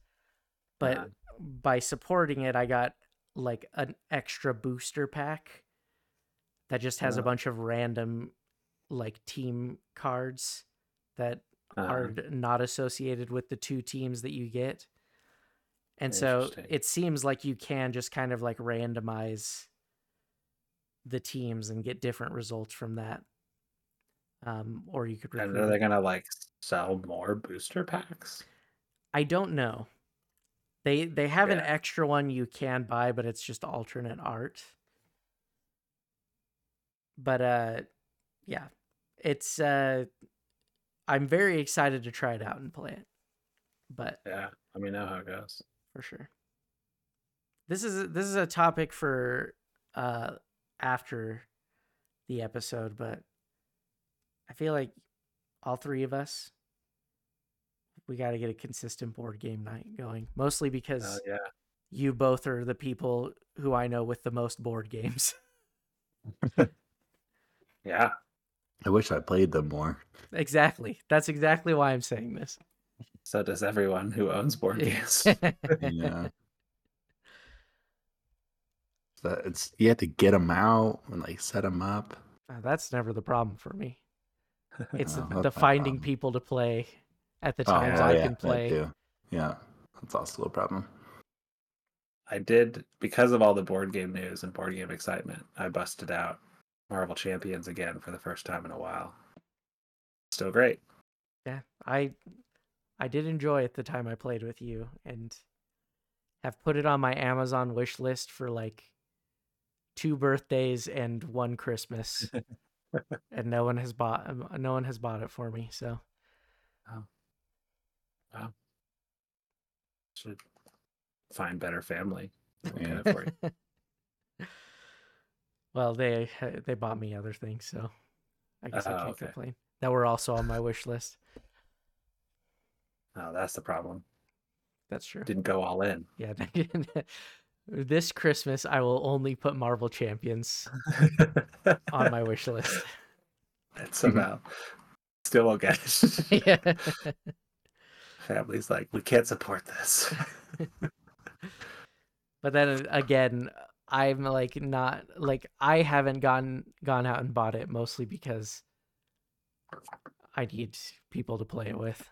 but Ah. by supporting it, I got like an extra booster pack that just has a Ah. bunch of random like team cards that are Uh, d- not associated with the two teams that you get. And so it seems like you can just kind of like randomize the teams and get different results from that. Um, or you could and are they gonna like sell more booster packs? I don't know. They they have an extra one you can buy, but it's just alternate art. But uh yeah. It's uh I'm very excited to try it out and play it. But Yeah, let me know how it goes. for sure. This is this is a topic for uh after the episode, but I feel like all three of us we got to get a consistent board game night going. Mostly because Oh yeah. you both are the people who I know with the most board games. [LAUGHS] [LAUGHS] Yeah. I wish I played them more. exactly. That's exactly why I'm saying this. So does everyone who owns board games. [LAUGHS] Yeah. But it's you have to get them out and like set them up. Uh, That's never the problem for me. It's Oh, the that's my finding problem. people to play at the Oh, times I yeah, can play. too. Yeah, that's also a problem. I did because of all the board game news and board game excitement. I busted out Marvel Champions again for the first time in a while. Still great. Yeah, I I did enjoy it the time I played with you and have put it on my Amazon wish list for like two birthdays and one Christmas, [LAUGHS] and no one has bought no one has bought it for me. So oh. Oh. Should find better family. Yeah. it for you. well, they uh, they bought me other things, so I guess I Oh, can't okay. complain. That were also on my wish list. Oh, that's the problem. That's true. Didn't go all in. Yeah. [LAUGHS] this Christmas, I will only put Marvel Champions [LAUGHS] on my wish list. and somehow still won't get it. [LAUGHS] yeah. Family's like, we can't support this. [LAUGHS] But then uh, again, I'm like not like I haven't gone gone out and bought it mostly because I need people to play it with.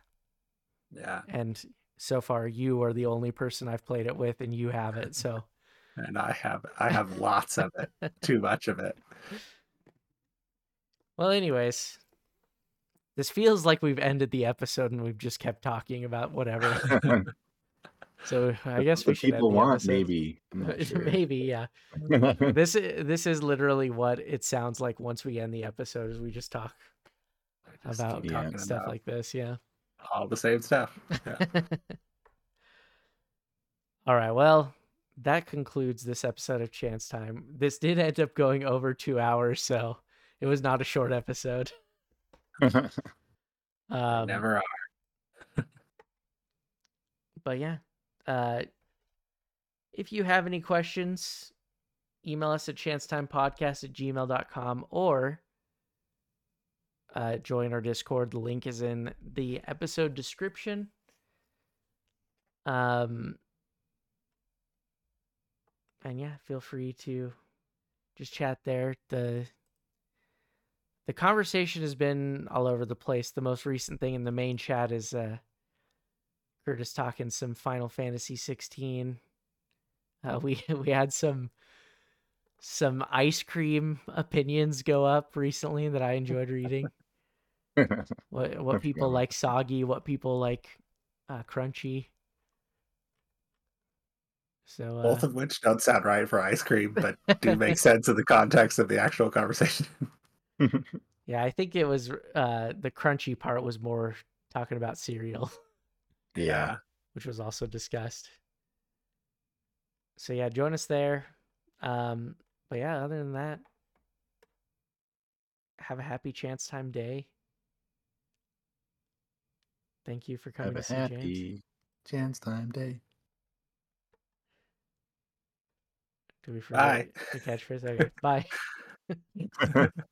yeah. And so far you are the only person I've played it with and you have it. So [LAUGHS] And I have I have lots of it. Too much of it. [LAUGHS] well anyways, this feels like we've ended the episode and we've just kept talking about whatever. [LAUGHS] So I guess we should people the want, episode. maybe. [LAUGHS] Sure. Maybe, yeah. [LAUGHS] This i- this is literally what it sounds like once we end the episode is we just talk Just about keep Yeah. talking stuff about like this, yeah. all the same stuff. Yeah. All right, well, that concludes this episode of Chance Time. This did end up going over 2 hours, so it was not a short episode. [LAUGHS] Um Never are. [LAUGHS] but yeah uh if you have any questions email us at chancetimepodcast at gmail.com or uh, join our discord. The link is in the episode description. Um and yeah feel free to just chat there. The the conversation has been all over the place the most recent thing in the main chat is uh Curtis talking some Final Fantasy 16. Uh, we [LAUGHS] we had some some ice cream opinions go up recently that I enjoyed reading. [LAUGHS] What what people like soggy, what people like uh, crunchy. So uh, Both of which don't sound right for ice cream, but do make [LAUGHS] sense in the context of the actual conversation. [LAUGHS] yeah, I think it was uh, the crunchy part was more talking about cereal. yeah. [LAUGHS] which was also discussed. So yeah, join us there. Um, but yeah, other than that, have a happy chance time day. Thank you for coming Have to a see James. happy chance time day. Did we forget Bye. the catchphrase? Okay, [LAUGHS] bye.